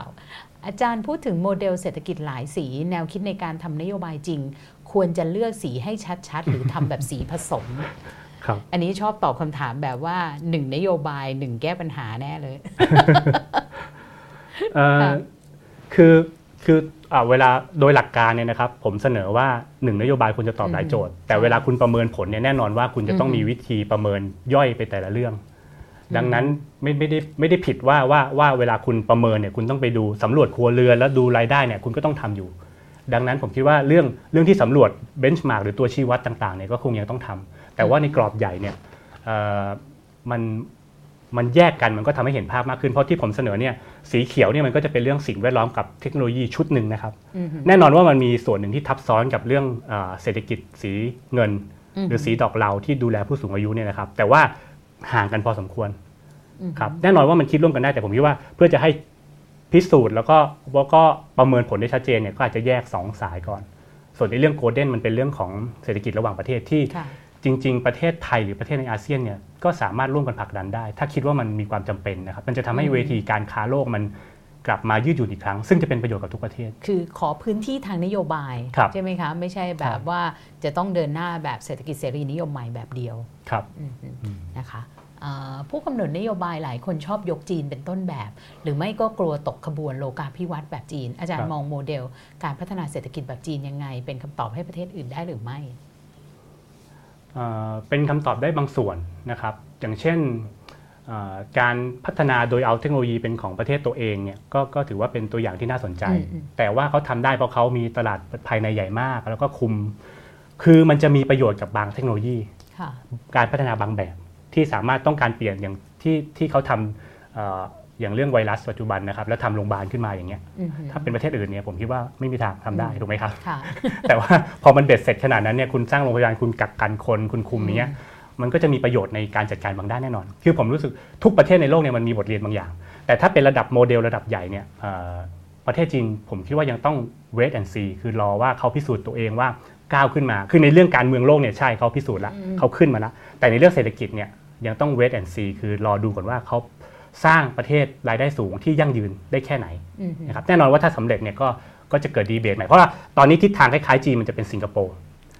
อาจารย์พูดถึงโมเดลเศรษฐกิจหลายสี แนวคิดในการทำนโยบายจริง ควรจะเลือกสีให้ชัดๆ หรือทำแบบสีผสมครับ อันนี้ชอบตอบคำถามแบบว่าหนึ่งนโยบายหนึ่งแก้ปัญหาแน่เลยเอ่อค่ะคือคืออ่าเวลาโดยหลักการเนี่ยนะครับ ผมเสนอว่าหนึ่งนโยบายควรจะตอบหลายโจทย์ แต่เวลาคุณประเมินผลเนี่ยแน่นอนว่าคุณจะต้องอืมมีวิธีประเมินย่อยไปแต่ละเรื่อง ดังนั้นไม่ไม่ได้ไม่ได้ผิดว่าว่าว่าเวลาคุณประเมินเนี่ยคุณต้องไปดูสำรวจครัวเรือนแล้วดูรายได้เนี่ยคุณก็ต้องทำอยู่ ดังนั้นผมคิดว่าเรื่องเรื่องที่สำรวจเบนช์มาร์กหรือตัวชี้วัดต่างๆเนี่ยก็คงยังต้องทำ แต่ว่าในกรอบใหญ่เนี่ยเอ่อมันมันแยกกันมันก็ทำให้เห็นภาพมากขึ้น เพราะที่ผมเสนอเนี่ยสีเขียวเนี่ยมันก็จะเป็นเรื่องสิ่งแวดล้อมกับเทคโนโลยีชุดหนึ่งนะครับอืมแน่นอนว่ามันมีส่วนหนึ่งที่ทับซ้อนกับเรื่องเออเศรษฐกิจสีเงินอืมหรือสีดอกเหลาที่ดูแลผู้สูงอายุเนี่ยนะครับ แต่ว่าห่างกันพอสมควรอืมครับแน่นอนว่ามันคิดร่วมกันได้แต่ผมคิดว่าเพื่อจะให้พิสูจน์แล้วก็แล้วก็ประเมินผลได้ชัดเจนเนี่ยก็อาจจะแยก 2 สายก่อน ส่วนในเรื่องโกลเด้นมันเป็นเรื่องของเศรษฐกิจระหว่างประเทศที่ค่ะ จริง ๆ ประเทศไทยหรือประเทศในอาเซียนเนี่ยก็สามารถร่วมกันผลักดันได้ ถ้าคิดว่ามันมีความจำเป็นนะครับมันจะทำให้อืมเวทีการค้าโลกมันกลับมายืดหยุ่นอีกครั้ง ซึ่งจะเป็นประโยชน์กับทุกประเทศ คือขอพื้นที่ทางนโยบายครับใช่ไหมคะ ไม่ใช่แบครับบว่าจะต้องเดินหน้าแบบเศรษฐกิจเสรีนิยมใหม่แบบเดียวครับอืมนะคะเอ่อผู้กำหนดนโยบายหลายคนชอบยกจีนเป็นต้นแบบ หรือไม่ก็กลัวตกขบวนโลกาภิวัตน์แบบจีน อาจารครัย์บมองโมเดล การพัฒนาเศรษฐกิจแบบจีนยังไง เป็นคำตอบให้ประเทศอื่นได้หรือไม่ เอ่อเป็นคำตอบได้บางส่วนนะครับ อย่างเช่นเอ่อการพัฒนาโดยเอาเทคโนโลยีเป็นของประเทศตัวเองเนี่ยก็ก็ถือว่าเป็นตัวอย่างที่น่าสนใจอืมอืมแต่ว่าเขาทำได้เพราะเขามีตลาดภายในใหญ่มาก แล้วก็คุม คือมันจะมีประโยชน์กับบางเทคโนโลยีค่ะการพัฒนาบางแบบที่สามารถต้องการเปลี่ยนอย่างที่ที่เขาทำเอ่ออย่างเรื่องไวรัสปัจจุบันนะครับแล้วทำโรงพยาบาลขึ้นมาอย่างเงี้ยอืมถ้าเป็นประเทศอื่นเนี่ยผมคิดว่าไม่มีทางทำได้อืมถูกไหมครับ ค่ะแต่ว่าพอมันเบ็ดเสร็จขนาดนั้นเนี่ยคุณสร้างโรงพยาบาลคุณกักกันคนคุณคุมเนี้ยมันก็จะมีประโยชน์ในการจัดการบางด้านแน่นอน คือผมรู้สึกทุกประเทศในโลกเนี่ยมันมีบทเรียนบางอย่าง แต่ถ้าเป็นระดับโมเดลระดับใหญ่เนี่ยเอ่อประเทศจีนผมคิดว่ายังต้อง wait and see คือรอว่าเขาพิสูจน์ตัวเองว่าก้าวขึ้นมา คือในเรื่องการเมืองโลกเนี่ยใช่เขาพิสูจน์แล้วอืมเขาขึ้นมาแล้วแต่ในเรื่องเศรษฐกิจเนี่ยยังต้อง wait and see คือรอดูก่อนว่าเขา สร้างประเทศรายได้สูงที่ยั่งยืนได้แค่ไหนอืมนะครับแน่นอนว่าถ้าสำเร็จเนี่ยก็ก็จะเกิดดีเบตใหม่เพราะว่าตอนนี้ทิศทางคล้ายๆจีนมันจะเป็นสิงคโปร์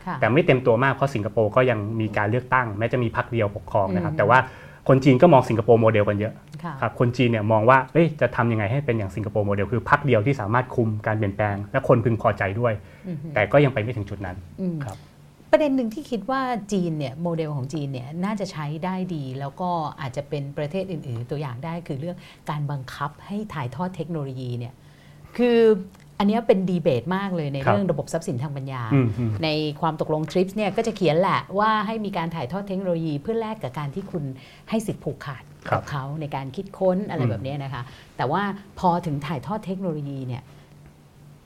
ค่ะแต่ไม่เต็มตัวมากเพราะสิงคโปร์ก็ยังมีการเลือกตั้งแม้จะมีพรรคเดียวปกครองนะครับอืมแต่ว่าคนจีนก็มองสิงคโปร์โมเดลกันเยอะค่ะครับคนจีนเนี่ยมองว่าเอ้ยจะทำยังไงให้เป็นอย่างสิงคโปร์โมเดลคือพรรคเดียวที่สามารถคุมการเปลี่ยนแปลง และคนพึงพอใจด้วยอืมแต่ก็ยังไปไม่ถึงจุดนั้นอืมครับ ประเด็นหนึ่งที่คิดว่าจีนเนี่ยโมเดลของจีนเนี่ยน่าจะใช้ได้ดี แล้วก็อาจจะเป็นประเทศอื่น ๆ ตัวอย่างได้คือเรื่องการบังคับให้ถ่ายทอดเทคโนโลยีเนี่ยคืออันนี้เป็นดีเบตมากเลยในรเรื่องระบบทรัพย์สินทางปัญญา ในความตกลงทริปส์เนี่ยก็จะเขียนแหละว่าให้มีการถ่ายทอดเทคโนโลยีเพื่อแลกกับการที่คุณให้สิทธิผูกขาดกับเขาในการคิดค้นอะไรแบบนี้นะคะ แต่ว่าพอถึงถ่ายทอดเทคโนโลยีเนี่ย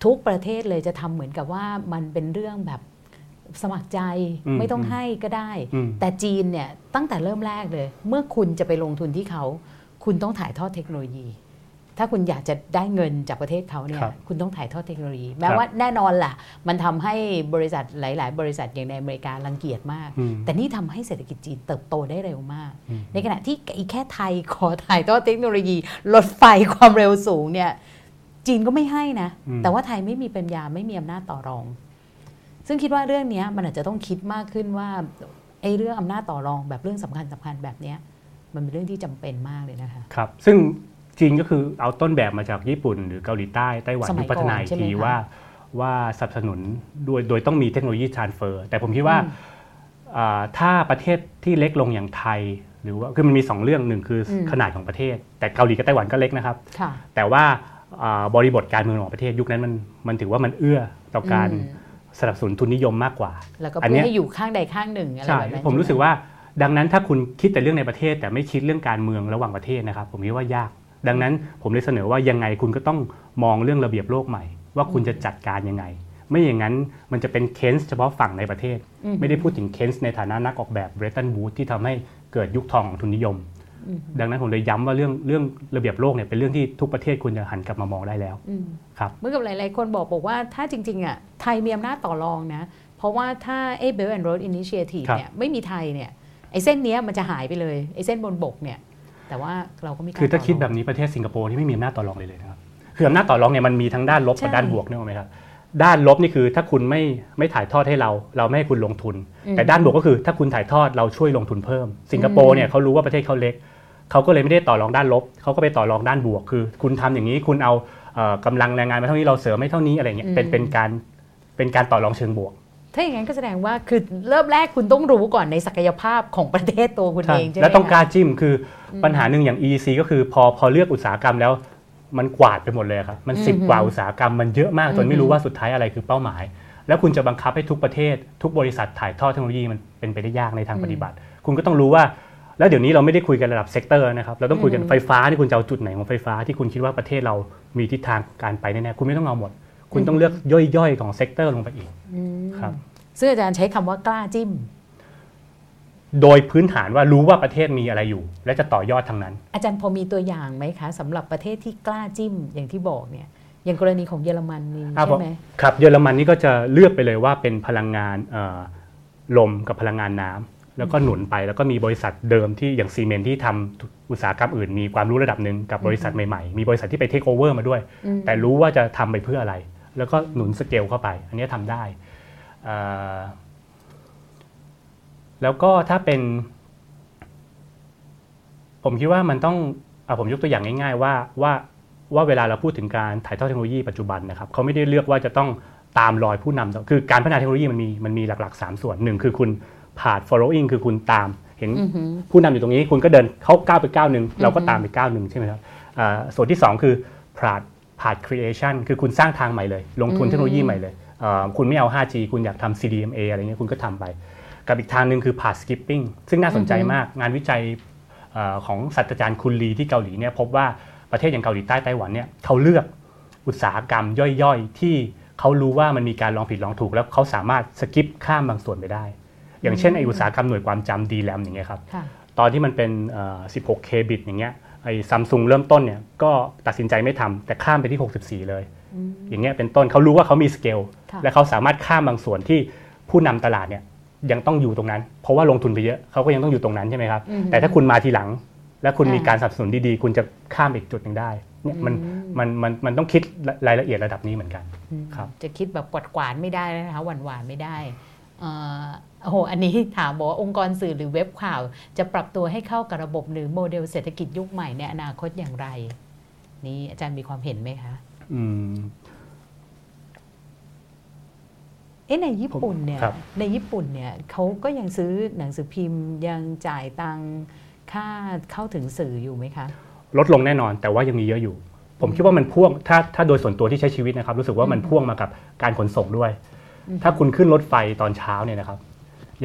ทุกประเทศเลยจะทำเหมือนกับว่ามันเป็นเรื่องแบบ สมัครใจอืมไม่ต้องอืมให้ก็ได้อืมแต่จีนเนี่ยตั้งแต่เริ่มแรกเลย เมื่อคุณจะไปลงทุนที่เขา คุณต้องถ่ายทอดเทคโนโลยี ถ้าคุณอยากจะได้เงินจากประเทศเขาเนี่ยครับคุณต้องถ่ายทอดเทคโนโลยี แม้ครับว่าแน่นอนล่ะ มันทำให้บริษัทหลาย ๆ บริษัทอย่างในอเมริการังเกียจมากอืมแต่นี่ทำให้เศรษฐกิจจีนเติบโตได้เร็วมากอืมในขณะที่อีกแค่ไทยขอถ่ายทอดเทคโนโลยีรถไฟความเร็วสูงเนี่ยจีนก็ไม่ให้นะอืมแต่ว่าไทยไม่มีปัญญาไม่มีอำนาจต่อรอง ซึ่งคิดว่าเรื่องเนี้ยมันอาจจะต้องคิดมากขึ้นว่าไอ้เรื่องอำนาจต่อรองแบบเรื่องสำคัญสำคัญแบบเนี้ยมันเป็นเรื่องที่จำเป็นมากเลยนะคะครับซึ่งจีนก็คือเอาต้นแบบมาจากญี่ปุ่น หรือเกาหลีใต้ไต้หวันสมัยที่พัฒนาก่อนอีกใช่ไหมทีคะว่าว่าสนับสนุนโดยโดยต้องมีเทคโนโลยี transfer แต่ผมคิดว่าอืมอ่าถ้าประเทศที่เล็กลงอย่างไทย หรือว่าคือมันมี 2 เรื่องหนึ่งคืออมขนาดของประเทศ แต่เกาหลีกับไต้หวันก็เล็กนะครับค่ะแต่ว่าอ่าบริบทการเมืองของประเทศยุคนั้นมันมันถือว่ามันเอื้อต่อการอืม สนับสนุนทุนนิยมมากกว่า แล้วก็อันเพื่เนี้อยให้อยู่ข้างใดข้างหนึ่งอะไรใช่แบบนั้นผมรู้สึกใช่ไหว่าดังนั้นถ้าคุณคิดแต่เรื่องในประเทศ แต่ไม่คิดเรื่องการเมืองระหว่างประเทศนะครับ ผมคิดว่ายาก ดังนั้นผมเลยเสนอว่ายังไงคุณก็ต้องมองเรื่องระเบียบโลกใหม่ ว่าคุณจะจัดการยังไง ไม่อย่างนั้นมันจะเป็นเคสเฉพาะฝั่งในประเทศอืมไม่ได้พูดถึงเคสในฐานะนักออกแบบเบรตันบูธที่ทำให้เกิดยุคทองของทุนนิยมอืม ดังนั้นผมเลยย้ำว่าเรื่องเรื่องระเบียบโลกเนี่ยเป็นเรื่องที่ทุกประเทศควรจะหันกลับมามองได้แล้วอืมครับเมื่อกับหลาย ๆ คนบอกบอกว่าถ้าจริง ๆ อะไทยมีอำนาจต่อรองนะ เพราะว่าถ้าไอ้ Belt and Road Initiative ครับเนี่ยไม่มีไทยเนี่ยไอ้เส้นเนี้ยมันจะหายไปเลยไอ้เส้นบนบกเนี่ย แต่ว่าเราก็ไม่กล้าคือถ้าต่รคิดงแบบนี้ประเทศสิงคโปร์ที่ไม่มีอำนาจต่อรองเลยเลยนะครับคืออำนาจต่อรองเนี่ยมันมีทั้งด้านลบกับใช่ด้านบวกนึกออกไหมครับด้านลบนี่คือถ้าคุณไม่ไม่ถ่ายทอดให้เรา เราไม่ให้คุณลงทุนอืมแต่ด้านบวกก็คือถ้าคุณถ่ายทอดเราช่วยลงทุนเพิ่ม สิงคโปอืร์มเนี่ยเขารู้ว่าประเทศเขาเล็ก เขาก็เลยไม่ได้ต่อรองด้านลบ เขาก็ไปต่อรองด้านบวก คือ คุณทำอย่างนี้คุณเอาเอ่อกำลังแรงงานมาเท่านี้เราเสริมไม่เท่านี้อะไรเงี้ยเป็นเป็นการเป็นการต่อรองเชิงบวก ถ้าอย่างนั้นก็แสดงว่าคือเริ่มแรกคุณต้องรู้ก่อนในศักยภาพของประเทศตัวคุณใช่เองใช่ไหมแล้วต้องกคะล้าจิ้มคืออปัญหาหนึ่งอย่าง EEC ก็คือพอพอเลือกอุตสาหกรรมแล้วมันกวาดไปหมดเลยครับ มัน10กว่าอุตสาหกรรมมันเยอะมากจนไม่รู้ว่าสุดท้ายอะไรคือเป้าหมาย แล้วคุณจะบังคับให้ทุกประเทศ ทุกบริษัทถ่ายทอดเทคโนโลยีมันเป็นไปได้ยากในทางปฏิบัติ คุณก็ต้องรู้ว่า แล้วเดี๋ยวนี้เราไม่ได้คุยกันระดับ sector นะครับเราต้องคุยกันไฟฟ้าที่คุณจะเอาจุดไหนของไฟฟ้าที่คุณคิดว่าประเทศเรามีทิศทางการไปแน่ๆคุณไม่ต้องเอาหมด คุณต้องเลือกย่อยๆของ sector ลงไปอีกอืมครับซึ่งอาจารย์ใช้คำว่ากล้าจิ้ม โดยพื้นฐานว่ารู้ว่าประเทศมีอะไรอยู่ และจะต่อยอดทางนั้น อาจารย์พอมีตัวอย่างไหมคะสำหรับประเทศที่กล้าจิ้มอย่างที่บอกเนี่ยอย่างกรณีของเยอรมันนี่อ่าใช่ไหมครับเยอรมันนี่ก็จะเลือกไปเลยว่าเป็นพลังงานเอ่อลมกับพลังงานน้ำ แล้วก็หนุนไปแล้วก็มีบริษัทเดิมที่อย่าง Siemens ที่ทำอุตสาหกรรมอื่น มีความรู้ระดับหนึ่งกับบริษัทใหม่ๆ มีบริษัทที่ไปเทคโอเวอร์มาด้วยอืมแต่รู้ว่าจะทำไปเพื่ออะไร แล้วก็หนุนสเกลเข้าไป อันนี้ทำได้เอ่อแล้วก็ถ้าเป็น ผมคิดว่ามันต้องอะผมยกตัวอย่างง่าย ๆ ว่าว่าว่าเวลาเราพูดถึงการถ่ายทอดเทคโนโลยีปัจจุบันนะครับเขาไม่ได้เลือกว่าจะต้องตามรอยผู้นำคือการพัฒนาเทคโนโลยีมันมีมันมีหลักๆ 3 ส่วนหนึ่งคือคุณ ผ่าน following คือคุณตาม เห็นอือหือผู้นำอยู่ตรงนี้คุณก็เดินเขาก้าวไปก้าวหนึ่งเราก็อือฮึตามไปก้าวหนึ่งใช่ไหมครับอ่าส่วนที่ 2 คือผ่านผ่าน creation คือคุณสร้างทางใหม่เลย ลงทุนเทคโนโลยีใหม่เลยอ่าคุณไม่เอา 5G คุณอยากทำ CDMA อะไรเงี้ยคุณก็ทำไป กับอีกทางหนึ่งคือผ่าน skipping ซึ่งน่าสนใจมาก งานวิจัยเอ่อของศาสตราจารย์คุนลีที่เกาหลีเนี่ยพบว่าประเทศอย่างเกาหลีใต้ไต้หวันเนี่ยเขาเลือกอุตสาหกรรมย่อยๆ ที่เขารู้ว่ามันมีการลองผิดลองถูก แล้วเขาสามารถสกิปข้ามบางส่วนไปได้ อย่างเช่นไออุตสาหกรรมหน่วยความจำ DRAM อย่างเงี้ยครับค่ะตอนที่มันเป็นเอ่อ 16K บิตอย่างเงี้ยไอ้ซัมซุงเริ่มต้นเนี่ยก็ตัดสินใจไม่ทำแต่ข้ามไปที่ 64 เลยอืมอย่างเงี้ยเป็นต้นเขารู้ว่าเขามีสเกลค่ะและเขาสามารถข้ามบางส่วนที่ผู้นำตลาดเนี่ยยังต้องอยู่ตรงนั้น เพราะว่าลงทุนไปเยอะเขาก็ยังต้องอยู่ตรงนั้นใช่ไหมครับอือฮึแต่ถ้าคุณมาทีหลัง และคุณอ่ามีมีการสนับสนุนดีๆ คุณจะข้ามอีกจุดหนึ่งได้เนี่ยมันอืมมันมันมันต้องคิดรายละเอียดระดับนี้เหมือนกันอืมครับจะคิดแบบกวาดกวาดๆไม่ได้นะคะหวานหวานๆไม่ได้เอ่อ โอ้โห อันนี้ถามบอกว่าองค์กรสื่อหรือเว็บข่าว จะปรับตัวให้เข้ากับระบบหรือโมเดลเศรษฐกิจยุคใหม่ในอนาคตอย่างไร นี่อาจารย์มีความเห็นไหมคะ อืมเอ๊ะในญี่ปุ่นเนี่ยครับในญี่ปุ่นเนี่ยเขาก็ยังซื้อหนังสือพิมพ์ยังจ่ายตังค่าเข้าถึงสื่ออยู่ไหมคะ ลดลงแน่นอนแต่ว่ายังมีเยอะอยู่ ผมคิดว่ามันพ่วงถ้าถ้าโดยส่วนตัวที่ใช้ชีวิตนะครับ รู้สึกว่ามันพ่วงมากับการขนส่งด้วยอืม ถ้าคุณขึ้นรถไฟตอนเช้าเนี่ยนะครับ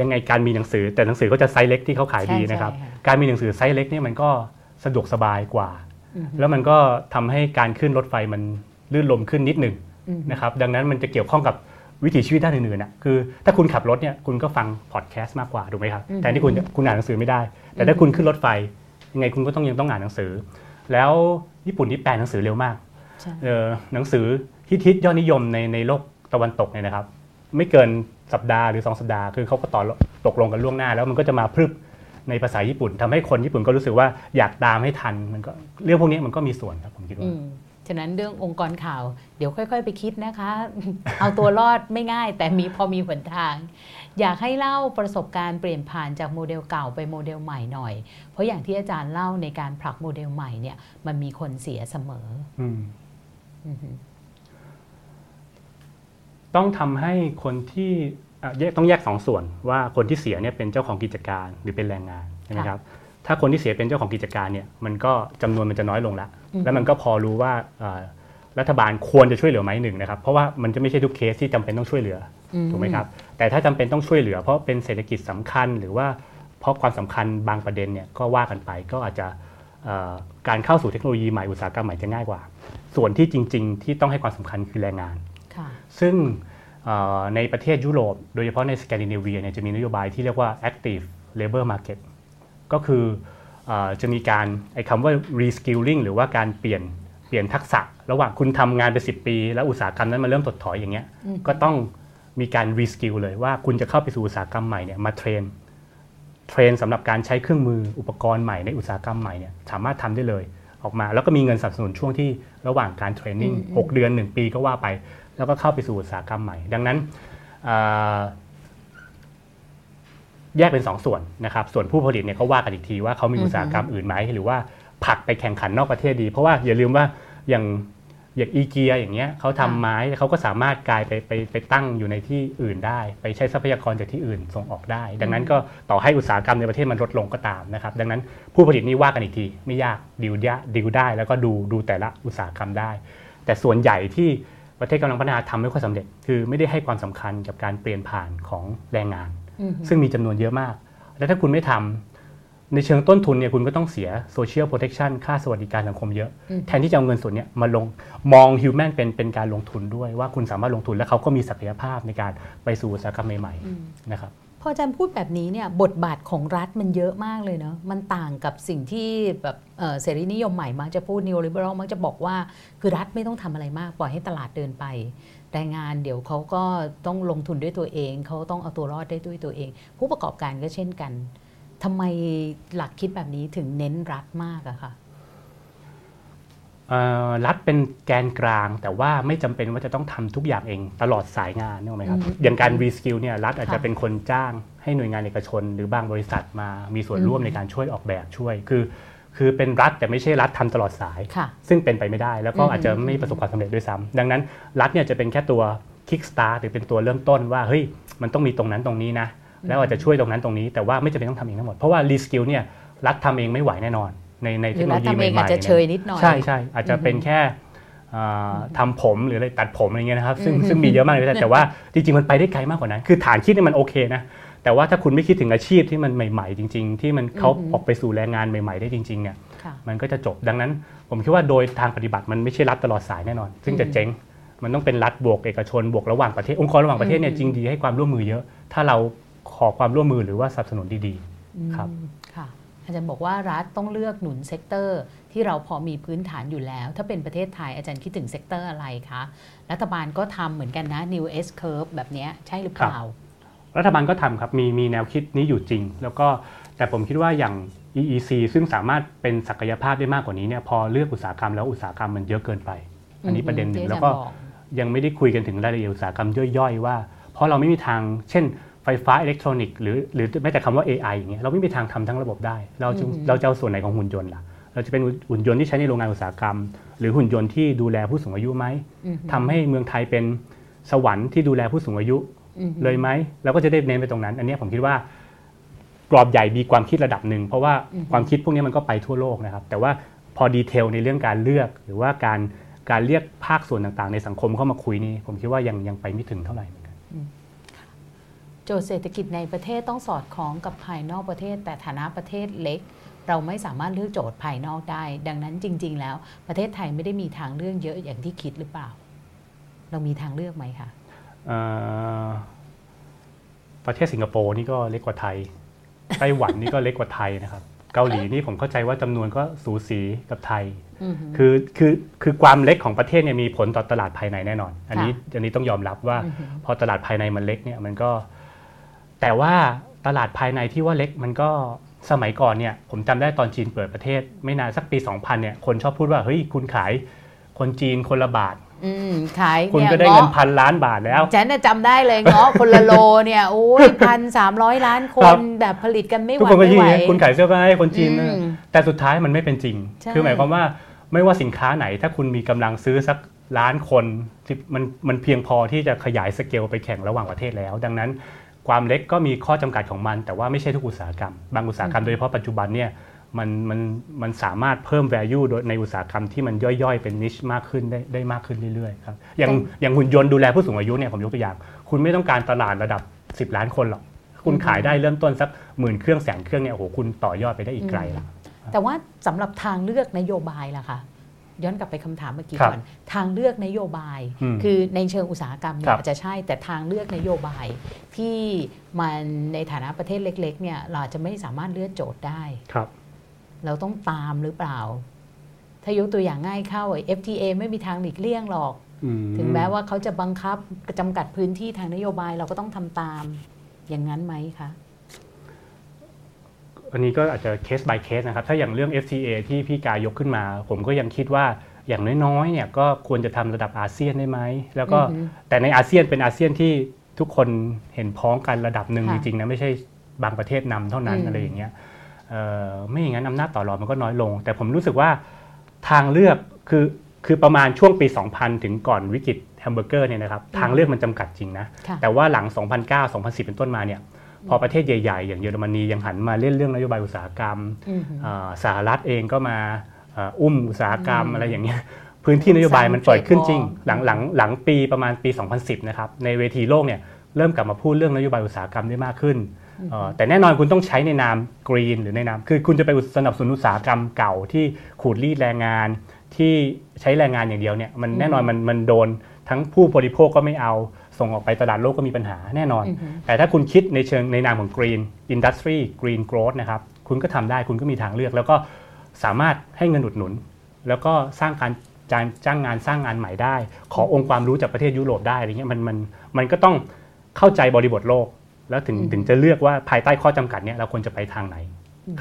ยังไงการมีหนังสือแต่หนังสือก็จะไซส์เล็กที่เขาขายดีนะครับใช่ใช่ค่ะการมีหนังสือไซส์เล็กเนี่ยมันก็สะดวกสบายกว่าอืมแล้วมันก็ทำให้การขึ้นรถไฟมันลื่นลมขึ้นนิดหนึ่งอืมนะครับ ดังนั้นมันจะเกี่ยวข้องกับวิถีชีวิตด้านอื่นๆนะคือถ้าคุณขับรถเนี่ยคุณก็ฟังพอดแคสต์มากกว่าถูกไหมครับอืมแทนที่คุณจะคุณอ่านหนังสือไม่ได้ แต่ถ้าคุณขึ้นรถไฟยังไงคุณก็ต้องยังต้องอ่านหนังสือ แล้วญี่ปุ่นนี่แปลหนังสือเร็วมากใช่เออหนังสือฮิตฮิตๆยอดนิยมในในโลกตะวันตกเนี่ยนะครับ ไม่เกินสัปดาห์หรือ 2 สัปดาห์คือเขาก็ต่อตกลงกันล่วงหน้า แล้วมันก็จะมาพรึบในภาษาญี่ปุ่นทำให้คนญี่ปุ่นก็รู้สึกว่าอยากตามให้ทันมันก็เรื่องพวกนี้มันก็มีส่วนครับผมคิดอืว่ามฉะนั้นเรื่ององค์กรข่าวเดี๋ยวค่อย ๆ ไปคิดนะคะ เอาตัวรอดไม่ง่าย แต่มีพอมีหนทาง อยากให้เล่าประสบการณ์เปลี่ยนผ่านจากโมเดลเก่าไปโมเดลใหม่หน่อย เพราะอย่างที่อาจารย์เล่าในการผลักโมเดลใหม่เนี่ยมันมีคนเสียเสมอ อืมอือฮึ ต้องทำให้คนที่ต้องแยกสองส่วนว่าคนที่เสียเนี่ยเป็นเจ้าของกิจการหรือเป็นแรงงานใช่ไหมครับถ้าคนที่เสียเป็นเจ้าของกิจการเนี่ยมันก็จำนวนมันจะน้อยลงละแล้วมันก็พอรู้ว่ารัฐบาลควรจะช่วยเหลือไหมหนึ่งนะครับ เพราะว่ามันจะไม่ใช่ทุกเคสที่จำเป็นต้องช่วยเหลือถูกไหมครับแต่ถ้าจำเป็นต้องช่วยเหลือ เพราะเป็นเศรษฐกิจสำคัญ หรือว่าเพราะความสำคัญบางประเด็นเนี่ยก็ว่ากันไปก็อาจจะการเข้าสู่เทคโนโลยีใหม่อุตสาหกรรมใหม่จะง่ายกว่า ส่วนที่จริง ๆ ที่ต้องให้ความสำคัญคือแรงงาน ซึ่งในประเทศยุโรป โดยเฉพาะในสแกนดิเนเวียเนี่ยจะมีนโยบายที่เรียกว่า active labor market ก็คือจะมีการไอ้คำว่า reskilling หรือว่าการเปลี่ยนเปลี่ยนทักษะ ระหว่างคุณทำงานไปสิบปี แล้วอุตสาหกรรมนั้นมาเริ่มถดถอยอย่างเงี้ยก็ต้องมีการ reskill เลยว่าคุณจะเข้าไปสู่อุตสาหกรรมใหม่เนี่ยมา train train สำหรับการใช้เครื่องมืออุปกรณ์ใหม่ในอุตสาหกรรมใหม่เนี่ยสามารถทำได้เลยออกมา แล้วก็มีเงินสนับสนุนช่วงที่ระหว่างการ training 6เดือน 1 ปีก็ว่าไป แล้วก็เข้าไปสู่อุตสาหกรรมใหม่ ดังนั้นแยกเป็น2สส่วนนะครับ ส่วนผู้ผลิตเนี่ยก็ว่ากันอีกทีว่าเขามีอุตสาหกรรมอื่นไหมหรือว่าผักไปแข่งขันนอกประเทศดี เพราะว่าอย่าลืมว่าอย่างอย่างอีเกียอย่างเงี้ยเขาทำไม้เขาก็สามารถกลายไปไปไปตั้งอยู่ในที่อื่นได้ ไปใช้ทรัพยากรจากที่อื่นส่งออกได้ ดังนั้นก็ต่อให้อุตสาหกรรมในประเทศมันลดลงก็ตามนะครับ ดังนั้นผู้ผลิตนี่ว่ากันอีกทีไม่ยากดิวยะดิวได้ แล้วก็ดูดูแต่ละอุตสาหกรรมได้ แต่ส่วนใหญ่ที่ ประเทศกำลังพัฒนาทำไม่ค่อยสำเร็จ คือไม่ได้ให้ความสำคัญกับการเปลี่ยนผ่านของแรงงาน ซึ่งมีจำนวนเยอะมาก และถ้าคุณไม่ทำในเชิงต้นทุนเนี่ยคุณก็ต้องเสีย social protection ค่าสวัสดิการสังคมเยอะ แทนที่จะเอาเงินส่วนนี้มาลงมอง human เป็นเป็นการลงทุนด้วยว่าคุณสามารถลงทุนและเขาก็มีศักยภาพในการไปสู่อุตสาหกรรมใหม่ๆนะครับพ ออาจารย์พูดแบบนี้เนี่ยบทบาทของรัฐมันเยอะมากเลยเนาะมันต่างกับสิ่งที่แบบเสรีนิยมใหม่มักจะพูด neoliberal มักจะบอกว่าคือรัฐไม่ต้องทำอะไรมากปล่อยให้ตลาดเดินไป แรงงานเดี๋ยวเขาก็ต้องลงทุนด้วยตัวเอง เขาต้องเอาตัวรอดได้ด้วยตัวเอง ผู้ประกอบการก็เช่นกันทำไมหลักคิดแบบนี้ถึงเน้นรัฐมากอะคะ รัฐเป็นแกนกลาง แต่ว่าไม่จำเป็นว่าจะต้องทำทุกอย่างเองตลอดสายงานนึกไหมครับอย่างการ reskill เนี่ยรัฐอาจจะเป็นคนจ้าง ให้หน่วยงานเอกชน หรือบางบริษัทมามีส่วนร่วมในการช่วยออกแบบช่วย คือ คือเป็นรัฐแต่ไม่ใช่รัฐทำตลอดสาย ซึ่งเป็นไปไม่ได้ แล้วก็อาจจะไม่ประสบความสำเร็จด้วยซ้ำดังนั้นรัฐเนี่ยจะเป็นแค่ตัว kickstart หรือเป็นตัวเริ่มต้นว่าเฮ้ยมันต้องมีตรงนั้นตรงนี้นะแล้วอาจจะช่วยตรงนั้นตรงนี้ แต่ว่าไม่จำเป็นต้องทำเองทั้งหมดเพราะว่า reskill เนี่ยรัฐทำเองไม่ไหวแน่นอน ในในเทคโนโลยีใหม่ๆอาจจะเชยนิดหน่อยใช่ใช่อาจจะเป็นแค่ทำผมหรืออะไรตัดผมอะไรเงี้ยนะครับซึ่งซึ่งมีเยอะมากเลยแต่ว่าจริงๆ มันไปได้ไกลมากกว่านั้น คือฐานคิดเนี่ยมันโอเคนะ แต่ว่าถ้าคุณไม่คิดถึงอาชีพที่มันใหม่ๆ จริง ๆ ที่มันเขาออกไปสู่แรงงานใหม่ ๆ ได้จริงๆเนี่ยมันก็จะจบดังนั้น ผมคิดว่าโดยทางปฏิบัติมันไม่ใช่รัฐตลอดสายแน่นอน ซึ่งจะเจ๊งมันต้องเป็นรัฐบวกเอกชนบวกระหว่างประเทศองค์กรระหว่างประเทศเนี่ยยินดีให้ความร่วมมือเยอะ ถ้าเราขอความร่วมมือหรือว่าสนับสนุนดีๆครับค่ะ อาจารย์บอกว่ารัฐต้องเลือกหนุน sector ที่เราพอมีพื้นฐานอยู่แล้ว ถ้าเป็นประเทศไทยอาจารย์คิดถึง sector อะไรคะ รัฐบาลก็ทำเหมือนกันนะ New S Curve แบบนี้ใช่หรือเปล่า รัฐบาลก็ทำครับ มีมีแนวคิดนี้อยู่จริง แล้วก็แต่ผมคิดว่าอย่าง EEC ซึ่งสามารถเป็นศักยภาพได้มากกว่านี้เนี่ยพอเลือกอุตสาหกรรมแล้วอุตสาหกรรมมันเยอะเกินไป อันนี้ประเด็นหนึ่งแล้วก็ยังไม่ได้คุยกันถึงรายละเอียดอุตสาหกรรมย่อยๆว่า เพราะเราไม่มีทางเช่น ไฟฟ้าอิเล็กทรอนิกส์หรือหรือแม้แต่คำว่า AI อย่างเงี้ยเราไม่มีทางทำทั้งระบบได้ เราจะเราจะเอาส่วนไหนของหุ่นยนต์ล่ะ เราจะเป็นหุ่นยนต์ที่ใช้ในโรงงานอุตสาหกรรม หรือหุ่นยนต์ที่ดูแลผู้สูงอายุไหมทำให้เมืองไทยเป็นสวรรค์ที่ดูแลผู้สูงอายุเลยไหมเราก็จะได้เน้นไปตรงนั้น อันนี้ผมคิดว่ากรอบใหญ่มีความคิดระดับหนึ่งเพราะว่าความคิดพวกนี้มันก็ไปทั่วโลกนะครับ แต่ว่าพอดีเทลในเรื่องการเลือกหรือว่าการการเรียกภาคส่วนต่างๆ ในสังคมเข้ามาคุยนี่ผมคิดว่ายังยังไปไม่ถึงเท่าไหร่ โจทย์เศรษฐกิจในประเทศต้องสอดคล้องกับภายนอกประเทศ แต่ฐานะประเทศเล็ก เราไม่สามารถเลือกโจทย์ภายนอกได้ ดังนั้นจริง ๆ แล้วประเทศไทยไม่ได้มีทางเลือกเยอะอย่างที่คิดหรือเปล่า เรามีทางเลือกไหมคะประเทศสิงคโปร์นี่ก็เล็กกว่าไทยไต้หวันนี่ก็เล็กกว่าไทยนะครับ เกาหลีนี่ผมเข้าใจว่าจำนวนก็สูสีกับไทย คือคือคือความเล็กของประเทศเนี่ยมีผลต่อตลาดภายในแน่นอน อันนี้อันนี้ต้องยอมรับว่าพอตลาดภายในมันเล็กเนี่ยมันก็ แต่ว่าตลาดภายในที่ว่าเล็กมันก็สมัยก่อนเนี่ยผมจำได้ตอนจีนเปิดประเทศ ไม่นานสักปี 2000เนี่ยคนชอบพูดว่าเฮ้ยคุณขายคนจีนคนละบาทขายคุณก็ได้เงินพันล้านบาทแล้วฉันจำได้เลยเงาะคนละโลเนี่ยโอ้ยพันสามร้อยล้านคนแบบผลิตกันไม่ไหวทุกคนก็ยิ่งคุณขายเสื้อผ้าให้คนจีน แต่สุดท้ายมันไม่เป็นจริง คือหมายความว่าไม่ว่าสินค้าไหน ถ้าคุณมีกำลังซื้อสักล้านคนมันมันเพียงพอที่จะขยายสเกลไปแข่งระหว่างประเทศแล้ว ดังนั้น ความเล็กก็มีข้อจำกัดของมัน แต่ว่าไม่ใช่ทุกอุตสาหกรรม บางอุตสาหกรรมโดยเฉพาะปัจจุบันเนี่ยมันมันมันสามารถเพิ่ม value โดยในอุตสาหกรรมที่มันย่อยๆ เป็นนิชมากขึ้นได้ได้มากขึ้นเรื่อยๆครับอย่างอย่างหุ่นยนต์ดูแลผู้สูงอายุเนี่ยผมยกตัวอย่าง คุณไม่ต้องการตลาดระดับ 10 ล้านคนหรอก คุณขายได้เริ่มต้นสักหมื่นเครื่องแสนเครื่องเนี่ยโอ้โหคุณต่อยอดไปได้อีกไกลแล้วแต่ว่าสำหรับทางเลือกนโยบายล่ะคะ ย้อนกลับไปคำถามเมื่อกี้ก่อนทางเลือกนโยบาย คือในเชิงอุตสาหกรรมเนี่ยอาจจะใช่แต่ทางเลือกนโยบายที่มันในฐานะประเทศเล็ก ๆ เนี่ยเราจะไม่สามารถเลือกโจทย์ได้ครับ เราต้องตามหรือเปล่า ถ้ายกตัวอย่างง่ายเข้า FTA ไม่มีทางหลีกเลี่ยงหรอก ถึงแม้ว่าเขาจะบังคับจำกัดพื้นที่ทางนโยบายเราก็ต้องทำตามอย่างนั้นไหมคะ อันนี้ก็อาจจะเคส by เคสนะครับ ถ้าอย่างเรื่อง FTA ที่พี่กายยกขึ้นมา ผมก็ยังคิดว่าอย่างน้อยๆเนี่ยก็ควรจะทำระดับอาเซียนได้ไหม แล้วก็แต่ในอาเซียนเป็นอาเซียนที่ทุกคนเห็นพ้องกันระดับหนึ่งจริงๆนะไม่ใช่บางประเทศนำเท่านั้นอะไรอย่างเงี้ยไม่อย่างนั้นอำนาจต่อรองมันก็น้อยลง แต่ผมรู้สึกว่าทางเลือกคือคือประมาณช่วงปี 2000 ถึงก่อนวิกฤตแฮมเบอร์เกอร์เนี่ยนะครับทางเลือกมันจำกัดจริงนะ แต่ว่าหลัง 2009 2010 เป็นต้นมาเนี่ย พอประเทศใหญ่ๆ อย่างเยอรมนียังหันมาเล่นเรื่องนโยบายอุตสาหกรรมสหรัฐเองก็มาอุ้มอุตสาหกรรมอะไรอย่างเงี้ยพื้นที่นโยบายมันเปิดขึ้นจริง หลังหลังหลังปีประมาณปี 2010 นะครับในเวทีโลกเนี่ยเริ่มกลับมาพูดเรื่องนโยบายอุตสาหกรรมได้มากขึ้นแต่แน่นอนคุณต้องใช้ในนามกรีนหรือในนามคือคุณจะไปสนับสนุนอุตสาหกรรมเก่าที่ขูดรีดแรงงานที่ใช้แรงงานอย่างเดียวเนี่ยมันแน่นอนมันมันโดนทั้งผู้บริโภคก็ไม่เอา ส่งออกไปตลาดโลกก็มีปัญหาแน่นอน แต่ถ้าคุณคิดในเชิงในนามของ Green Industry Green Growth นะครับ คุณก็ทำได้คุณก็มีทางเลือก แล้วก็สามารถให้เงินอุดหนุน แล้วก็สร้างการจ้างงานสร้างงานใหม่ได้ ขอองค์ความรู้จากประเทศยุโรปได้อะไรเงี้ยมันมันมันก็ต้องเข้าใจบริบทโลก แล้วถึงถึงจะเลือกว่าภายใต้ข้อจำกัดเนี้ยเราควรจะไปทางไหน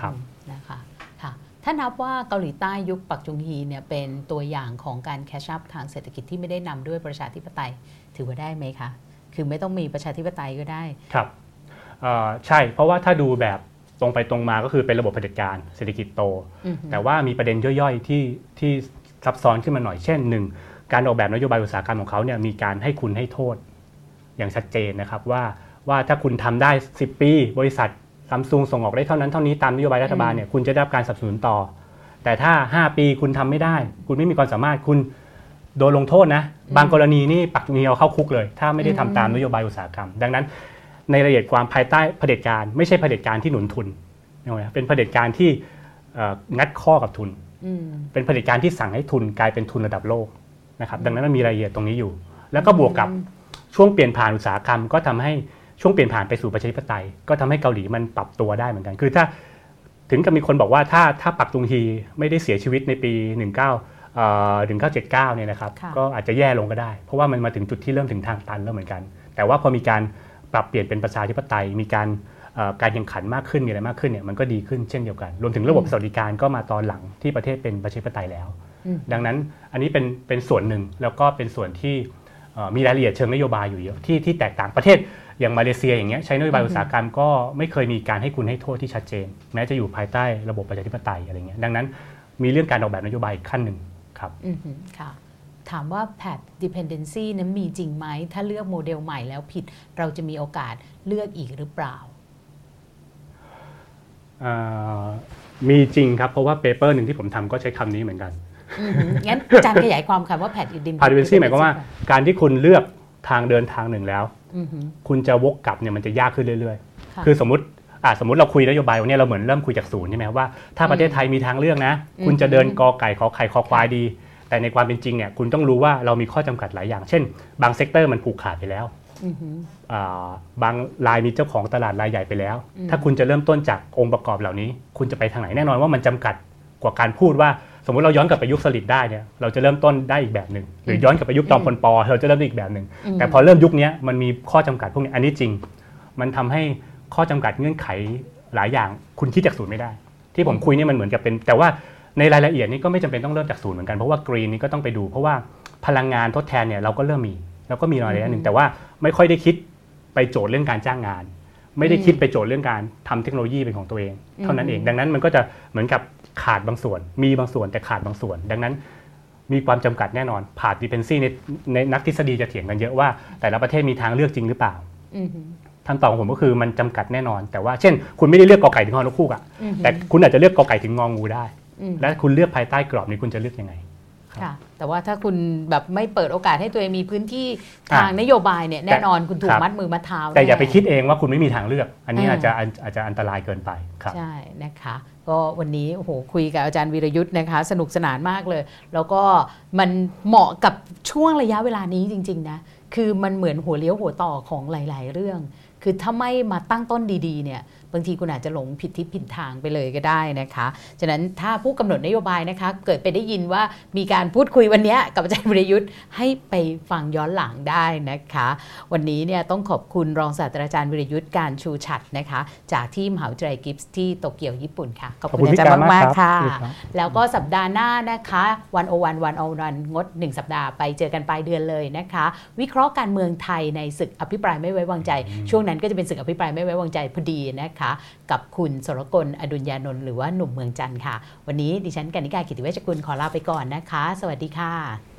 ครับนะคะค่ะถ้านับว่าเกาหลีใต้ยุคปักจุงฮีเนี่ยเป็นตัวอย่างของการแคชชัพทางเศรษฐกิจที่ไม่ได้นำด้วยประชาธิปไตย ถือว่าได้ไหมคะ คือไม่ต้องมีประชาธิปไตยก็ได้ ครับใช่ เพราะว่าถ้าดูแบบตรงไปตรงมาก็คือเป็นระบบเผด็จการเศรษฐกิจโต แต่ว่ามีประเด็นย่อยๆที่ที่ซับซ้อนขึ้นมาหน่อยเช่นหนึ่งการออกแบบนโยบายอุตสาหกรรมของเขาเนี่ยมีการให้คุณให้โทษ อย่างชัดเจนนะครับว่าว่าถ้าคุณทำได้ 10 ปี บริษัทซัมซุงส่งออกได้เท่านั้นเท่านี้ตามนโยบายรัฐบาลเนี่ยคุณจะได้รับการสนับสนุนต่อ แต่ถ้า 5 ปีคุณทำไม่ได้ คุณไม่มีความสามารถคุณ โดนลงโทษนะ บางกรณีนี่ปักมีเอาเข้าคุกเลย ถ้าไม่ได้ทำตามนโยบายอุตสาหกรรม ดังนั้น ในรายละเอียดความภายใต้เผด็จการ ไม่ใช่เผด็จการที่หนุนทุนเป็นเผด็จการที่งัดข้อกับทุน เป็นเผด็จการที่สั่งให้ทุนกลายเป็นทุนระดับโลกนะครับดังนั้นมันมีรายละเอียดตรงนี้อยู่ แล้วก็บวกกับช่วงเปลี่ยนผ่านอุตสาหกรรม ก็ทำให้ช่วงเปลี่ยนผ่านไปสู่ประชาธิปไตย ก็ทำให้เกาหลีมันปรับตัวได้เหมือนกัน คือถ้าถึงกับมีคนบอกว่าถ้าถ้าปักตุงฮีไม่ได้เสียชีวิตในปี 19 ถึง979เนี่ยนะครับก็อาจจะแย่ลงก็ได้ เพราะว่ามันมาถึงจุดที่เริ่มถึงทางตันแล้วเหมือนกัน แต่ว่าพอมีการปรับเปลี่ยนเป็นประชาธิปไตย มีการการแข่งขันมากขึ้นมีอะไรมากขึ้นเนี่ยมันก็ดีขึ้นเช่นเดียวกัน รวมถึงระบบสวัสดิการก็มาตอนหลังที่ประเทศเป็นประชาธิปไตยแล้ว ดังนั้นอันนี้เป็นเป็นส่วนหนึ่งแล้วก็เป็นส่วนที่มีรายละเอียดเชิงนโยบายอยู่เยอะที่ที่แตกต่างประเทศอย่างมาเลเซียอย่างเงี้ยใช้นโยบายอุตสาหกรรมก็ไม่เคยมีการให้คุณให้โทษที่ชัดเจน แม้จะอยู่ภายใต้ระบบประชาธิปไตยอะไรเงี้ยดังนั้นมีเรื่องการออกแบบนโยบายขั้นหนึ่ง ครับค่ะ ถามว่า PAT dependency นั้นมีจริงไหม ถ้าเลือกโมเดลใหม่แล้วผิด เราจะมีโอกาสเลือกอีกหรือเปล่า มีจริงครับ เพราะว่า paper หนึ่งที่ผมทำก็ใช้คำนี้เหมือนกันงั้นอาจารย์ขยายความคำว่า path dependency หมายความว่า การที่คุณเลือกทางเดินทางหนึ่งแล้ว คุณจะวกกลับเนี่ยมันจะยากขึ้นเรื่อย ๆ คือสมมติ สมมติเราคุยนโยบายวันนี้เราเหมือนเริ่มคุยจากศูนย์ใช่ไหมว่าถ้าประเทศไทยมีทางเลือกนะ คุณจะเดินกอไก่ขอไข่คอควายดี แต่ในความเป็นจริงเนี่ยคุณต้องรู้ว่าเรามีข้อจำกัดหลายอย่าง เช่น บาง sector มันผูกขาดไปแล้วบางรายมีเจ้าของตลาดรายใหญ่ไปแล้ว ถ้าคุณจะเริ่มต้นจากองค์ประกอบเหล่านี้ คุณจะไปทางไหนแน่นอนว่ามันจำกัดกว่าการพูดว่าสมมติเราย้อนกลับไปยุคสฤษดิ์ได้เนี่ยเราจะเริ่มต้นได้อีกแบบหนึ่งหรือย้อนกลับไปยุคจอมพลปอเราจะเริ่มอีกแบบหนึ่งแต่พอเริ่มยุคนี้มันมีข้อจำกัดพวกนี้อันนี้จริง มันทำให้ ข้อจำกัดเงื่อนไขหลายอย่าง คุณคิดจากศูนย์ไม่ได้ ที่ผมคุยนี่มันเหมือนกับเป็น แต่ว่าในรายละเอียดนี่ก็ไม่จำเป็นต้องเริ่มจากศูนย์เหมือนกันเพราะว่ากรีนนี่ก็ต้องไปดู เพราะว่าพลังงานทดแทนเนี่ยเราก็เริ่มมีเราก็มีรายละเอียดหนึ่งแต่ว่าไม่ค่อยได้คิดไปโจทย์เรื่องการจ้างงาน ไม่ได้คิดไปโจทย์เรื่องการทำเทคโนโลยีเป็นของตัวเอง เท่านั้นเองดังนั้นมันก็จะเหมือนกับขาดบางส่วน มีบางส่วนแต่ขาดบางส่วน ดังนั้นมีความจำกัดแน่นอนผ่าดิเพนซีในในนักทฤษฎีจะเถียงกันเยอะว่า แต่ละประเทศมีทางเลือกจริงหรือเปล่าอืม คำตอบของผมก็คือมันจำกัดแน่นอน แต่ว่าเช่น คุณไม่ได้เลือกกอไก่ถึงฮอนกคู่อะอืมแต่คุณอาจจะเลือกกอไก่ถึงงองูได้อืมและคุณเลือกภายใต้กรอบนี้คุณจะเลือกยังไงค่ะแต่ว่าถ้าคุณแบบไม่เปิดโอกาสให้ตัวเองมีพื้นที่อะทางนโยบายเนี่ยแน่นอนคุณถูคกรับมัดมือมัดเท้า แต่อย่าไปแน่คิดเองว่าคุณไม่มีทางเลือก อันนี้อ่าอาจจะอาจจะอันตรายเกินไปครับใช่นะคะก็วันนี้โอ้โหคุยกับอาจารย์วีรยุทธ์นะคะ สนุกสนานมากเลย แล้วก็มันเหมาะกับช่วงระยะเวลานี้จริง ๆ นะ คือมันเหมือนหัวเลี้ยวหัวต่อของหลาย ๆ เรื่อง คือถ้าไม่มาตั้งต้นดีๆเนี่ย บางทีคุณอาจจะหลงผิดทิศผิดทางไปเลยก็ได้นะคะ ฉะนั้นถ้าผู้กำหนดนโยบายนะคะ เกิดไปได้ยินว่ามีการพูดคุยวันเนี้ยกับอาจารย์วิรยุทธ์ให้ไปฟังย้อนหลังได้นะคะ วันนี้เนี่ยต้องขอบคุณรองศาสตราจารย์วิรยุทธ์การชูชัดนะคะ จากที่มหาวิทยาลัยกิฟส์ที่โตเกียวญี่ปุ่นค่ะ ขอบขอบคุคุณณอาจารย์พี่การมากมากๆค่ะครับแล้วก็สัปดาห์หน้านะคะวันโอวันวันโอวันงด 1 สัปดาห์ไปเจอกันปลายเดือนเลยนะคะ วิเคราะห์การเมืองไทยในศึกอภิปรายไม่ไว้วางใจ ช่วงนั้นก็จะเป็นศึกอภิปรายไม่ไว้วางใจพอดีนะคะกับคุณสรกลอดุญญานนท์หรือว่าหนุ่มเมืองจันทร์ค่ะ วันนี้ดิฉันกนิกากิติเวชกุลขอลาไปก่อนนะคะ สวัสดีค่ะ